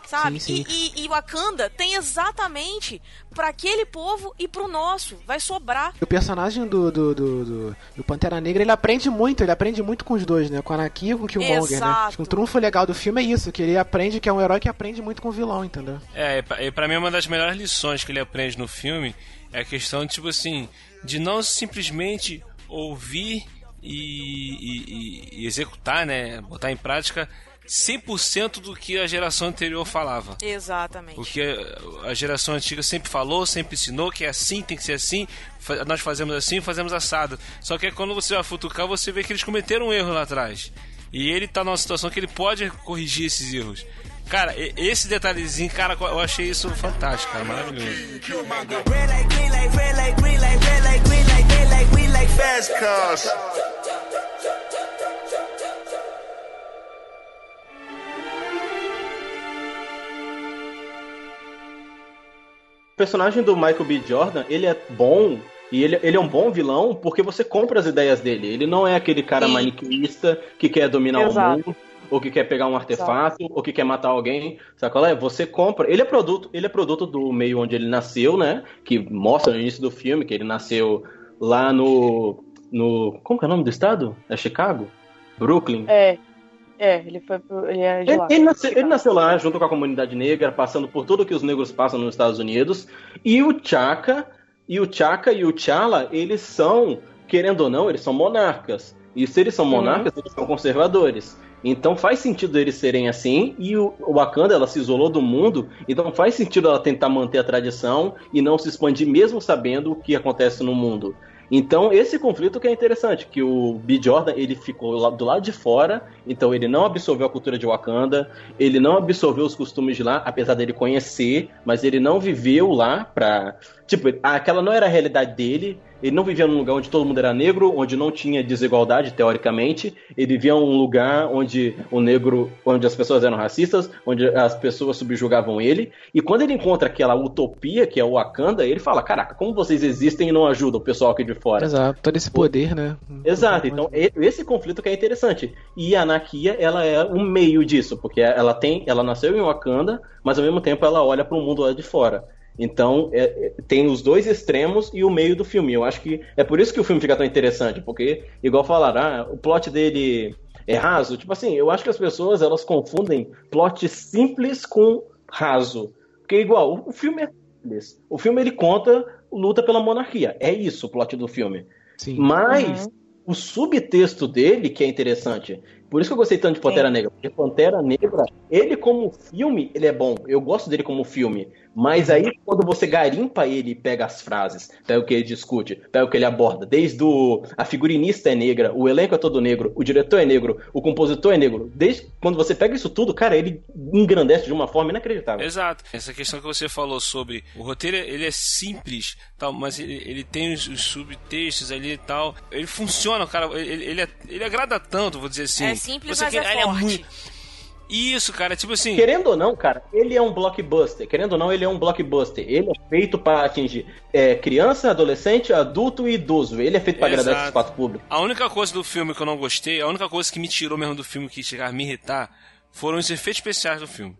Sabe? Sim, sim. E, e, e Wakanda tem exatamente pra aquele povo e pro nosso. Vai sobrar. O personagem do, do, do, do- do Pantera Negra, ele aprende muito, ele aprende muito com os dois, né? Com a Anakin e com o Killmonger, né? Exato. Acho que um trunfo legal do filme é isso, que ele aprende que é um herói que aprende muito com o vilão, entendeu? É, e pra- e pra mim uma das melhores lições que ele aprende no filme é a questão, tipo assim, de não simplesmente ouvir e, e- e- e executar, né? Botar em prática 100% do que a geração anterior falava. Exatamente. O que a- geração antiga sempre falou, sempre ensinou que é assim, tem que ser assim, nós fazemos assim, fazemos assado. Só que quando você vai futucar, você vê que eles cometeram um erro lá atrás. E ele tá numa situação que ele pode corrigir esses erros. Cara, e- esse detalhezinho, cara, eu achei isso fantástico, cara, maravilhoso. Personagem do Michael B. Jordan, ele é bom e ele, ele é um bom vilão porque você compra as ideias dele. Ele não é aquele cara Sim. maniqueísta que quer dominar Exato. o mundo, ou que quer pegar um artefato, ou que quer matar alguém. Sabe qual é? Você compra. Ele é produto, ele é produto do meio onde ele nasceu, né? Que mostra no início do filme que ele nasceu lá no. no como que é o nome do estado? É Chicago? Brooklyn? É. É, ele foi pro. Ele é Ele, ele nasceu, ele nasceu lá junto com a comunidade negra, passando por tudo que os negros passam nos Estados Unidos. E o Chaka, e o Chaka e o T'Challa, eles são, querendo ou não, eles são monarcas. E se eles são monarcas, eles são conservadores. Então faz sentido eles serem assim, e o o Wakanda ela se isolou do mundo, então faz sentido ela tentar manter a tradição e não se expandir mesmo sabendo o que acontece no mundo. Então esse conflito que é interessante, que o B. Jordan ele ficou do lado de fora, então ele não absorveu a cultura de Wakanda, ele não absorveu os costumes de lá, apesar dele conhecer, mas ele não viveu lá pra. Tipo, aquela não era a realidade dele. Ele não vivia num lugar onde todo mundo era negro, onde não tinha desigualdade, teoricamente. Ele vivia num lugar onde o negro, onde as pessoas eram racistas, onde as pessoas subjugavam ele. E quando ele encontra aquela utopia que é o Wakanda, ele fala: Caraca, como vocês existem e não ajudam o pessoal aqui de fora? Exato, todo esse poder, né? Exato, então esse conflito que é interessante. E a Nakia, ela é um meio disso, porque ela tem, ela nasceu em Wakanda, mas ao mesmo tempo ela olha para o mundo lá de fora. Então é- é- tem os dois extremos e o meio do filme. Eu acho que é por isso que o filme fica tão interessante, porque igual falaram, ah, o plot dele é raso. Tipo assim, eu acho que as pessoas elas confundem plot simples com raso. Porque igual, o- filme é simples. O filme ele conta luta pela monarquia. É isso o plot do filme. Sim. Mas o subtexto dele que é interessante. Por isso que eu gostei tanto de Pantera Negra. Porque Pantera Negra, ele como filme, ele é bom. Eu gosto dele como filme. Mas aí, quando você garimpa ele e pega as frases, pega o que ele discute, pega o que ele aborda, desde o. A figurinista é negra, o elenco é todo negro, o diretor é negro, o compositor é negro. Desde quando você pega isso tudo, cara, ele engrandece de uma forma inacreditável. Exato. Essa questão que você falou sobre o roteiro, ele é simples, tal, mas ele, ele tem os, os subtextos ali e tal. Ele funciona, cara. Ele, ele, é- ele agrada tanto, vou dizer assim. É simples, Você mas quer- é ele forte. muito- Isso, cara, tipo assim. Querendo ou não, cara, ele é um blockbuster. Querendo ou não, ele é um blockbuster. Ele é feito para atingir é, criança, adolescente, adulto e idoso. Ele é feito para agradar esses quatro públicos. A única coisa do filme que eu não gostei, a única coisa que me tirou mesmo do filme que chegava a me irritar, foram os efeitos especiais do filme.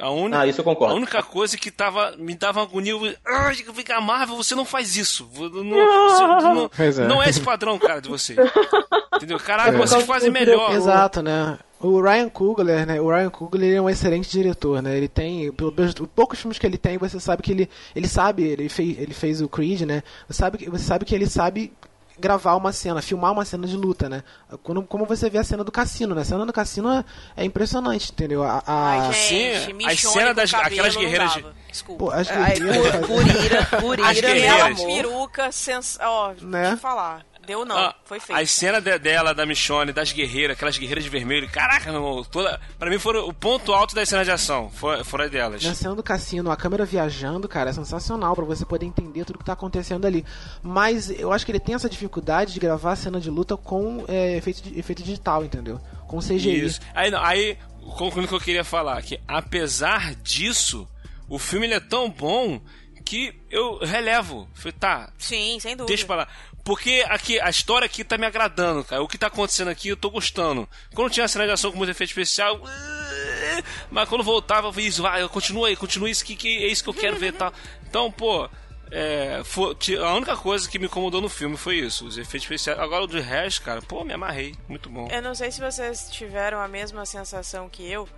A única, Ah, isso eu concordo. A única coisa que tava, me dava agonia, eu, "Ah, Marvel, você não faz isso. Não, você não, Pois é. não é esse padrão, cara, de você. Entendeu? Caralho, vocês fazem melhor. Exato, né? O Ryan Coogler, né? O Ryan Coogler é um excelente diretor, né? Ele tem, pelo pelos poucos filmes que ele tem, você sabe que ele, ele sabe, ele fez, ele fez o Creed, né? Você sabe você sabe que ele sabe gravar uma cena, filmar uma cena de luta, né? Quando, como você vê a cena do cassino, né? A cena do cassino é, é impressionante, entendeu? A, a... Ai, gente, cenas com das- aquelas não guerreiras de-. Desculpa. Pô, as Ai, guerreiras- por, por ira, por As ira, meu guerreiras. Aquela peruca sens... Ó, Né? deixa eu falar. Deu não, Ah, foi feito. As cenas de- dela, da Michonne, das guerreiras, aquelas guerreiras de vermelho. Caraca, meu irmão, toda, pra mim foram o ponto alto das cenas de ação. As delas. Na cena do cassino, a câmera viajando, cara, é sensacional pra você poder entender tudo que tá acontecendo ali. Mas eu acho que ele tem essa dificuldade de gravar a cena de luta com é, efeito, efeito digital, entendeu? Com CGI. Isso. Aí, não, aí, concluindo o que eu queria falar, que apesar disso, o filme ele é tão bom que eu relevo. Falei, tá, Sim, sem dúvida. deixa pra lá. Porque aqui, a história aqui tá me agradando, cara. O que tá acontecendo aqui, eu tô gostando. Quando tinha a cena de ação com muito efeito especial, mas quando voltava, eu fiz, vai, continua aí, continua isso que, que é isso que eu quero ver tal. Então, pô, é, foi- a única coisa que me incomodou no filme foi isso, os efeitos especiais. Agora o de resto, cara, pô, me amarrei. Muito bom. Eu não sei se vocês tiveram a mesma sensação que eu,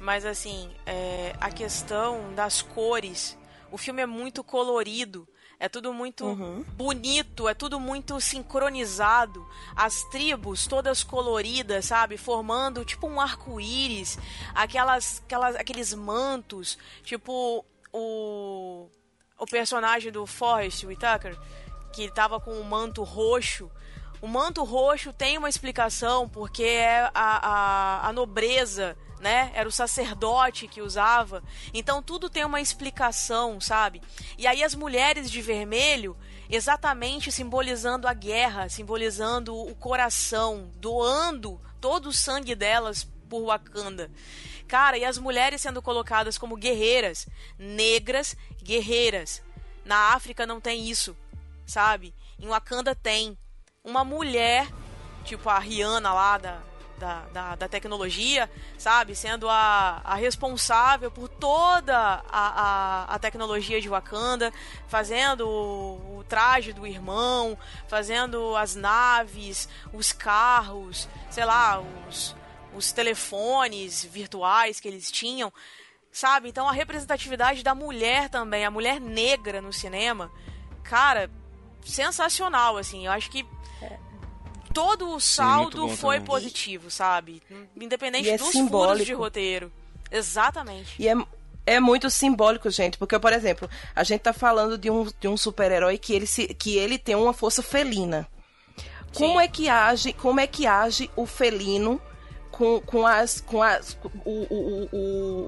mas assim, é, a questão das cores. O filme é muito colorido. É tudo muito bonito, é tudo muito sincronizado. As tribos todas coloridas, sabe? Formando tipo um arco-íris. Aquelas, aquelas, aqueles mantos. Tipo o, o personagem do Forrest Whitaker, que tava com um manto roxo. O manto roxo tem uma explicação, porque é a, a, a nobreza, né? Era o sacerdote que usava. Então tudo tem uma explicação, sabe? E aí as mulheres de vermelho, exatamente simbolizando a guerra, simbolizando o coração, doando todo o sangue delas por Wakanda. Cara, e as mulheres sendo colocadas como guerreiras, negras, guerreiras. Na África não tem isso, sabe? Em Wakanda tem uma mulher, tipo a Rihanna lá da, da, da, da tecnologia, sabe? Sendo a, a responsável por toda a, a, a tecnologia de Wakanda, fazendo o, o traje do irmão, fazendo as naves, os carros, sei lá, os, os telefones virtuais que eles tinham. Sabe? Então a representatividade da mulher também, a mulher negra no cinema, cara, sensacional, assim. Eu acho que todo o saldo bom foi também. positivo, sabe? Independente E é dos furos de roteiro. Exatamente. E é, é muito simbólico, gente, porque, por exemplo, a gente tá falando de um, de um super-herói que ele, se, que ele tem uma força felina. Como é que age, como é que age o felino com, com as com as o, o,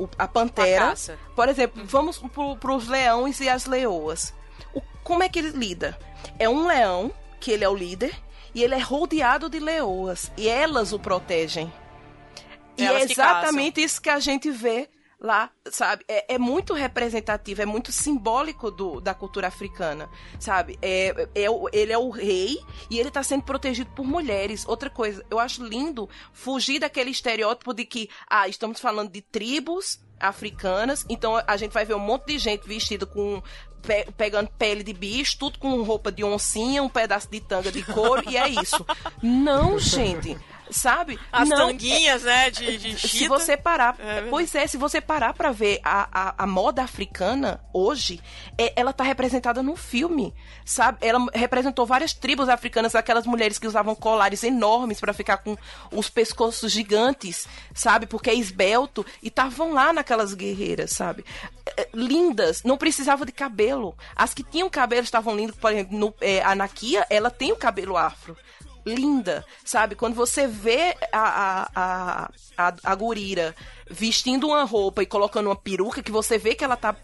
o, a pantera? A. Por exemplo, vamos pro, pros leões e as leoas. O- como é que ele lida? É um leão que ele é o líder e ele é rodeado de leoas e elas o protegem. E é exatamente isso que a gente vê lá, sabe? É, é muito representativo, é muito simbólico do, da cultura africana, sabe? É, é, ele é o rei e ele tá sendo protegido por mulheres. Outra coisa, eu acho lindo fugir daquele estereótipo de que, ah, estamos falando de tribos africanas, então a gente vai ver um monte de gente vestida com pe- pegando pele de bicho, tudo com roupa de oncinha, um pedaço de tanga de couro e é isso. Não, gente. Sabe? As não, tanguinhas, né, de, de se chita. você parar, É pois é, se você parar pra ver a, a, a moda africana hoje, é, ela tá representada no filme, sabe? Ela representou várias tribos africanas, aquelas mulheres que usavam colares enormes pra ficar com os pescoços gigantes, sabe? Porque é esbelto e estavam lá naquelas guerreiras, sabe? É, Lindas, não precisava de cabelo. As que tinham cabelo estavam lindas, por exemplo, no, é, a Nakia, ela tem o cabelo afro linda, sabe? Quando você vê a, a, a, a, a vestindo uma roupa e colocando uma peruca, que você vê que ela tá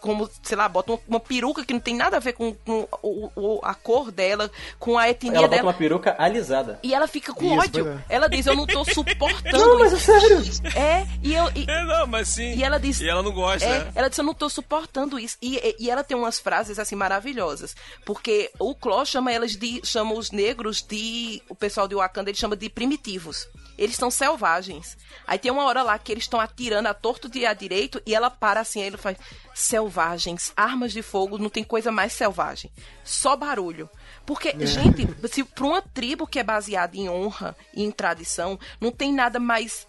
como, sei lá, bota uma, uma peruca que não tem nada a ver com, com o, o- a cor dela, com a etnia Ela bota dela. uma peruca alisada. E ela fica com Isso, ódio. é. Ela diz, eu não tô suportando Não, mas isso. é sério. É, e eu. E, É, não, mas sim. E ela diz. E ela não gosta, é, né? Ela disse, eu não tô suportando isso. E, e- e ela tem umas frases assim maravilhosas. Porque o Cló chama elas de. chama os negros de. O pessoal de Wakanda ele chama de primitivos. Eles são selvagens. Aí tem uma hora lá que eles estão atirando a torto e a direito e ela para assim, aí ele faz selvagens, armas de fogo, não tem coisa mais selvagem. Só barulho. Porque, É. gente, se para uma tribo que é baseada em honra e em tradição, não tem nada mais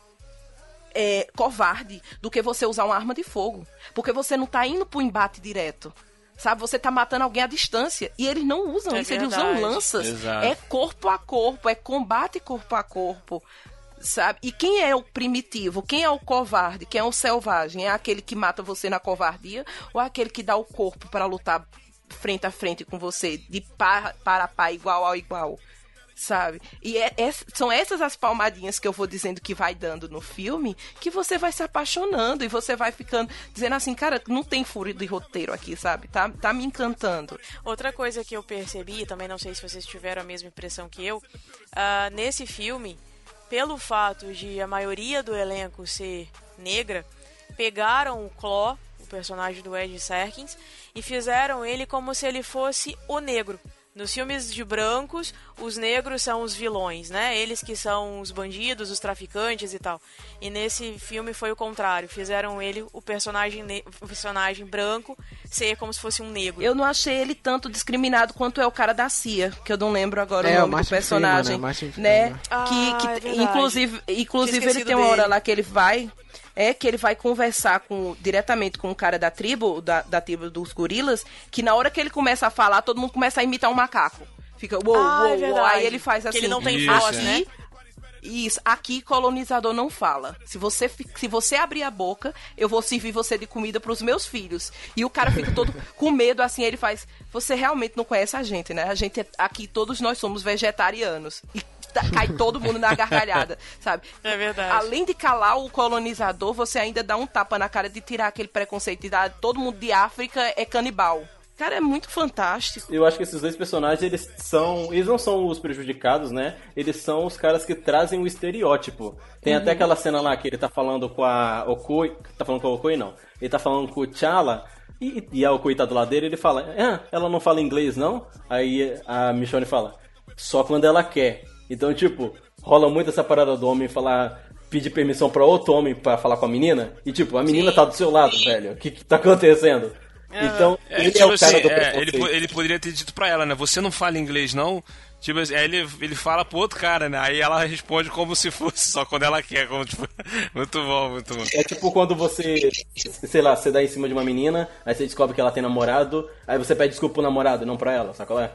é, covarde do que você usar uma arma de fogo. Porque você não tá indo pro embate direto. Sabe, você tá matando alguém à distância. E eles não usam É isso, eles verdade. usam lanças. Exato. É corpo a corpo, é combate corpo a corpo. Sabe? E quem é o primitivo? Quem é o covarde? Quem é o selvagem? É aquele que mata você na covardia ou é aquele que dá o corpo para lutar frente a frente com você, de par para par, igual ao igual? Sabe? E é- é- são essas as palmadinhas que eu vou dizendo que vai dando no filme que você vai se apaixonando e você vai ficando dizendo assim, cara, não tem furo de roteiro aqui, sabe? Tá, tá me encantando. Outra coisa que eu percebi, também não sei se vocês tiveram a mesma impressão que eu, ah, nesse filme, pelo fato de a maioria do elenco ser negra, pegaram o Claw, o personagem do Ed Serkins, e fizeram ele como se ele fosse o negro. Nos filmes de brancos, os negros são os vilões, né? Eles que são os bandidos, os traficantes e tal. E nesse filme foi o contrário. Fizeram ele, o personagem, o personagem branco, ser como se fosse um negro. Eu não achei ele tanto discriminado quanto é o cara da CIA, que eu não lembro agora É, o o nome do Martin personagem. Freeman, né? Né? Ah, que, que é verdade. inclusive, inclusive ele tem uma hora dele. lá que ele vai é que ele vai conversar com diretamente com o cara da tribo, da, da tribo dos gorilas, que na hora que ele começa a falar, todo mundo começa a imitar um macaco. Fica uou, Ah, é uou, uou. verdade. Aí ele faz Que assim. ele não tem voz, é. né? Isso, aqui colonizador não fala. Se você, se você abrir a boca, eu vou servir você de comida pros meus filhos. E o cara fica todo com medo, assim, ele faz. Você realmente não conhece a gente, né? A gente é- aqui, todos nós somos vegetarianos. E cai todo mundo na gargalhada, sabe? É verdade. Além de calar o colonizador, você ainda dá um tapa na cara de tirar aquele preconceito de dar todo mundo de África é canibal. Cara, é muito fantástico. Eu acho que esses dois personagens, eles são. Eles não são os prejudicados, né? Eles são os caras que trazem o estereótipo. Tem até aquela cena lá que ele tá falando com a Okoi. Tá falando com a Okoi, não. Ele tá falando com o T'Challa. E, e a Okoi tá do lado dele ele fala: Ah, ela não fala inglês, não? Aí a Michonne fala: Só quando ela quer. Então, tipo, rola muito essa parada do homem falar. Pedir permissão pra outro homem pra falar com a menina. E, tipo, a menina tá do seu lado, velho. O que, que tá acontecendo? Então, É, ele tipo é o cara assim, do é, ele, ele poderia ter dito pra ela, né? Você não fala inglês, não? Tipo assim, aí ele, ele fala pro outro cara, né? Aí ela responde como se fosse só quando ela quer. Como, tipo, muito bom, muito bom. É tipo quando você, sei lá, você dá em cima de uma menina, aí você descobre que ela tem namorado, aí você pede desculpa pro namorado, não pra ela, sabe qual é?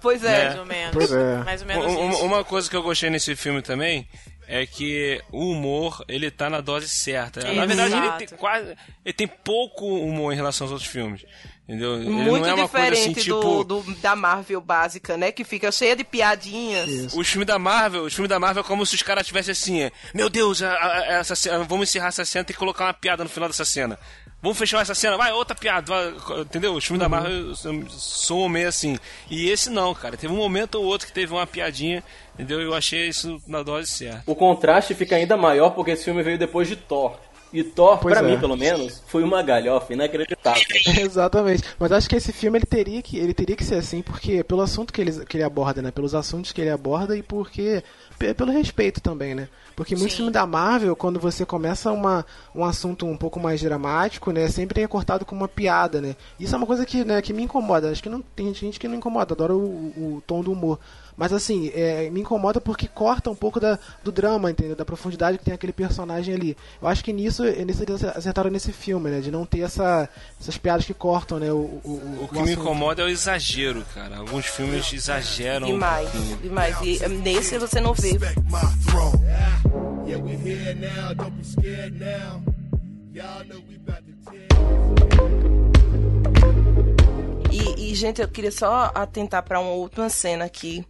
Pois é. Mais ou menos. Pois é. Mais ou menos Um- um- isso. uma coisa que eu gostei nesse filme também é que o humor, ele tá na dose certa. Na verdade, ele tem Exato. quase. Ele tem pouco humor em relação aos outros filmes. Entendeu? Ele Muito não é uma coisa diferente assim, tipo. do, do- da Marvel básica, né? Que fica cheia de piadinhas. Os filmes da Marvel, os filmes da Marvel é como se os caras tivessem assim, meu Deus, a- a- essa cena, vamos encerrar essa cena, tem que colocar uma piada no final dessa cena. Vamos fechar essa cena, vai, outra piada, vai, entendeu? Os filmes da Marvel são meio assim. E esse não, cara. Teve um momento ou outro que teve uma piadinha, entendeu? Eu achei isso na dose certa. O contraste fica ainda maior porque esse filme veio depois de Thor. E Thor, Pois pra é. mim pelo menos, foi uma galhofa inacreditável. Exatamente. Mas acho que esse filme ele teria que, ele teria que ser assim, porque pelo assunto que ele, que ele aborda, né? Pelos assuntos que ele aborda e porque. pe- Pelo respeito também, né? Porque muitos filmes da Marvel, quando você começa uma, um assunto um pouco mais dramático, né? Sempre é cortado com uma piada, né? Isso é uma coisa que, né, que me incomoda. Acho que não tem gente que não incomoda, adora o, o tom do humor. Mas assim, é, me incomoda porque corta um pouco da, do drama, entendeu? Da profundidade que tem aquele personagem ali. Eu acho que nisso, nisso eles acertaram nesse filme, né? De não ter essa, essas piadas que cortam, né? O, o, O que me incomoda é o exagero, cara. Alguns filmes exageram. Demais, um demais. E eh, nesse você não vê. Yeah, we here now, don't be scared now. Y'all know we about to E, e, gente, eu queria só atentar pra uma última cena aqui.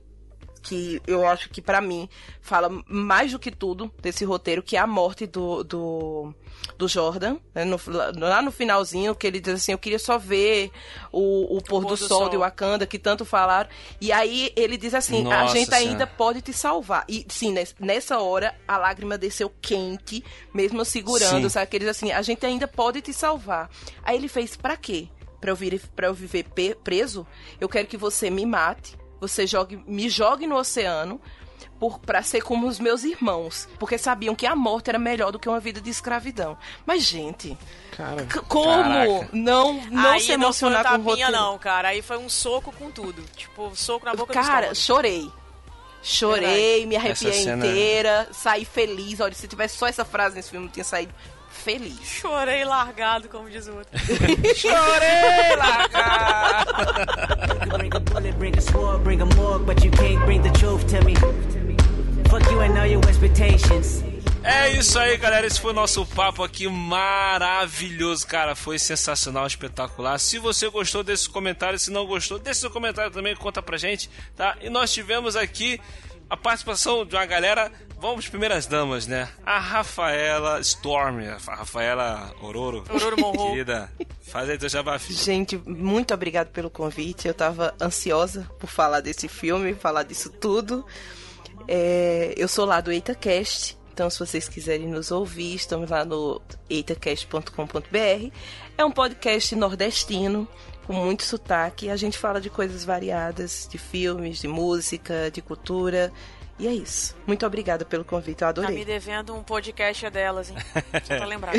Que eu acho que pra mim fala mais do que tudo desse roteiro, que é a morte do, do, do Jordan. né, no- lá no finalzinho, que ele diz assim: Eu queria só ver o, o pôr do, do sol, sol. de Wakanda, que tanto falaram. E aí ele diz assim: A Nossa gente ainda Senhora. pode te salvar. E sim, nes- nessa hora a lágrima desceu quente, mesmo segurando, Sim. sabe? Que ele diz assim: a gente ainda pode te salvar. Aí ele fez pra quê? Pra eu, vir, pra eu viver preso? Eu quero que você me mate, você jogue, me jogue no oceano. Por, pra ser como os meus irmãos. Porque sabiam que a morte era melhor do que uma vida de escravidão. Mas, gente, Cara, como Caraca. não, não Aí se não emocionar foi com o tapinha, roteiro? não, cara. Aí foi um soco com tudo. Tipo, soco na boca do Cara, estômago. chorei. Chorei, me Essa arrepiei cena- inteira, saí feliz. Olha, se tivesse só essa frase nesse filme, eu tinha saído feliz. Chorei largado, como diz o outro. Chorei largado. Bring a bullet, bring a sword, bring a morgue, but you can't bring the truth to me. Fuck you and all your expectations. É isso aí, galera. Esse foi o nosso papo aqui maravilhoso, cara. Foi sensacional, espetacular. Se você gostou desse comentário, se não gostou, deixa seu comentário também, conta pra gente, tá? E nós tivemos aqui a participação de uma galera. Vamos, primeiras damas, né? A Rafaela Storm, a Rafaela Ororo. Ororo Monroe. Querida, faz aí teu jabá, filho. Gente, muito obrigado pelo convite. Eu tava ansiosa por falar desse filme, falar disso tudo. É, eu sou lá do EitaCast, então se vocês quiserem nos ouvir, estamos lá no eitacast.com.br. É um podcast nordestino, com muito sotaque. A gente fala de coisas variadas, de filmes, de música, de cultura. E é isso. Muito obrigada pelo convite, eu Tá me adorei. devendo um podcast delas, hein? Só pra lembrar.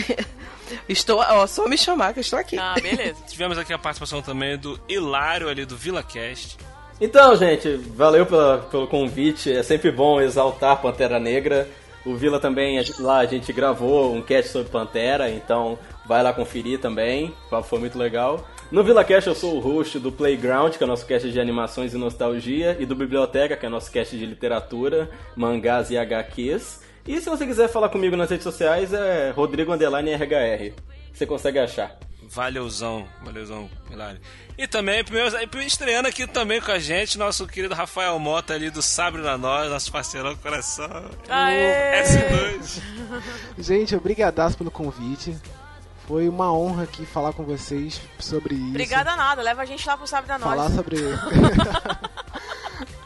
Estou, ó, só me chamar que eu estou aqui. Ah, beleza. Tivemos aqui a participação também do Hilário ali do VilaCast. Então, gente, valeu pela, pelo convite. É sempre bom exaltar Pantera Negra. O Vila também, a gente- lá a gente gravou um cast sobre Pantera, então vai lá conferir também. O papo foi muito legal. No VilaCast eu sou o host do Playground, que é o nosso cast de animações e nostalgia, e do Biblioteca, que é o nosso cast de literatura, mangás e HQs. E se você quiser falar comigo nas redes sociais, é Rodrigo Underline RHR. Você consegue achar. Valeuzão, valeuzão, Hilário. E também, primeiro, estreando aqui também com a gente, nosso querido Rafael Mota ali do Sabre na Nós, nosso parceirão do coração. Aê! S2. Gente, obrigadaço pelo convite. Foi uma honra aqui falar com vocês sobre isso. Obrigada nada, leva a gente lá pro Sábado da Noite. Falar sobre.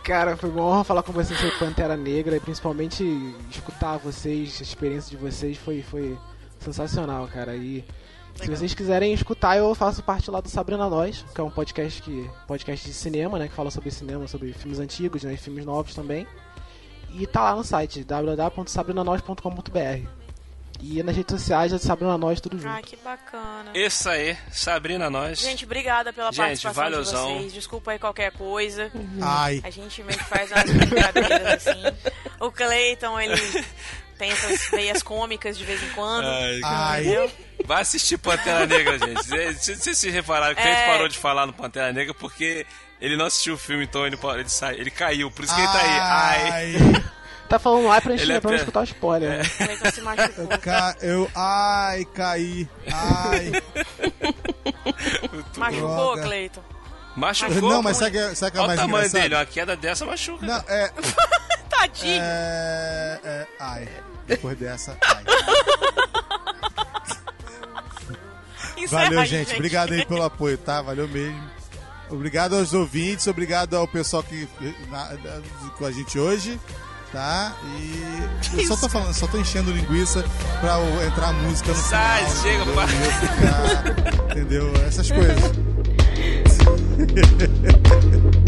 Cara, foi uma honra falar com vocês sobre Pantera Negra e principalmente escutar vocês, a experiência de vocês foi, foi sensacional, cara. E se vocês quiserem escutar, eu faço parte lá do Sabrina Nós, que é um podcast que podcast de cinema, né, que fala sobre cinema, sobre filmes antigos, né, e filmes novos também. E tá lá no site www.sabrinanois.com.br. E nas redes sociais é Sabrina Nós tudo junto. Ai, que bacana. Isso aí, Sabrina Nós. Gente, obrigada pela Gente, participação valeuzão. de vocês. Desculpa aí qualquer coisa. Ai. A gente meio que faz umas brincadeiras assim. O Clayton, ele tem essas veias cômicas de vez em quando. Ai, Ai. Vai assistir Pantera Negra, gente. Vocês se, se repararam que o Cleiton É. parou de falar no Pantera Negra porque ele não assistiu o filme, então ele, ele, sai, ele caiu. Por isso que ele tá aí. Ai. Tá falando lá pra gente é pra não escutar o spoiler. Clayton se machucou. Ca- eu. Ai, caí. Ai. Machucou, Droga. Clayton. Machucou. Não, mas sabe que, sabe que é Olha mais o tamanho dele, uma queda dessa machuca. Não, é. Tadinho. É. é ai. Depois dessa. Ai. Valeu, gente. Obrigado aí pelo apoio, tá? Valeu mesmo. Obrigado aos ouvintes, obrigado ao pessoal que na- na- com a gente hoje, tá? E eu só tô falando, só tô enchendo linguiça pra entrar a música no Sai, final. chega, entendeu? ficar, entendeu? Essas coisas.